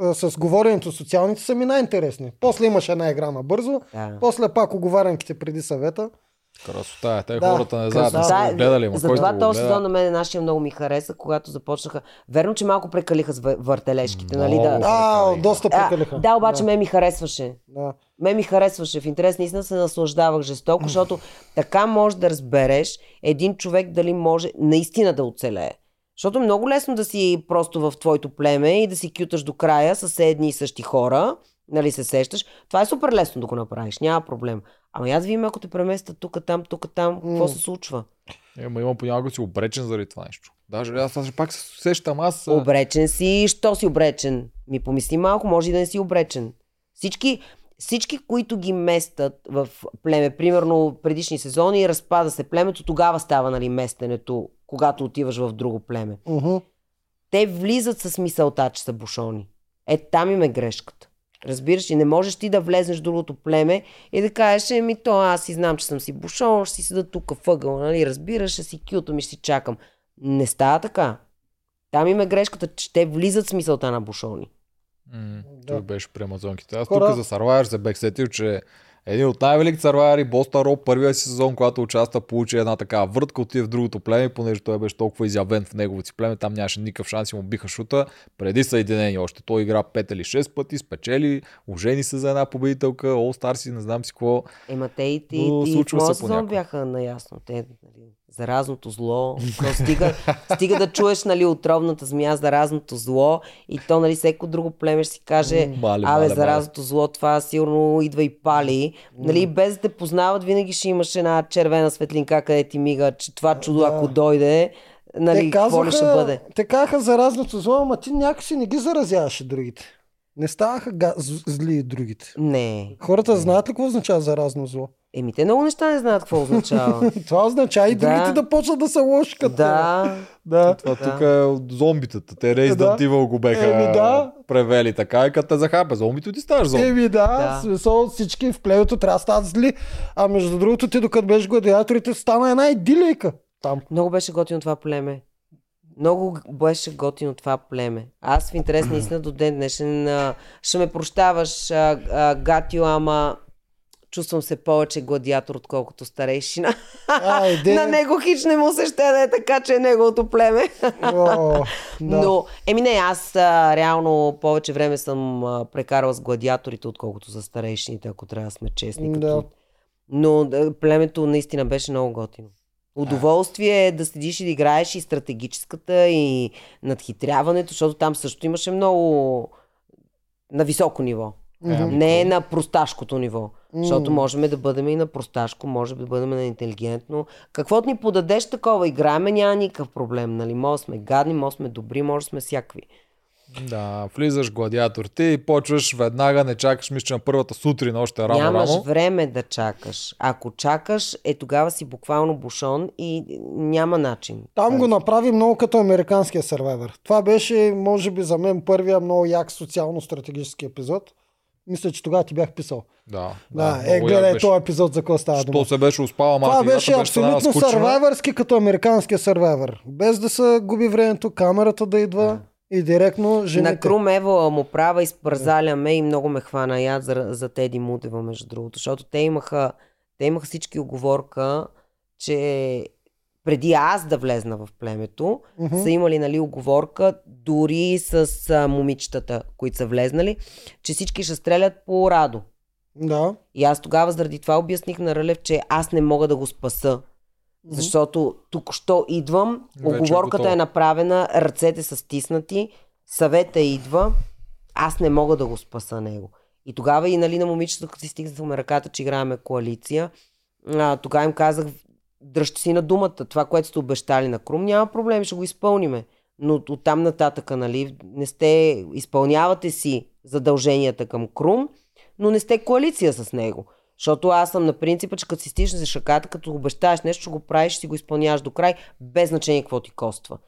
а, с говоренето социалните са ми най-интересни. После имаш една игра набързо, Да. после пак оговарянките преди съвета. Красота е. Те Да, хората не знаят, не са е. го гледали, ма Затова този сезон на мен нашия много ми хареса, когато започнаха. Верно, че малко прекалиха с въ- въртележките, нали? Много. Да, А, Прекалиха. доста а, прекалиха. да, обаче да. ме ми харесваше. Да. Ме ми харесваше. В интерес наистина се наслаждавах жестоко, защото така можеш да разбереш един човек дали може наистина да оцелее. Защото е много лесно да си просто в твоето племе и да си кюташ до края с едни и същи хора, нали се сещаш. Това е супер лесно да го направиш, няма проблем. Ама аз видим, ако те преместят тук, там, тук, там, какво се случва? Ема има понякога си обречен заради това нещо. Даже аз, аз пак се сещам, аз... Обречен си, що си обречен? Ми помисли малко, може и да не си обречен. Всички, всички, които ги местат в племе, примерно предишни сезони, разпада се племето, тогава става нали, местенето, когато отиваш в друго племе. Мгм. Те влизат с мисълта, че са бушони. Е, там им е грешката. Разбираш, и не можеш ти да влезнеш в другото племе и да кажеш, еми то аз си знам, че съм си бушон, ще си седа тук въгъл, нали, разбираш, ще си кютам и ще си чакам. Не става така. Там им е грешката, че те влизат с мисълта на бушони. М, Да. Той беше при амазонките. Аз Хора- тук за Survivor се бех сетил, че един от най-великите сървайери, Боста Роб, първия си сезон, когато участва, получи една такава въртка, отиде в другото племе, понеже той беше толкова изявен в неговото си племе, там нямаше никакъв шанс и му биха шута. Преди съединение още. Той игра 5 или 6 пъти, спечели, ожени се за една победителка, All Stars си, не знам си какво. Ема те и, и, Но и, и в сезон бяха наясно. Те, нали, заразното зло. То стига, стига да чуеш нали, отровната змия, заразното зло и то нали, всеко друго племе ще си каже Мале, Абе, заразното зло, това сигурно идва и пали. Нали, без да те познават, винаги ще имаш една червена светлинка, къде ти мига, че това чудо, Да. ако дойде, нали, те какво ли ще бъде. те казаха за разното зло, ама ти някакси не ги заразяваше другите. Не ставаха га... зли и другите. Не. Хората знаят ли какво означава заразно зло? Еми, те много неща не знаят какво означава. Това означава и Да. другите да почнат да са лоши като да. да. Това Да. тук е от зомбитата. Те Resident Да. Evil го беха Еми, да. превели така и като те захапе зомбито ти ставаш зомби. Еми да, Да. смисъл всички в племето трябва да стават зли. А между другото ти докато беше гладиаторите стана една идилейка там. Много беше готино това племе. Много беше готино това племе. Аз в интерес наистина до ден днешен а, ще ме прощаваш, а, а, Гатио, ама чувствам се повече гладиатор, отколкото старейшина. Айде. На него хич не му се ще да е така, че е неговото племе. О, да. Но, еми не, аз а, реално повече време съм а, прекарала с гладиаторите, отколкото за старейшините, ако трябва да сме честни. Като... Да. Но да, племето наистина беше много готино. Удоволствие е да седиш и да играеш и стратегическата, и надхитряването, защото там също имаше много на високо ниво. Мгм. Не е на просташкото ниво. Защото М. можем да бъдем и на просташко, може да бъдем на интелигентно. Каквото ни подадеш такова, играеме, няма никакъв проблем. Нали? Може сме гадни, може сме добри, може сме всякакви. Да, влизаш гладиатор ти и почваш веднага, не чакаш, мисля, че на първата сутрин още рано Нямаш рано. време да чакаш. Ако чакаш, е тогава си буквално бушон и няма начин. Там го направи много като американския сервайвер. Това беше, може би, за мен първия много як социално-стратегически епизод. Мисля, че тогава ти бях писал. Да, Да, е, много як гледай беше. този епизод за какво става Що дума. се беше успала Това малко. беше абсолютно сървайвърски като американския сървайвер. Без да се губи времето, камерата да идва и директно жените. На Крум Ева му права, изпързаля ме и много ме хвана яд за, за Теди Мудева, между другото. Защото те имаха, те имаха всички оговорка, че преди аз да влезна в племето, Мгм. са имали нали, оговорка дори с а, момичетата, които са влезнали, че всички ще стрелят по Радо. Да. И аз тогава заради това обясних на Рълев, че аз не мога да го спаса. Защото тук що идвам, Вече е оговорката готово. е направена, ръцете са стиснати, съвета идва, аз не мога да го спаса него. И тогава и нали, на момичето, като си стигнахме ръката, че играеме коалиция, а, тогава им казах, дръжте си на думата, това, което сте обещали на Крум, няма проблем, ще го изпълниме. Но от там нататъка, нали, не сте, изпълнявате си задълженията към Крум, но не сте коалиция с него. Защото аз съм на принципа, че като си стиснеш ръката, като обещаеш нещо, ще го правиш, ще си го изпълняваш до край, без значение какво ти коства.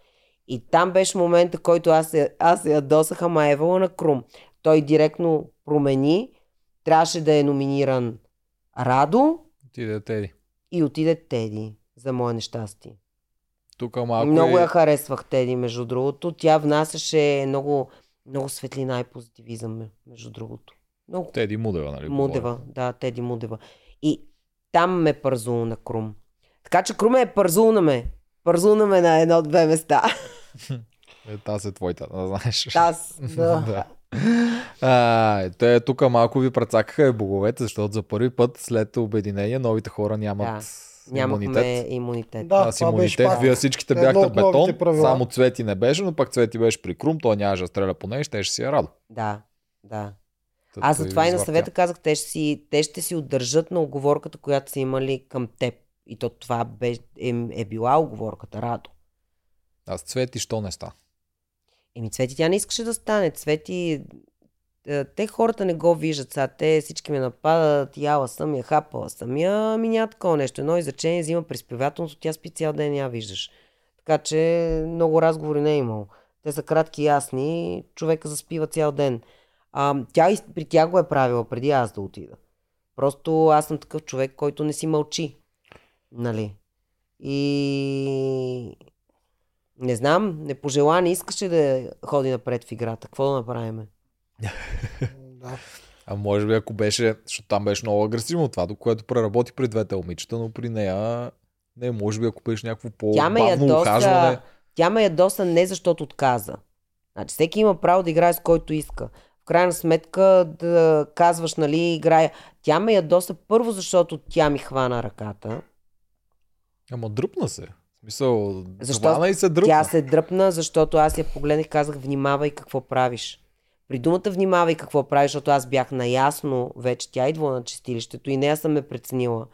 И там беше момента, който аз аз се ядосах, ама Евала на Крум. Той директно промени, трябваше да е номиниран Радо Ти да Теди. и отиде Теди, за мое нещастие. Тук малко Много е... я харесвах Теди, между другото. Тя внасяше много, много светлина и позитивизъм, между другото. Много Теди Мудева, нали? Мудева, говорим. да, Теди Мудева. И там ме пързул на Крум. Така че Крум е пързул на ме. Пързул на ме на едно-две места. Е, та се твоята, да знаеш. Аз. Да. да. А, те тук малко ви прецакаха е боговете, защото за първи път след обединение новите хора нямат Да, имунитет. имунитет. Да, Аз имунитет, пак вие всичките едно бяхте бетон, правила. само Цвети не беше, но пък Цвети беше при Крум, той нямаше да стреля по нея, ще си я радо. Да, да. Аз затова и на съвета казах, те ще, си, те ще си удържат на оговорката, която са имали към теб. И то това бе, е, е била оговорката, Радо. Аз Цвети, що не ста? Еми, Цвети, тя не искаше да стане. Цвети, е, те хората не го виждат сега. Те всички ме нападат, яла съм я, хапала съм я. Ами няма такова нещо. Едно изречение взима приспевателното, тя спи цял ден, я виждаш. Така че много разговори не е имало. Те са кратки и ясни, човека заспива цял ден. А, тя и при тях го е правила преди аз да отида. Просто аз съм такъв човек, който не си мълчи. Нали? И не знам, непожелание искаше да ходи напред в играта. Какво да направим? Да. А може би ако беше, защото там беше много агресивно това, до което преработи при двете момичета, но при нея не, може би ако беше някакво Тя ме по-бавно ухажване. тя ме ядоса не защото отказа. Значи всеки има право да играе с който иска. Крайна сметка да казваш, нали, играя. Тя ме ядоса първо, защото тя ми хвана ръката. Ама дръпна се. В смисъл, Защо? и се дръпна. Тя се дръпна, защото аз я погледнах и казах, внимавай какво правиш. При думата внимавай какво правиш, защото аз бях наясно, вече тя идва на чистилището и нея съм ме преценила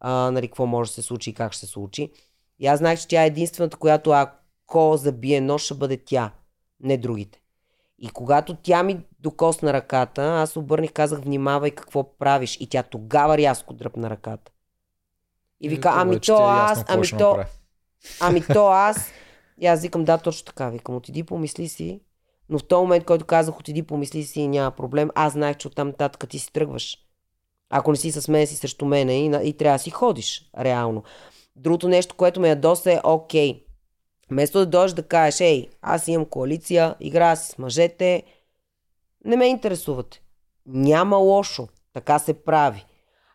а, нали, какво може да се случи и как ще се случи. И аз знаех, че тя е единствената, която ако забие нож, ще бъде тя, не другите. И когато тя ми докосна ръката, аз обърних, казах, внимавай какво правиш. И тя тогава рязко дръпна ръката. И вика, Ето, ами вече то ти е ясно аз, ами то. Ами то аз. И аз викам, да, точно така. Викам, отиди, помисли си. Но в този момент, който казах, отиди, помисли си, няма проблем, аз знаех, че оттам нататък ти си тръгваш. Ако не си с мен, си срещу мене и, и трябва да си ходиш, реално. Другото нещо, което ме ядоса е, окей, вместо да дойдеш да кажеш, ей, аз имам коалиция, играя си с мъжете, не ме интересувате. Няма лошо, така се прави.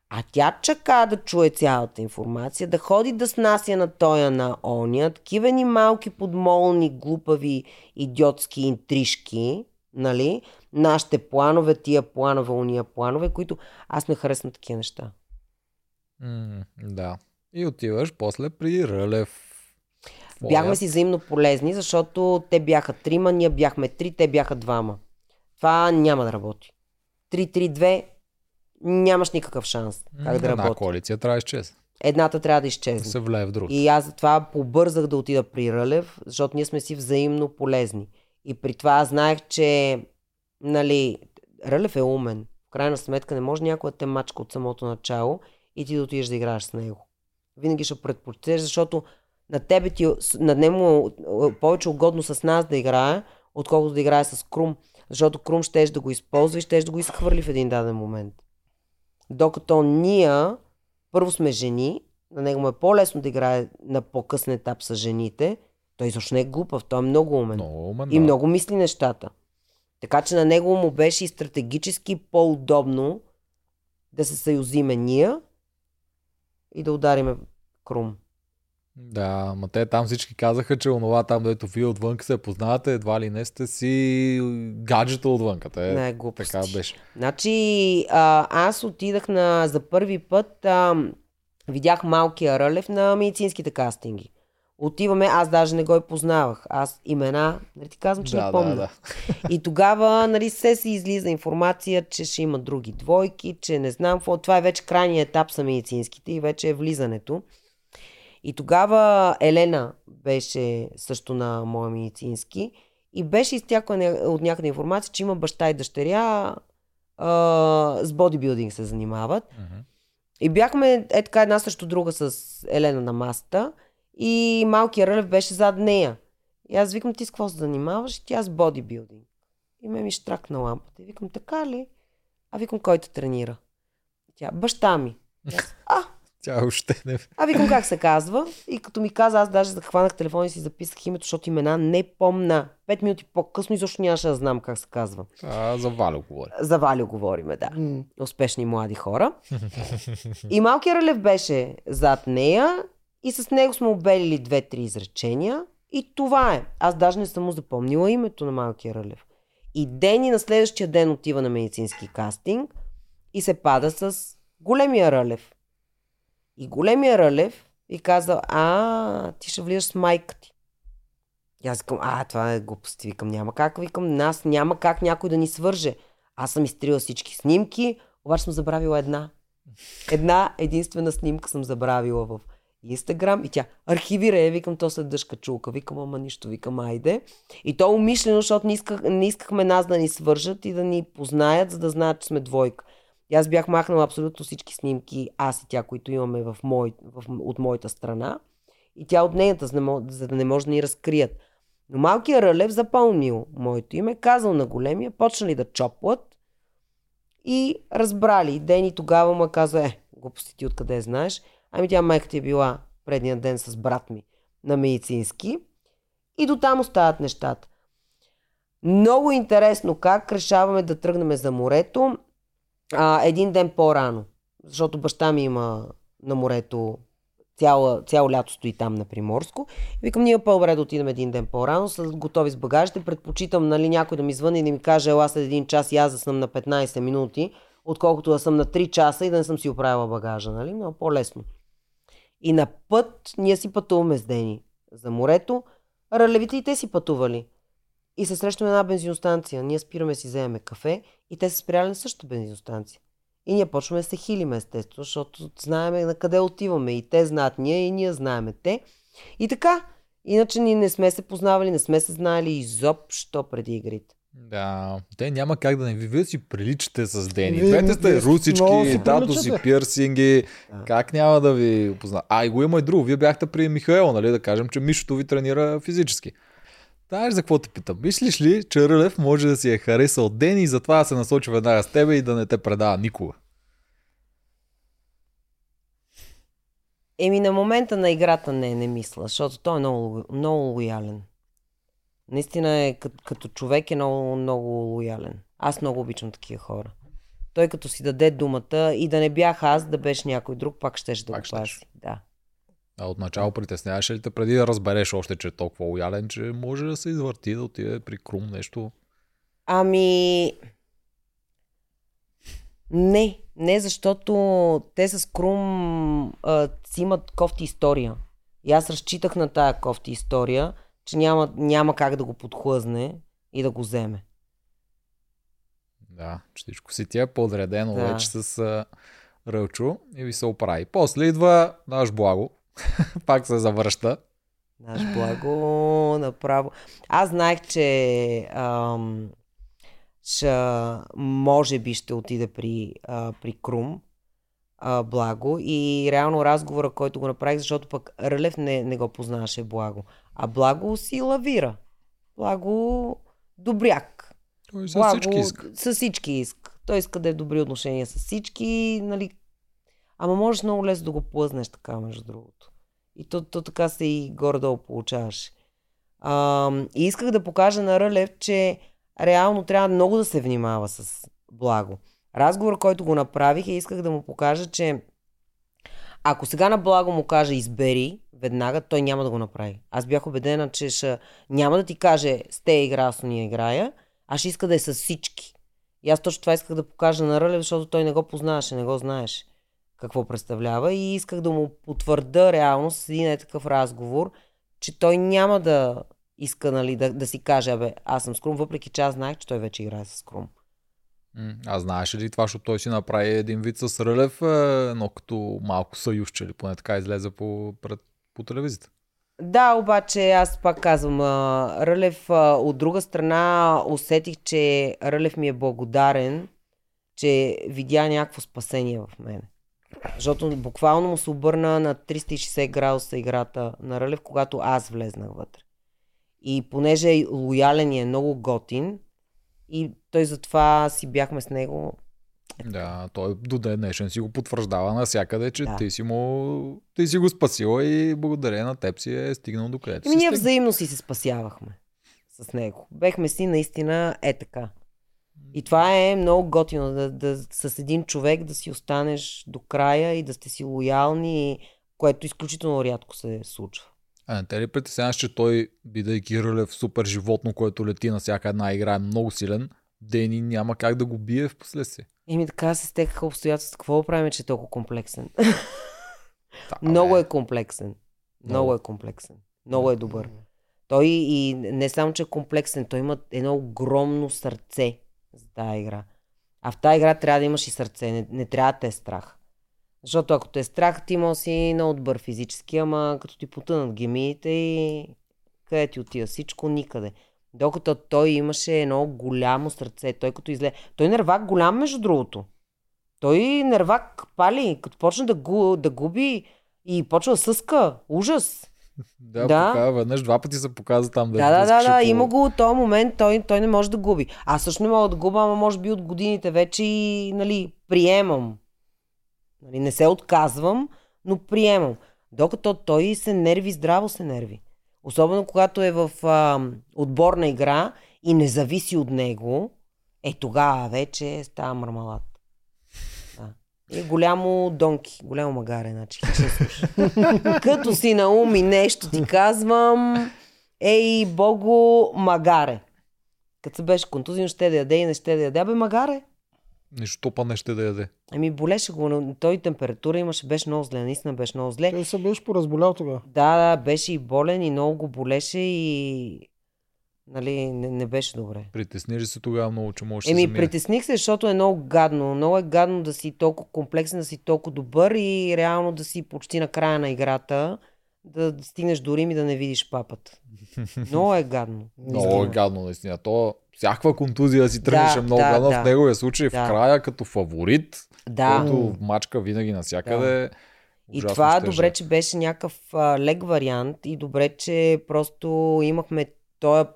А тя чака да чуе цялата информация, да ходи да снася на тоя на оня, такива ни малки подмолни, глупави, идиотски интрижки, нали? Нашите планове, тия планове, уния планове, които аз не харесвам такива неща. М, да. И отиваш после при Рълев. Бяхме си взаимно полезни, защото те бяха трима, ние бяхме три, те бяха двама. Това няма да работи. 3-3-2 нямаш никакъв шанс как да Една работи. коалиция трябва да изчезне. Едната трябва да Да изчезне. се влее в другата. И аз затова побързах да отида при Рълев, защото ние сме си взаимно полезни. И при това аз знаех, че нали, Рълев е умен. В крайна сметка не може някой да те мачка от самото начало и ти да отидеш да играеш с него. Винаги ще предпочиташ, защото на тебе ти, на него е повече угодно с нас да играе, отколкото да играе с Крум. Защото Крум щеш да го използва и щеш да го изхвърли в един даден момент. Докато ние първо сме жени, на него му е по-лесно да играе на по-късен етап с жените. Той изобщо не е глупав, той е много умен. Много умен, И да. много мисли нещата. Така че на него му беше и стратегически по-удобно да се съюзиме ние и да удариме Крум. Да, ма те там всички казаха, че онова там, дето вие отвън се познавате, едва ли не сте си гаджета отвън. Те, Не, глупости. така беше. Значи, а, аз отидах на, за първи път, а, видях малкия Рълев на медицинските кастинги. Отиваме, аз даже не го и познавах. Аз имена, нали ти казвам, че да, не помня. да, да. И тогава, нали, се си излиза информация, че ще има други двойки, че не знам какво. Това е вече крайният етап са медицинските и вече е влизането. И тогава Елена беше също на моя медицински и беше изтякла от някъде информация, че има баща и дъщеря а, с бодибилдинг се занимават. Мгм. И бяхме е така една срещу друга с Елена на масата и малкият Рълев беше зад нея. И аз викам, ти с какво се занимаваш? И тя с бодибилдинг. И ме ми штракна лампата. И викам, така ли? А викам, кой те тренира? Тя, баща ми. Аз, а, Тя още не... А викам как се казва. И като ми каза, аз даже захванах телефона и си записах името, защото имена не помна. Пет минути по-късно изобщо нямаше да знам как се казва. А, за Валю говори. За Валю говориме, да. М. Успешни млади хора. И малкият рълев беше зад нея и с него сме обелили две-три изречения. И това е. Аз даже не съм му запомнила името на малкия рълев. И Дени на следващия ден отива на медицински кастинг и се пада с големия рълев. И големия рълев и каза, а, ти ще влизаш с майка ти. И аз викам, а, това е глупости. Викам, няма как. Викам, нас няма как някой да ни свърже. Аз съм изтрила всички снимки, обаче съм забравила една. Една единствена снимка съм забравила в Инстаграм и тя архивира я, викам, то след дъжка чулка. Викам, ама нищо, викам, айде. И то умишлено, защото не, исках, не искахме нас да ни свържат и да ни познаят, за да знаят, че сме двойка. И аз бях махнала абсолютно всички снимки, аз и тя, които имаме в мой, в, от моята страна. И тя от нейната, за да, не може да ни разкрият. Но малкият Рълев запомнил моето име, казал на големия, почнали да чоплат и разбрали. Дени тогава му каза, е, глупости ти откъде знаеш? Ами тя майка ти е била предния ден с брат ми на медицински. И до там остават нещата. Много интересно как решаваме да тръгнем за морето а, един ден по-рано. Защото баща ми има на морето цяло, цяло лято стои там на Приморско. И викам, ние по-добре да отидем един ден по-рано, са готови с багажите. Предпочитам нали, някой да ми звъни и да ми каже, ела след един час и аз да съм на 15 минути, отколкото да съм на 3 часа и да не съм си оправила багажа. Нали? Много по-лесно. И на път ние си пътуваме с Дени за морето. Рълевите и те си пътували. И се срещаме на една бензиностанция. Ние спираме си вземем кафе и те са спряли на същата бензиностанция. И ние почваме да се хилиме, естествено, защото знаеме на къде отиваме. И те знаят ние, и ние знаеме те. И така. Иначе ние не сме се познавали, не сме се знаели изобщо преди игрите. Да, те няма как да не ви. Вие си приличате с Дени. Двете сте русички, си дато си пирсинги. Да. Как няма да ви позна? А, и го има и друго. Вие бяхте при Михаел, нали? Да кажем, че Мишото ви тренира физически. Знаеш за какво те питам? Мислиш ли, че Рълев може да си е харесал Дени и затова да се насочи веднага с тебе и да не те предава никога? Еми на момента на играта не, не мисля, защото той е много, много лоялен. Наистина е като, като човек е много, много лоялен. Аз много обичам такива хора. Той като си даде думата и да не бях аз, да беше някой друг, пак щеше да Пак го паси. Да. А отначало притесняваше ли те преди да разбереш още, че е толкова лоялен, че може да се извърти, да отиде при Крум нещо? Ами... Не, не, защото те с Крум а, си имат кофти история. И аз разчитах на тая кофти история, че няма, няма как да го подхлъзне и да го вземе. Да, всичко си ти е подредено да. вече с а, Рълчо и ви се оправи. После идва наш благо. Пак се завръща. Наш благо, направо. Аз знаех, че ам, ша, може би ще отида при, а, при Крум, а, Благо. И реално разговора, който го направих, защото пък Рълев не, не го познаваше Благо. А Благо си лавира. Благо добряк. Той за всички иска. С всички иска. Той иска да е добри отношения с всички, нали. Ама можеш много лесно да го плъзнеш така, между другото. И то, то така се и горе-долу получаваше. И исках да покажа на Рълев, че реално трябва много да се внимава с Благо. Разговор, който го направих, и исках да му покажа, че ако сега на Благо му каже избери, веднага той няма да го направи. Аз бях убедена, че ще... няма да ти каже с те игра, аз не играя, а ще иска да е с всички. И аз точно това исках да покажа на Рълев, защото той не го познаваше, не го знаеше какво представлява и исках да му потвърда реално с един е такъв разговор, че той няма да иска нали, да, да си каже, абе, аз съм Скрум, въпреки че аз знаех, че той вече играе с Скрум. А знаеш ли това, защото той си направи един вид с Рълев, е, но като малко съюзче, или поне така излезе по, пред, по телевизията. Да, обаче аз пак казвам, Рълев от друга страна усетих, че Рълев ми е благодарен, че видя някакво спасение в мен. Защото буквално му се обърна на 360 градуса играта на Рълев, когато аз влезнах вътре. И понеже е лоялен и е много готин, и той затова си бяхме с него Да, той до ден днешен си го потвърждава навсякъде, че Да. ти, си му, ти си го спасила и благодарение на теб си е стигнал до където Еми, ние стигнал. взаимно си се спасявахме с него. Бехме си наистина е така. И това е много готино, да, да, с един човек да си останеш до края и да сте си лоялни, което изключително рядко се случва. А не те ли притесняваш, че той, бидейки Рълев супер животно, което лети на всяка една игра, е много силен, Дени няма как да го бие в последствие. Еми така се стекаха обстоятелства. Какво правим, че е толкова комплексен? Да, Много е комплексен. Много е комплексен. Много е добър. Той и не само, че е комплексен, той има едно огромно сърце тази игра. А в тази игра трябва да имаш и сърце, не, не трябва да те е страх. Защото ако те е страх, ти може си много добър физически, ама като ти потънат гемиите и къде ти отива всичко, никъде. Докато той имаше едно голямо сърце, той като изле... Той нервак голям, между другото. Той нервак пали, като почна да, гу, да губи и почва да съска. Ужас. Да, Да. да. веднъж два пъти се показа там. Да, да, да, да, по- има го от този момент, той, той не може да губи. Аз също не мога да губа, ама може би от годините вече и, нали, приемам. Нали, не се отказвам, но приемам. Докато той се нерви, здраво се нерви. Особено когато е в а, отборна игра и не зависи от него, е тогава вече става мармалат. И голямо донки, голямо магаре, значи. Като си на ум и нещо ти казвам, ей, богу, магаре. Като се беше контузин, ще да яде и не ще да яде. Абе, магаре. Нищо па не ще да яде. Ами болеше го, но той температура имаше, беше много зле, наистина беше много зле. Той се беше поразболял тогава. Да, да, беше и болен и много го болеше и нали, не, не беше добре. Притесни ли се тогава много, че можеш да Еми, замине? притесних се, защото е много гадно. Много е гадно да си толкова комплексен, да си толкова добър и реално да си почти на края на играта, да стигнеш до Рим и да не видиш папата. Много е гадно. Много е гадно, наистина. То всякаква контузия си тръгнеше Да, много да, гадно. да. В неговия случай Да. в края като фаворит, Да. който мачка винаги навсякъде. И ужасно това щеше. добре, че беше някакъв а, лек вариант и добре, че просто имахме този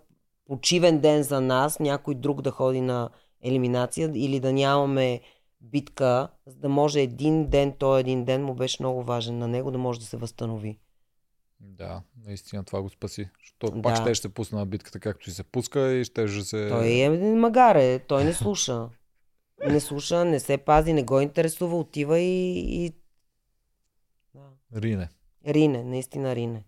почивен ден за нас, някой друг да ходи на елиминация или да нямаме битка, за да може един ден, той един ден му беше много важен на него да може да се възстанови. Да, наистина това го спаси. Защото Да. пак ще ще пусне на битката както си се пуска и ще же се... Той е един магаре, той не слуша. Не слуша, не се пази, не го интересува, отива и, и... Да. Рине. Рине, наистина рине.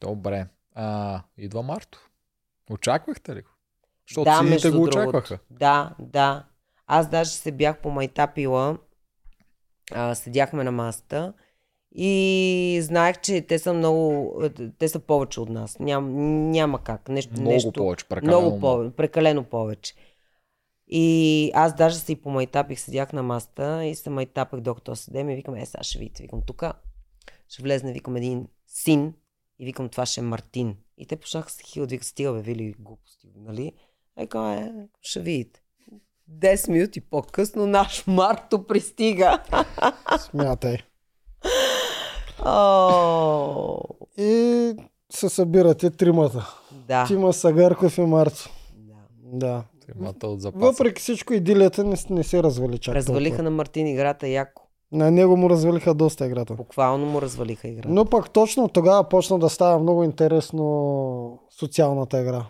Добре. А, идва Марто. Очаквахте ли го? Защото да, сините го другото. очакваха. Да, да. Аз даже се бях помайтапила, а, седяхме на масата и знаех, че те са много, те са повече от нас. Ням, няма как. Нещо, Много нещо, повече, прекалено много повече, прекалено повече. И аз даже се и помайтапих, седях на масата и се майтапах докато седем и викам, е, сега ще видите, викам, тук ще влезне, викам, един син и викам, това ще е Мартин. И те почнаха да се хилят, викат, стига бе, вили глупости, нали? Е, казва, е, ще видите. 10 минути по-късно наш Марто пристига. Смятай. О, И се събирате тримата. да. Тима Сагарков и Марцо. да. Да. Темата от запаса. Въпреки всичко идилията не, не се развали чак Развалиха толкова. на Мартин играта яко. На него му развалиха доста играта. Буквално му развалиха играта. Но пък точно тогава почна да става много интересно социалната игра.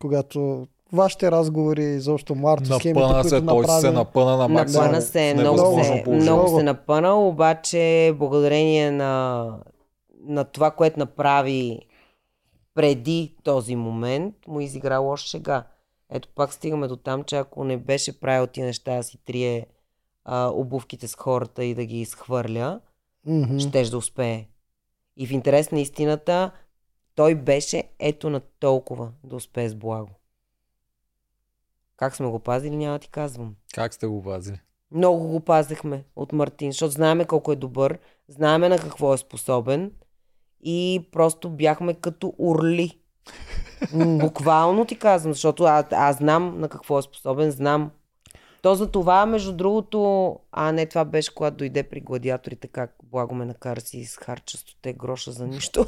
Когато вашите разговори, изобщо Марто, схемите, Напъна които се, той направи. се напъна на максимум. Напъна се, в много невъзможно се, много се напъна, обаче благодарение на, на това, което направи преди този момент, му изигра лош шега. Ето пак стигаме до там, че ако не беше правил тия неща си трие а, обувките с хората и да ги изхвърля, Мгм. щеш да успее. И в интерес на истината, той беше ето на толкова да успее с благо. Как сме го пазили, няма да ти казвам. Как сте го пазили? Много го пазехме от Мартин, защото знаеме колко е добър, знаеме на какво е способен и просто бяхме като урли. Буквално ти казвам, защото аз, аз знам на какво е способен, знам. То за това, между другото, а не, това беше когато дойде при гладиаторите, как благо ме накара си изхарча те гроша за нищо.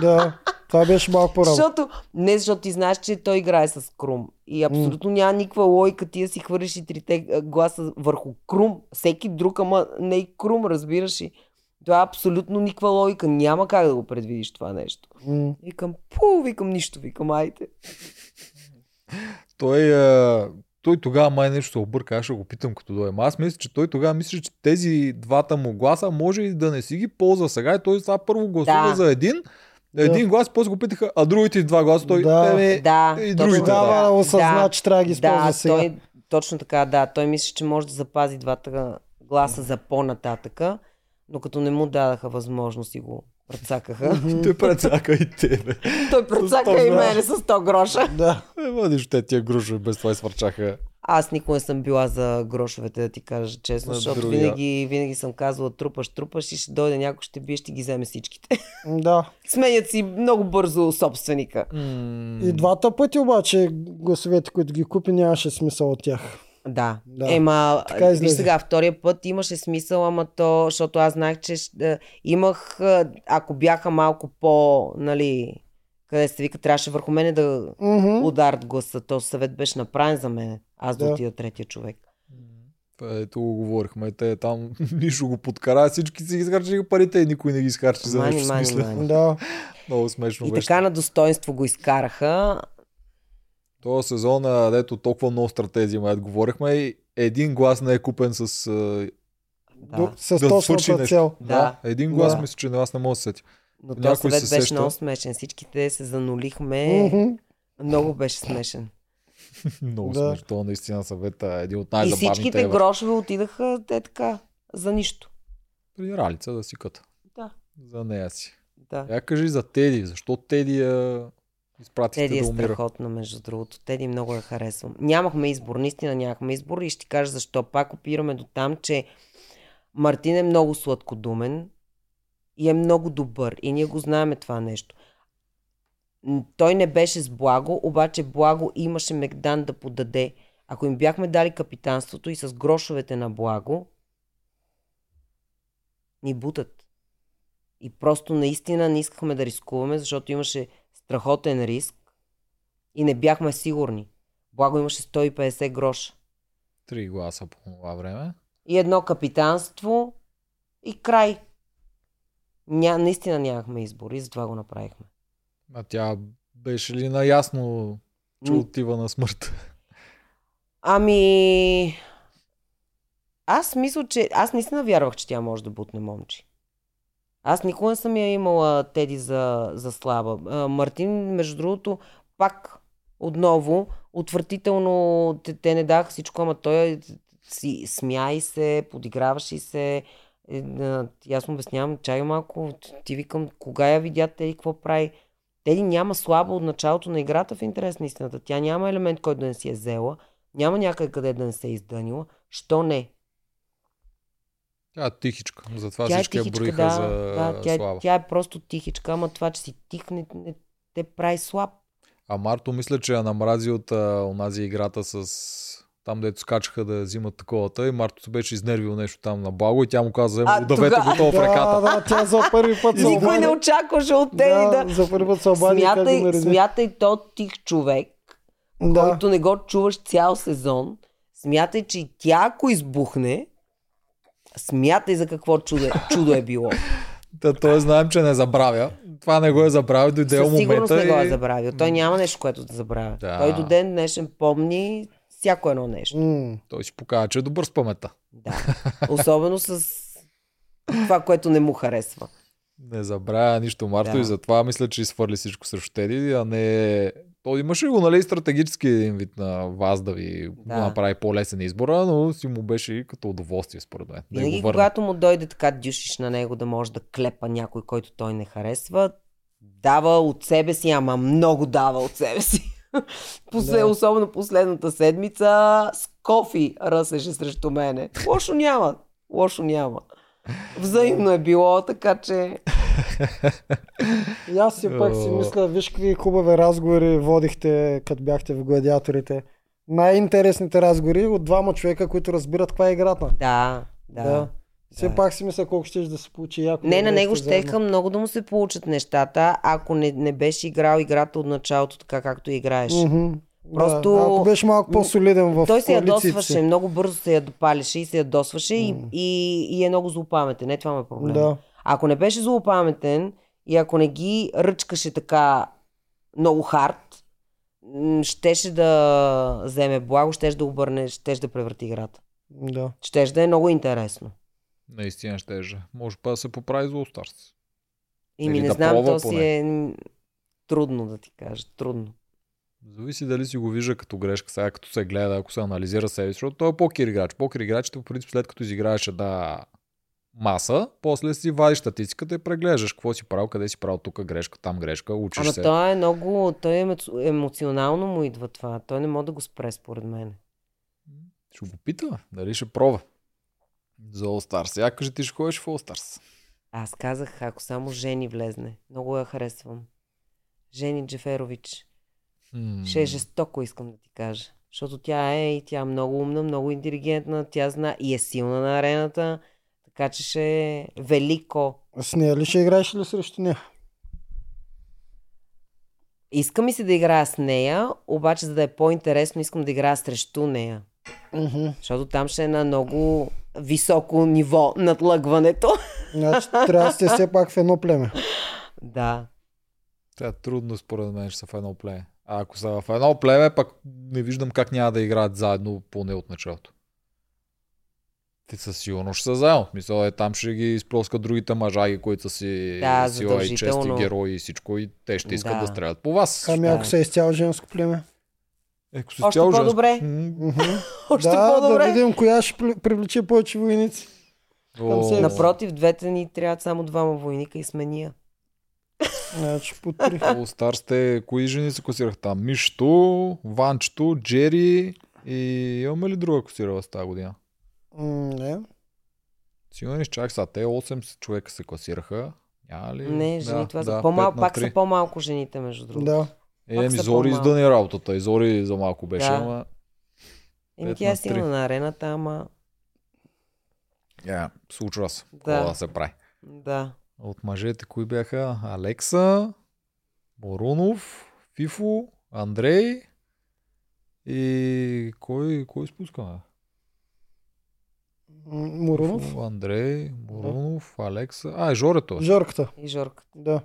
Да. Това беше малко по-рано. Защото, не защото ти знаеш, че той играе с Крум. И абсолютно няма никаква логика ти да си хвърлиш и трите гласа върху Крум. Всеки друг, ама не и Крум, разбираш ли. Това е абсолютно никаква логика. Няма как да го предвидиш това нещо. М. Викам, пу, викам нищо, викам, айде. Той, той тогава май нещо се обърка, аз ще го питам като дойдем. Аз мисля, че той тогава мисли, че тези двата му гласа може и да не си ги ползва сега. И той това първо гласува Да. за един, един глас, после го питаха, а другите два гласа той Да. еми, Да, и другите. Тогава така. осъзна, Да. че трябва да ги използва Да, сега. той, точно така, да. Той мисли, че може да запази двата гласа за по-нататъка, но като не му дадаха възможност и го прецакаха. Той прецака и тебе. той прецака и мене с 100 гроша. Да. Е, мадиш, те тия грушове без това извърчаха. Аз никога не съм била за грошовете, да ти кажа честно, На защото другия. винаги, винаги съм казвала трупаш, трупаш и ще дойде някой, ще бие, ще ги вземе всичките. да. Сменят си много бързо собственика. И двата пъти обаче гласовете, които ги купи, нямаше смисъл от тях. Да. Да. Ема, Така виж сега, втория път имаше смисъл, ама то, защото аз знаех, че ще- имах, а, ако бяха малко по, нали, къде се вика, трябваше върху мене да Мгм. ударят гласа. То съвет беше направен за мен. Аз да, Да. отида третия човек. Ето го говорихме. Те там нищо го подкара, всички си изхарчиха парите и никой не ги изхарчи за Мани, нещо мани, смисля. мани. Да. Много смешно И беше. така на достоинство го изкараха. Този сезон, а, дето толкова много стратези май говорихме, и един глас не е купен с... а, Да. С да точната цел. Да. Един глас Да. мисля, че не аз не мога да се сетя. Но Някой този съвет се беше сеща? много смешен. Всичките се занулихме. Много беше смешен. Много Да. смешно. Това наистина съвета е един от И най-забавните. всичките ever. грошове отидаха те така, за нищо. При Ралица да си ката. Да. За нея си. Да. Я кажи за Теди. Защо Теди я изпратихте Теди е да умира? страхотна, между другото. Теди много я харесвам. Нямахме избор, наистина нямахме избор и ще ти кажа защо. Пак опираме до там, че Мартин е много сладкодумен и е много добър. И ние го знаеме това нещо. Той не беше с благо, обаче благо имаше Мегдан да подаде. Ако им бяхме дали капитанството и с грошовете на благо, ни бутат. И просто наистина не искахме да рискуваме, защото имаше страхотен риск и не бяхме сигурни. Благо имаше 150 гроша. Три гласа по това време. И едно капитанство и край. Ня, наистина нямахме избор и затова го направихме. А тя беше ли наясно, че отива на смърт? Ами... Аз мисля, че... Аз наистина вярвах, че тя може да бутне момче. Аз никога не съм я имала Теди за, за слаба. Мартин, между другото, пак отново, отвратително те, те не даха всичко, ама той е- си се, подиграваше се. Е, а, и аз му обяснявам, чай малко, ти викам, кога я видя Теди, какво прави. Теди няма слабо от началото на играта в интерес на истината. Тя няма елемент, който да не си е взела. Няма някъде къде да не се е издънила. Що не? Тя е тихичка. Затова тя е всички я тихичка, броиха да, за да тя, е- слаба. тя е просто тихичка, ама това, че си тих, не, не те прави слаб. А Марто мисля, че я намрази от а, онази играта с там, дето скачаха да взимат таковата и Марто се беше изнервил нещо там на благо и тя му каза, А, "Емо, удавете тога- го то в Да, реката. да, тя за първи път се Никой не очакваше от Теди да... Да, за първи път се обади Смятай, смятай то тих човек, Да. който не го чуваш цял сезон. Смятай, че и тя ако избухне, смятай за какво чудо, чудо е било. Та, той знаем, че не забравя. Това не го е забравил, дойде Със сигурност момента не го е забравил. Той няма нещо, което да забравя. Да. Той до ден днешен помни всяко едно нещо. М, Той си показва, че е добър с паметта. Да. Особено с това, което не му харесва. Не забравя нищо Марто Да. и затова мисля, че изхвърли всичко срещу Теди, а не... Той имаше го, нали, стратегически един вид на вас да ви Да. направи по-лесен избора, но си му беше и като удоволствие, според мен. Да Винаги, когато му дойде така дюшиш на него да може да клепа някой, който той не харесва, дава от себе си, ама много дава от себе си. После, Да. Особено последната седмица с кофи ръсеше срещу мене. Лошо няма. Лошо няма. Взаимно е било, така че... И аз си пак си мисля, виж какви хубави разговори водихте, като бяхте в гладиаторите. Най-интересните разговори от двама човека, които разбират каква е играта. Да, да. Да. Все Да. пак си мисля колко ще да се получи яко. Не, на него заедно. щеха много да му се получат нещата, ако не, не беше играл играта от началото така, както играеш. Мгм. Просто- Да, ако беше малко по-солиден в Той се ядосваше, си. много бързо се ядопалеше и се ядосваше и, и, и е много злопаметен. Не, това ме е проблем. Да. Ако не беше злопаметен и ако не ги ръчкаше така много хард, щеше да вземе благо, щеше да обърне, щеше да превърти играта. Да. Щеше да е много интересно. Наистина щеше. Може па да се поправи за Остарс. И ми Или не да знам, то си поне. е трудно да ти кажа. Трудно. Зависи дали си го вижда като грешка, сега като се гледа, ако се анализира себе си, защото той е покер играч. Покер играчите по принцип след като изиграеш една маса, после си вадиш статистиката и преглеждаш какво си правил, къде си правил тук грешка, там грешка, учиш Ама се. той е много, той е емо- емоционално му идва това. Той не може да го спре, според мен. Ще го пита, дали ще пробва. За All Stars. Сега кажи ти ще ходиш в All Stars. Аз казах, ако само Жени влезне. Много я харесвам. Жени Джеферович. М, Ще е жестоко, искам да ти кажа. Защото тя е и тя е много умна, много интелигентна, тя зна и е силна на арената, така че ще е велико. С нея ли ще играеш ли срещу нея? Иска ми се да играя с нея, обаче за да е по-интересно, искам да играя срещу нея. Мгм. Защото там ще е на много високо ниво надлъгването. Значи трябва да сте все пак в едно племе. да. Тя е трудно според мен, ще са в едно племе. А ако са в едно племе, пък не виждам как няма да играят заедно поне от началото. Те със сигурност ще са заедно. Смисъл е, там ще ги изплоскат другите мъжаги, които са си Да, сила и чести герои и всичко. И те ще искат да, Да. стрелят по вас. Ами Да. ако са изцяло женско племе. Е, ако си Още по-добре. Мгм. Още да, по-добре. да видим коя ще при- привлече повече войници. Напротив, двете ни трябват само двама войника и сме ние. Значи по три. All Stars те, кои жени се класирах там? Мишто, Ванчето, Джери и имаме ли друга класирала с тази година? М, Не. Сигурно изчаках сега. Те 8 човека се класираха. Няма ли? Не, жени, да, това да, са по-малко, пак са по-малко жените, между другото. Да. Е, ми са Зори по-малко. издъни работата. И Зори за малко беше, Да. ама... Еми, пет тя е на три. на арената, ама Yeah, случва се. Да. Да. да се прави. да. От мъжете, кои бяха? Алекса, Борунов, Фифо, Андрей и кой, кой спускаме? Мурунов. Андрей, Борунов, Алекса. А, е Жорето. Жорката. И Жорка. Да.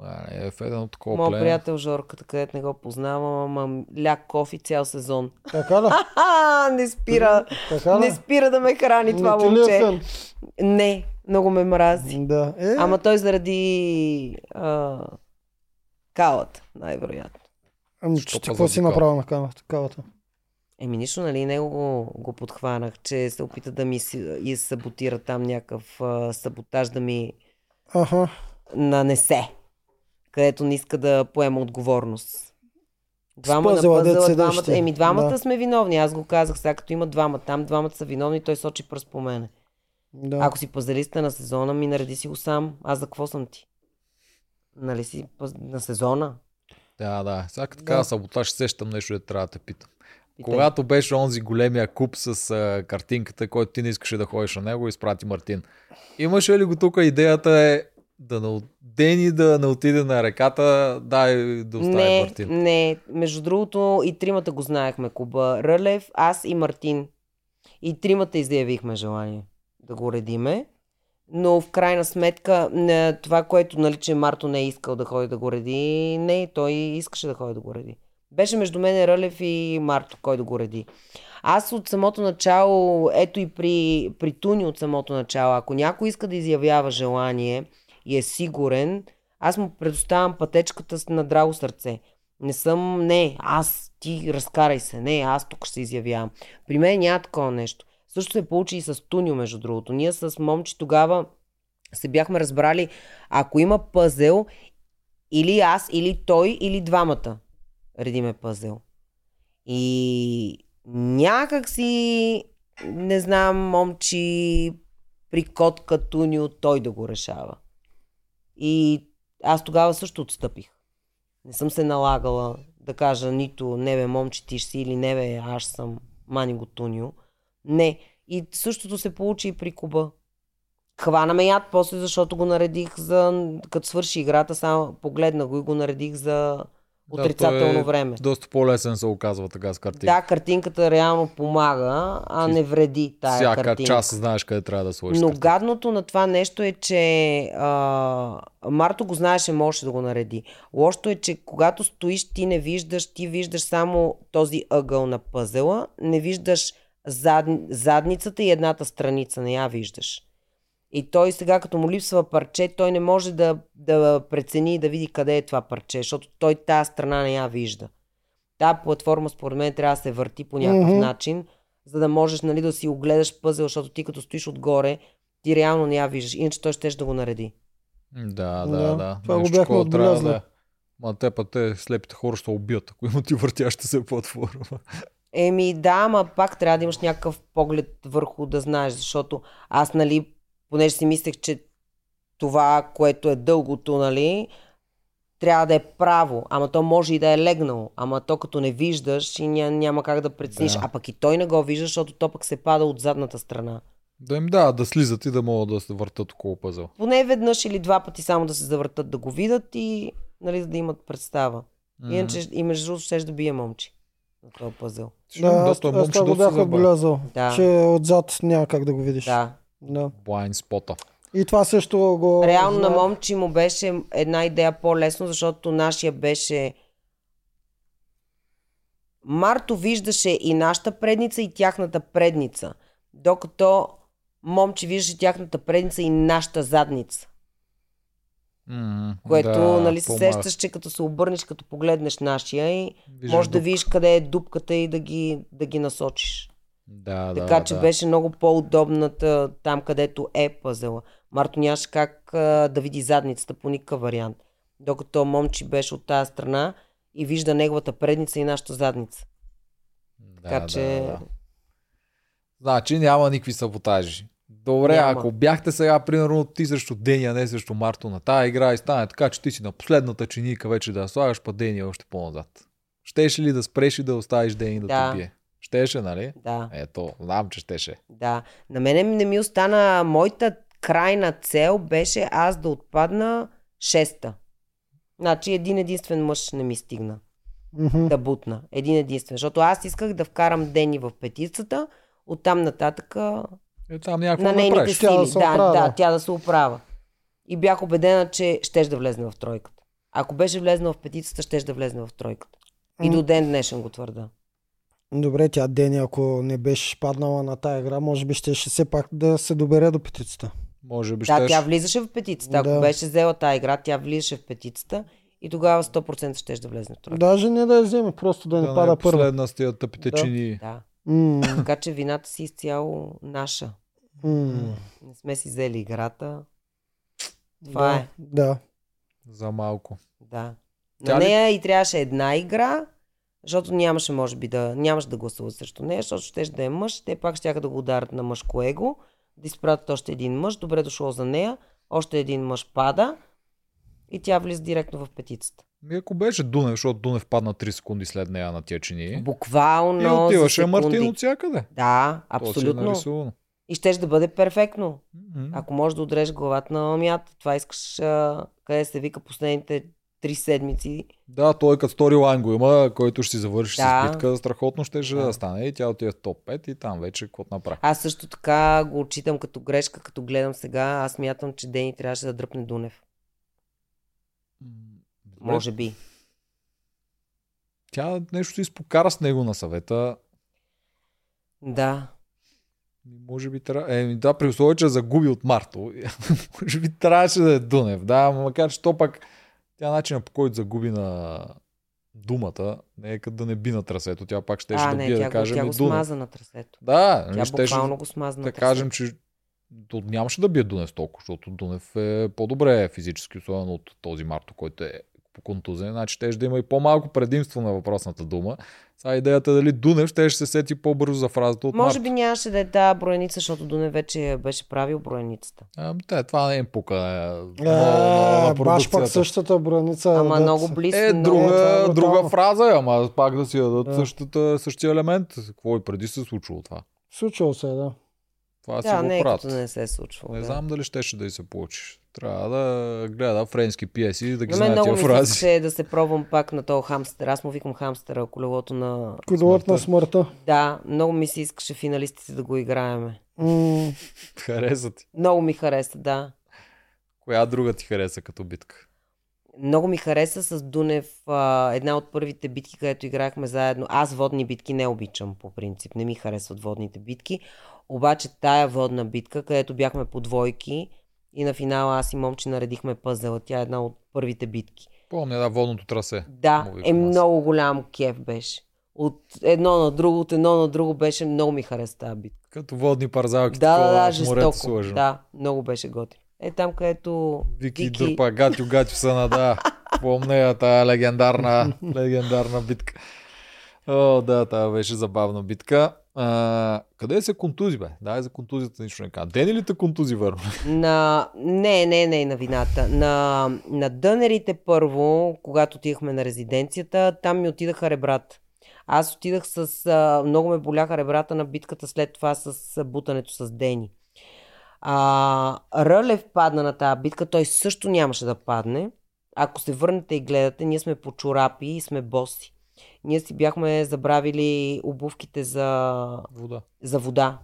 А, е в едно такова Моят племе. приятел Жорката, където не го познавам, ама ляк кофи цял сезон. Така ли? А, не спира. Така? Не спира да ме храни това Не момче. Не, много ме мрази. Да. Е, Ама той заради а, калата, най-вероятно. ами, че какво си направил на кавата? Еми нищо, нали, него го, го подхванах, че се опита да ми и саботира там някакъв а, саботаж да ми Аха. нанесе, където не иска да поема отговорност. Двама на дето пъзела, се двамата. Еми, двамата Да. сме виновни. Аз го казах, сега като има двама там, двамата са виновни, той сочи пръст по мене. Да. Ако си пазариста на сезона, ми нареди си го сам. Аз за какво съм ти? Нали си паз- на сезона? Да, да. Сега като така Да. саботаж, сещам нещо, да трябва да те питам. Питай. Когато беше онзи големия куп с а, картинката, който ти не искаше да ходиш на него, изпрати Мартин. Имаше ли го тук идеята е да не, Дени да не отиде на реката, дай да остави Не, Мартин. не. Между другото, и тримата го знаехме. Куба Рълев, аз и Мартин. И тримата изявихме желание да го редиме. Но в крайна сметка, не, това, което нали, че Марто не е искал да ходи да го реди, не, той искаше да ходи да го реди. Беше между мен Рълев и Марто, кой да го реди. Аз от самото начало, ето и при, при Туни от самото начало, ако някой иска да изявява желание и е сигурен, аз му предоставям пътечката с- на драго сърце. Не съм, не, аз, ти разкарай се, не, аз тук ще се изявявам. При мен няма такова нещо. Също се получи и с Тунио, между другото. Ние с момче тогава се бяхме разбрали, ако има пъзел, или аз, или той, или двамата редиме пъзел. И някак си, не знам, момчи, при котка Тунио, той да го решава. И аз тогава също отстъпих. Не съм се налагала да кажа нито не бе, момче, ти си или не бе, аз съм мани го Тунио. Не. И същото се получи и при Куба. Хвана ме яд после, защото го наредих за... Като свърши играта, само погледна го и го наредих за отрицателно да, той време. е Доста по-лесен се оказва така с картинка. Да, картинката реално помага, а не вреди тая Всяка картинка. час знаеш къде трябва да сложиш. Но картинка. гадното на това нещо е, че а, Марто го знаеше, можеше да го нареди. Лошото е, че когато стоиш, ти не виждаш, ти виждаш само този ъгъл на пъзела, не виждаш зад, задницата и едната страница, не я виждаш. И той сега, като му липсва парче, той не може да, да прецени и да види къде е това парче, защото той тази страна не я вижда. Тази платформа, според мен, трябва да се върти по някакъв Мгм. начин, за да можеш нали, да си огледаш пъзел, защото ти като стоиш отгоре, ти реално не я виждаш. Иначе той ще да го нареди. Да, Да, да, да. това го бяхме такова трябва отбелязали. Да. е. Ма те па те слепите хора ще убият, ако имат и въртяща се платформа. Еми да, ама пак трябва да имаш някакъв поглед върху да знаеш, защото аз, нали, понеже си мислех, че това, което е дългото, нали, трябва да е право, ама то може и да е легнало, ама то като не виждаш и ня, няма как да прецениш, Да. а пък и той не го вижда, защото то пък се пада от задната страна. Да им да, да слизат и да могат да се въртат около пъзел. Поне веднъж или два пъти само да се завъртат да го видят и нали, да имат представа. Иначе и между другото ще да бие момче на този пъзел. Да, аз, той аз момче това го бях отбелязал, Да. че отзад няма как да го видиш. Да. Да. Blind спота. И това също го... Реално на момче му беше една идея по-лесно, защото нашия беше... Марто виждаше и нашата предница, и тяхната предница. Докато момче виждаше тяхната предница и нашата задница. М, Което, да, нали се сещаш, че като се обърнеш, като погледнеш нашия и Виждаш може да дупка. видиш къде е дупката и да ги, да ги насочиш. Да, Така да, че да. беше много по-удобната там, където е пъзела. Марто нямаше как а, да види задницата по никакъв вариант. Докато момче беше от тази страна и вижда неговата предница и нашата задница. Да, Така да, че... да. Значи няма никакви саботажи. Добре, Няма. ако бяхте сега, примерно, ти срещу Дени, а не срещу Марто на тази игра и стане така, че ти си на последната чиника вече да я слагаш, па Дени още по-назад. Щеше ли да спреш и да оставиш Дени да, Да. те бие? Щеше, нали? Да, Ето, знам, че щеше. да. На мене не ми остана... Моята крайна цел беше аз да отпадна шеста. Значи един единствен мъж не ми стигна. Мгм. да бутна. Един единствен. Защото аз исках да вкарам Дени в петицата, оттам нататък Е, там на нейните направиш. сили. Тя да се да, оправя. да, тя да се оправя. И бях убедена, че щеш да влезне в тройката. Ако беше влезнала в петицата, щеш да влезне в тройката. И до ден днешен го твърда. Добре, тя Дени, ако не беше паднала на тая игра, може би ще, ще все пак да се добере до петицата. Може би Да, щеш. тя влизаше в петицата. Ако Да. беше взела тази игра, тя влизаше в петицата и тогава 100% щеш да влезне в тройката. Даже не да я вземе, просто да не да пада е първа. последна с тия тъпите Да. чини. Да. Така че вината си изцяло наша. Не сме си взели играта. Това да, е. Да. За малко. Да. Тя На ли- нея и трябваше една игра, защото нямаше, може би, да, нямаше да гласуват срещу нея, защото ще да е мъж, те пак ще да го ударят на мъжко его, да изпратят още един мъж, добре дошло за нея, още един мъж пада и тя влиза директно в петицата. Ми ако беше Дунев, защото Дунев падна 3 секунди след нея на тия чини. Буквално И отиваше. Мартин от всякъде. Да, е абсолютно. нарисувано. И ще да бъде перфектно. М. Ако можеш да удреш главата на мята, това искаш, а, къде се вика последните три седмици. Да, той като сторилайн го има, който ще си завърши Да. с битка, страхотно ще, ще Да. да. стане. И тя отива в топ 5 и там вече какво направи. Аз също така го отчитам като грешка, като гледам сега. Аз мятам, че Дени трябваше да дръпне Дунев. Добре, Може би. Тя нещо си изпокара с него на съвета. Да. Може би трябва. Е, да, при условие, че загуби от Марто. може би трябваше да е Дунев. Да, макар че то пак тя начина по който загуби на думата, не е като да не би на трасето. Тя пак ще а, да не, бие тя, да го, кажем тя го смаза на трасето. Да, Тя нали, щеше буквално го смаза на да трасето. кажем, че нямаше да бие Дунев толкова, защото Дунев е по-добре физически, особено от този Марто, който е по контузен. Значи ще да има и по-малко предимство на въпросната дума. Сега идеята е дали Дунев ще се сети по-бързо за фразата от Може Марто. би нямаше да е тази броеница, защото Дунев вече беше правил броеницата. А, те, това не е им пука. е, Е, на- баш пак същата браница. Ама дет- много близко. Е, друга, е друга фраза, е, ама пак да си дадат Да. същата, същия елемент. Какво и преди се е случило това? Случило се, е, да. Това си Да, го не е правят. като не се е случвало. Не да. знам дали щеше да й се получи. Трябва да гледа френски пиеси и да ги знае тия се фрази. искаше да се пробвам пак на този хамстер. Аз му викам хамстера, колелото на... Колелот на смъртта. Да, много ми се искаше финалистите да го играеме. Хареса ти. Много ми хареса, да. Коя друга ти хареса като битка? Много ми хареса с Дунев а, една от първите битки, където играхме заедно. Аз водни битки не обичам по принцип. Не ми харесват водните битки. Обаче тая водна битка, където бяхме по двойки и на финала аз и момче наредихме пъзела. Тя е една от първите битки. Помня, да, водното трасе. Да, е много голям кеф беше. От едно на друго, от едно на друго беше, много ми хареса тази битка. Като водни парзалки, Да, да, такова да, морето жестоко. сложено. Да, много беше готин. Е там, където Вики, Вики... дърпа, гатю, гатю са на да. Помня я тая легендарна, легендарна битка. О, да, това беше забавна битка. А, къде се контузи, бе? Дай за контузията нищо не кажа. Дени ли те контузи, върно? На... Не, не, не на вината. На, на дънерите първо, когато отидахме на резиденцията, там ми отидаха ребрата. Аз отидах с... А, много ме боляха ребрата на битката след това с бутането с Дени. А, Рълев падна на тази битка, той също нямаше да падне. Ако се върнете и гледате, ние сме по чорапи и сме боси. Ние си бяхме забравили обувките за Вода. за вода.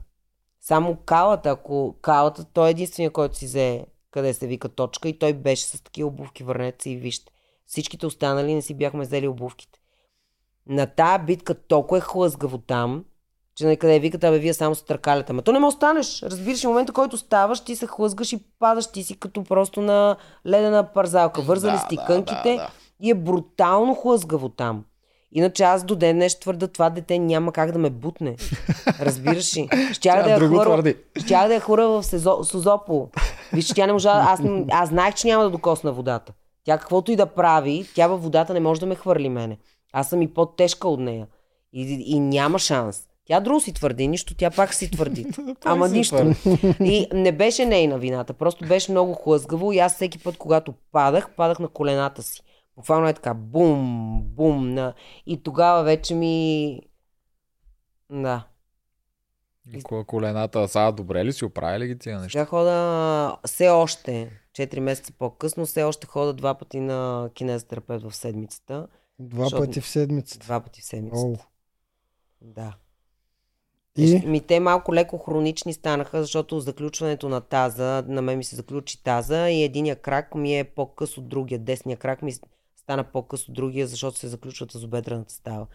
Само калата, ако калата, той е единствения, който си взе къде се вика точка и той беше с такива обувки, върнете се и вижте. Всичките останали не си бяхме взели обувките. На тая битка толкова е хлъзгаво там, че на къде викат, абе вие само се търкаляте. Ама то не може да станеш. Разбираш, в момента, който ставаш, ти се хлъзгаш и падаш, ти си като просто на ледена парзалка. Вързали Да, си ти да, кънките да, да. и е брутално хлъзгаво там. Иначе аз до ден днес твърда, това дете няма как да ме бутне. Разбираш ли? Щях да я твърди. щях да я хвърля в Сезо, Созопол. Виж, тя не можа, аз, аз знаех, че няма да докосна водата. Тя каквото и да прави, тя във водата не може да ме хвърли мене. Аз съм и по-тежка от нея. И, и няма шанс. Тя друго си твърди, нищо, тя пак си твърди. Ама си нищо. И не беше нейна вината, просто беше много хлъзгаво и аз всеки път, когато падах, падах на колената си. Буквално е така, бум, бум. На... И тогава вече ми... Да. И колената, сега добре ли си оправили ги тия неща? Ще хода все още, 4 месеца по-късно, все още хода два пъти на кинезотерапевт в седмицата. Два Защото- пъти в седмицата. Два пъти в седмицата. Оу. Да. И? Ми те малко леко хронични станаха, защото заключването на таза, на мен ми се заключи таза и единия крак ми е по-къс от другия. Десния крак ми стана по-къс от другия, защото се заключва тазобедрената става.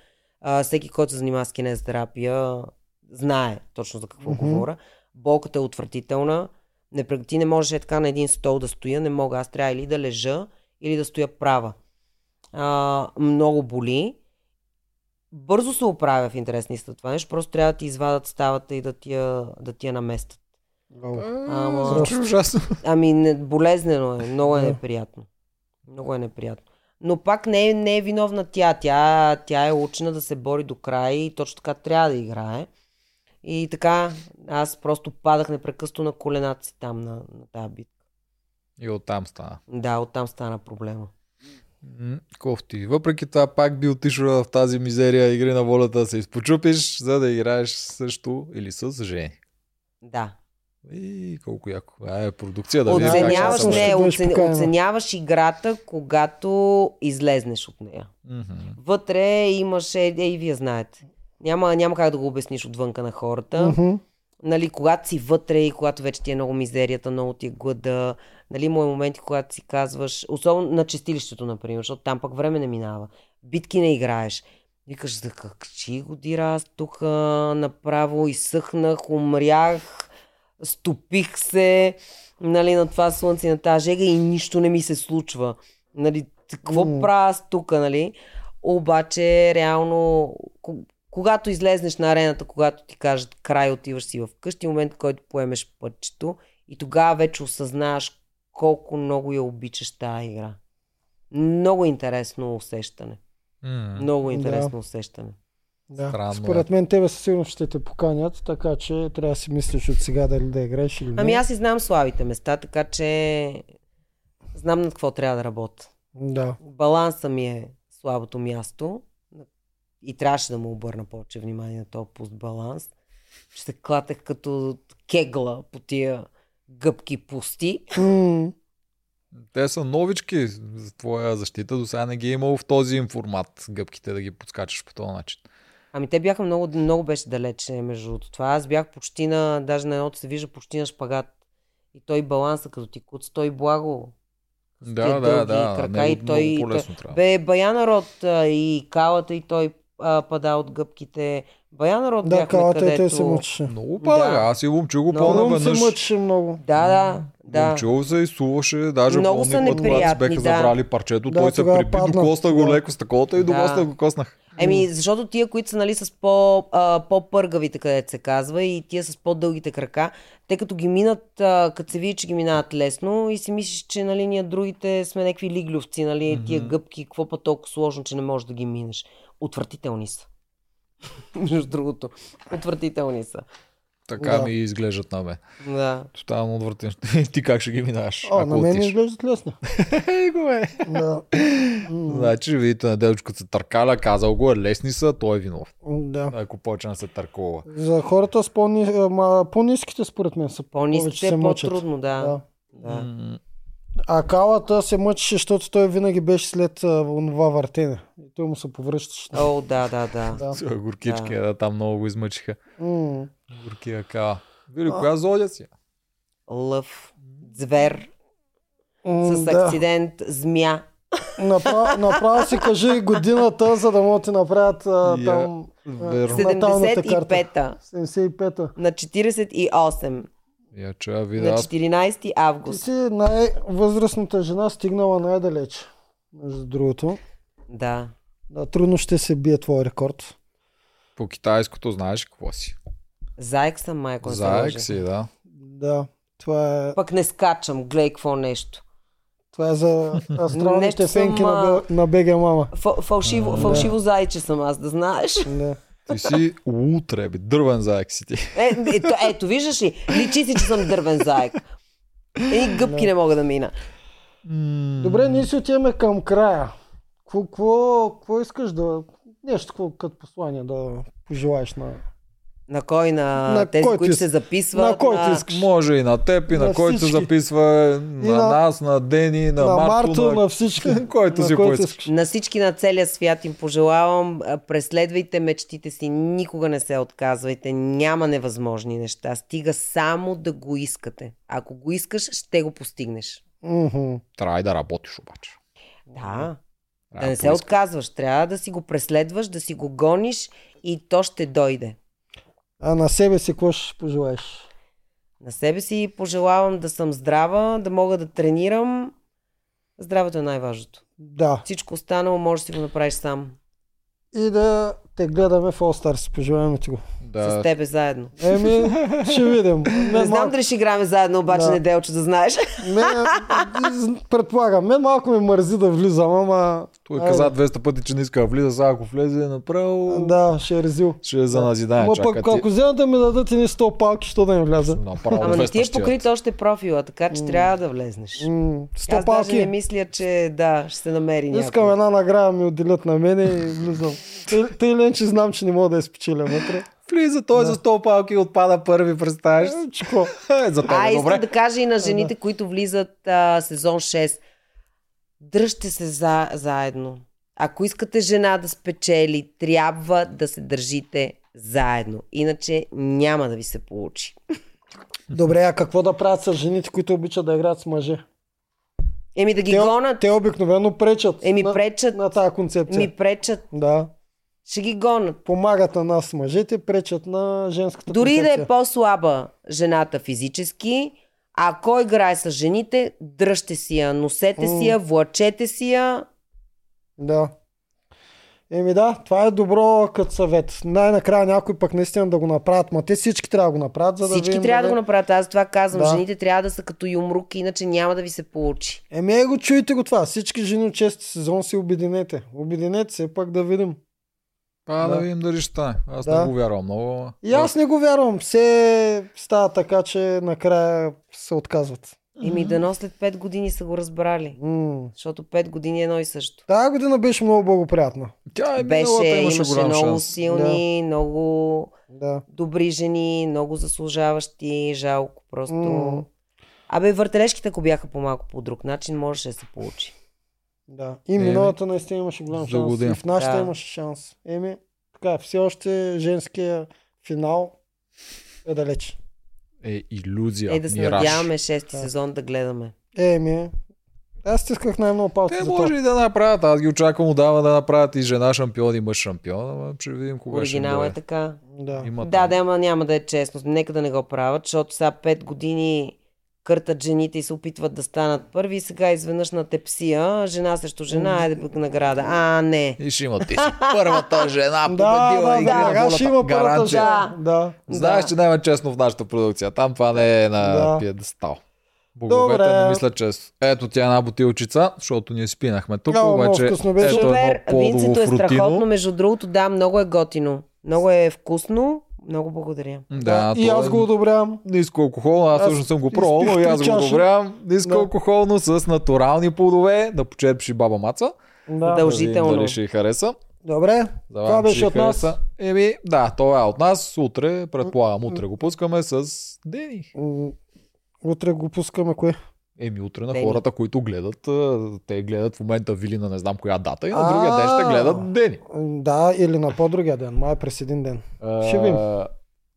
А, всеки, който се занимава с кинезотерапия, знае точно за какво Мгм. говоря. Болката е отвратителна. Не, ти не можеш е така на един стол да стоя, не мога. Аз трябва или да лежа, или да стоя права. А, много боли. Бързо се оправя в интерес на това нещо, просто трябва да ти извадат ставата и да ти я, да ти я наместят. Ама- ужасно. Ами не, болезнено е, много е неприятно. Много е неприятно. Но пак не е, не е виновна тя. тя. Тя е учена да се бори до края и точно така трябва да играе. И така, аз просто падах непрекъснато на колената си там на, на тази битка. И оттам стана. Да, оттам стана проблема. Кофти. Въпреки това пак би отишла в тази мизерия игри на волята да се изпочупиш, за да играеш също или с жени. Да. И колко яко. А, е продукция да как Оценяваш, се не, оцен, оценяваш играта, когато излезнеш от нея. Мгм. Вътре имаше, е, и вие знаете, няма, няма как да го обясниш отвънка на хората. Мгм. Нали, когато си вътре и когато вече ти е много мизерията, много ти е глада, нали, има моменти, когато си казваш, особено на чистилището, например, защото там пък време не минава. Битки не играеш. Викаш, за какчи годира аз тук направо изсъхнах, умрях, стопих се, нали, на това слънце и на тази жега и нищо не ми се случва. Нали, какво М. правя аз тук, нали? Обаче, реално, ко- когато излезнеш на арената, когато ти кажат край, отиваш си в къщи, момент, в който поемеш пътчето и тогава вече осъзнаваш колко много я обичаш тази игра. Много интересно усещане. М. Много Да. интересно усещане. Да. Странно Според мен тебе със сигурност ще те поканят, така че трябва да си мислиш от сега дали да играеш или не. Ами аз и знам слабите места, така че знам над какво трябва да работя. Да. Баланса ми е слабото място и трябваше да му обърна повече внимание на този пуст баланс. че се клатех като кегла по тия гъбки пусти. Те са новички за твоя защита. До сега не ги е имало в този им формат гъбките да ги подскачаш по този начин. Ами те бяха много, много беше далече между другото. това. Аз бях почти на, даже на едното се вижда почти на шпагат. И той баланса, като ти куц, той благо. Да, да, да. крака Него и той, много по-лесно той трябва. Бе, Баянарод а, и калата и той а, пада от гъбките. Баянарод Да, бяхме калата където... той се мъчеше. Много пада. Да. Аз и Лумчо го помня Много се веднъж. мъчеше много. Да, да, да. Момчил се изсуваше, даже Много помня, са когато си беха да. забрали парчето, Да, той се приби, падна. докосна го Да. леко с такова и до Да. го коснах. Еми, защото тия, които са нали, с по, а, по-пъргавите, където се казва, и тия с по-дългите крака, те като ги минат, като се види, че ги минават лесно и си мислиш, че нали, ние другите сме някакви лиглювци, нали, тия гъбки, какво па толкова сложно, че не можеш да ги минеш. Отвратителни са. Между другото. Отвратителни са. Така Да. ми изглеждат на мен. Да. Тотално отвратително. Ти как ще ги минаваш? О, ако на мен ми отиш? изглеждат лесни. Ей, го е. Да. Значи, видите, неделчката се търкаля, казал го е, лесни са, той е винов. Да. Ако почне да се търкова. За хората с по-ниските според мен са По-ниските се е по-трудно, да. Да. да. А калата се мъчеше, защото той винаги беше след а, това въртене. И той му се повръщаше. О, да, да, да. Да. Сега горкички, да. там много го измъчиха. М, Горкия кава. Вили, коя зодия си? Лъв, звер, м, с да. акцидент, змия. Направо, направо си кажи годината, за да могат да ти направят а, Я. там Верно. Наталната карта. 75-та 75-та. на 48 Я чуя на видео. 14 Ти август. си най-възрастната жена, стигнала най-далеч. Между другото. Да. Да, трудно ще се бие твой рекорд. По китайското знаеш какво си. Заек съм, майко. Заек си, да. Да, това е, Пък не скачам, гледай какво нещо. това е за астралните Нещо съм, фенки на, на БГ Мама. Фал- фалшиво, фалшиво зайче съм аз, да знаеш. Да. Ти си утре, бе. Дървен заек си ти. Е, ето, ето, виждаш ли? Личи си, че съм дървен заек. Едни гъбки не мога да мина. Добре, ние си отиваме към края. Какво, искаш да... Нещо какво като послание да пожелаеш на... На кой? На, На тези, който които се записват? на който искаш. Може и на теб, и на, На който всички. записва, на, на- нас, на Дени, на, на Марто, Марто, на всички. който на си който поискаш. искаш. На всички на целия свят им пожелавам, преследвайте мечтите си, никога не се отказвайте, няма невъзможни неща, стига само да го искате. Ако го искаш, ще го постигнеш. Мгм. Трябва и да работиш обаче. Да, Трябва да не се поискаш. отказваш, трябва да си го преследваш, да си го гониш и то ще дойде. А на себе си какво ще пожелаеш? На себе си пожелавам да съм здрава, да мога да тренирам. Здравето е най-важното. Да. Всичко останало можеш да си го направиш сам. И да те гледаме в All Stars. Пожелаваме ти го. Да, С тебе заедно. Еми, ще видим. Мен Не знам малко- дали ще играме заедно, обаче Да. не делче да знаеш. Мен, предполагам, мен малко ме мързи да влизам, ама... Той Айде. каза 200 пъти, че не иска да влиза, сега ако влезе направо, Да, ще е резил. ще е за назидание. Чака пък ако вземат да ми дадат едни 100 палки, що да не вляза? Направо Ама не 200 ти е покрит още профила, така че трябва да влезнеш. М, 100 Аз даже не палки. мисля, че да, ще се намери някой. Искам една награда ми отделят на мене и влизам. Тъй, тъй лен, че знам, че не мога да я спечеля вътре. Влиза той за 100 палки и отпада първи, представяш? Е, Чко. Е, за тебе, А, искам добре. да кажа и на жените, които влизат а, сезон 6. Дръжте се за, заедно. Ако искате жена да спечели, трябва да се държите заедно. Иначе няма да ви се получи. Добре, а какво да правят с жените, които обичат да играят с мъже? Еми да ги Те, гонат. те обикновено пречат. Еми на, пречат. на тази концепция. Ми пречат. Да. Ще ги гонат. Помагат на нас мъжете, пречат на женската Дори да концепция. е по-слаба жената физически, ако играе с жените, дръжте си я, носете си я, влачете си я. Да. Еми да, това е добро като съвет. Най-накрая някой пък наистина да го направят. Ма те всички трябва да го направят, за да Всички трябва да дали- го направят. Аз това казвам. Да. Жените трябва да са като юмрук, иначе няма да ви се получи. Еми е го чуйте го това. Всички жени от чести сезон си обединете. Обединете се, пък да видим. А, да. Да. видим дали ще стане. Аз Да. не го вярвам много. И аз не го вярвам. Все става така, че накрая се отказват. Еми, дано след 5 години са го разбрали. М. Защото 5 години е едно и също. Тая година беше много благоприятна. Тя е Беше, миналата, имаше, имаше много шанс. силни, много Да. добри жени, много заслужаващи, жалко просто. М. Абе, въртележките, ако бяха по малко по друг начин, можеше да се получи. Да. И Еми, миналата наистина имаше голям за шанс. година. И в нашата Да. имаше шанс. Еми, така, все още женския финал е далеч. Е, иллюзия. Е, да се мираж. надяваме шести Да. сезон да гледаме. Еми, аз стисках най-много палци Те за може това. и да направят. Аз ги очаквам отдава да направят и жена шампион и мъж шампион. Ама ще видим кога Оригинал ще е така. Да. Има Да, да, ама няма да е честно. Нека да не го правят, защото сега 5 години къртат жените и се опитват да станат първи и сега изведнъж на тепсия, жена срещу жена, айде пък награда. А, не. И ще има ти си първата жена Да, победила да, на да, да, ще има първата жена. Да. Знаеш, че няма честно в нашата продукция. Там това не е на Да. пиедестал. Боговете Добре. не мисля често. Ето тя е една бутилчица, защото ние спинахме тук, Много, много обаче вкусно беше. ето Супер, едно плодово винцето е страхотно, между другото, да, много е готино. Много е вкусно, много благодаря. Да, и аз е го одобрявам. Ниско алкохолно, аз Аз също съм го пробвал, но и аз го одобрявам. Ниско Да. алкохолно с натурални плодове, да почерпиш и баба маца. Да. Задължително. дали ще хареса. Добре, Да, това беше от нас. Еми, да, това е от нас. Утре, предполагам, утре го пускаме с Дени. Утре го пускаме кое? Еми, утре на Дени. хората, които гледат, те гледат в момента Вили на не знам коя дата и на А. другия ден ще гледат Дени. Да, или на по-другия ден. Май през един ден. Ще видим.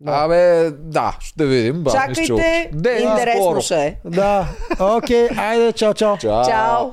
Да. Абе, да, ще видим. Ба, Чакайте. Дени, интересно скоро. ще е. Да. Окей, айде, чао, чао. Чао. Чао!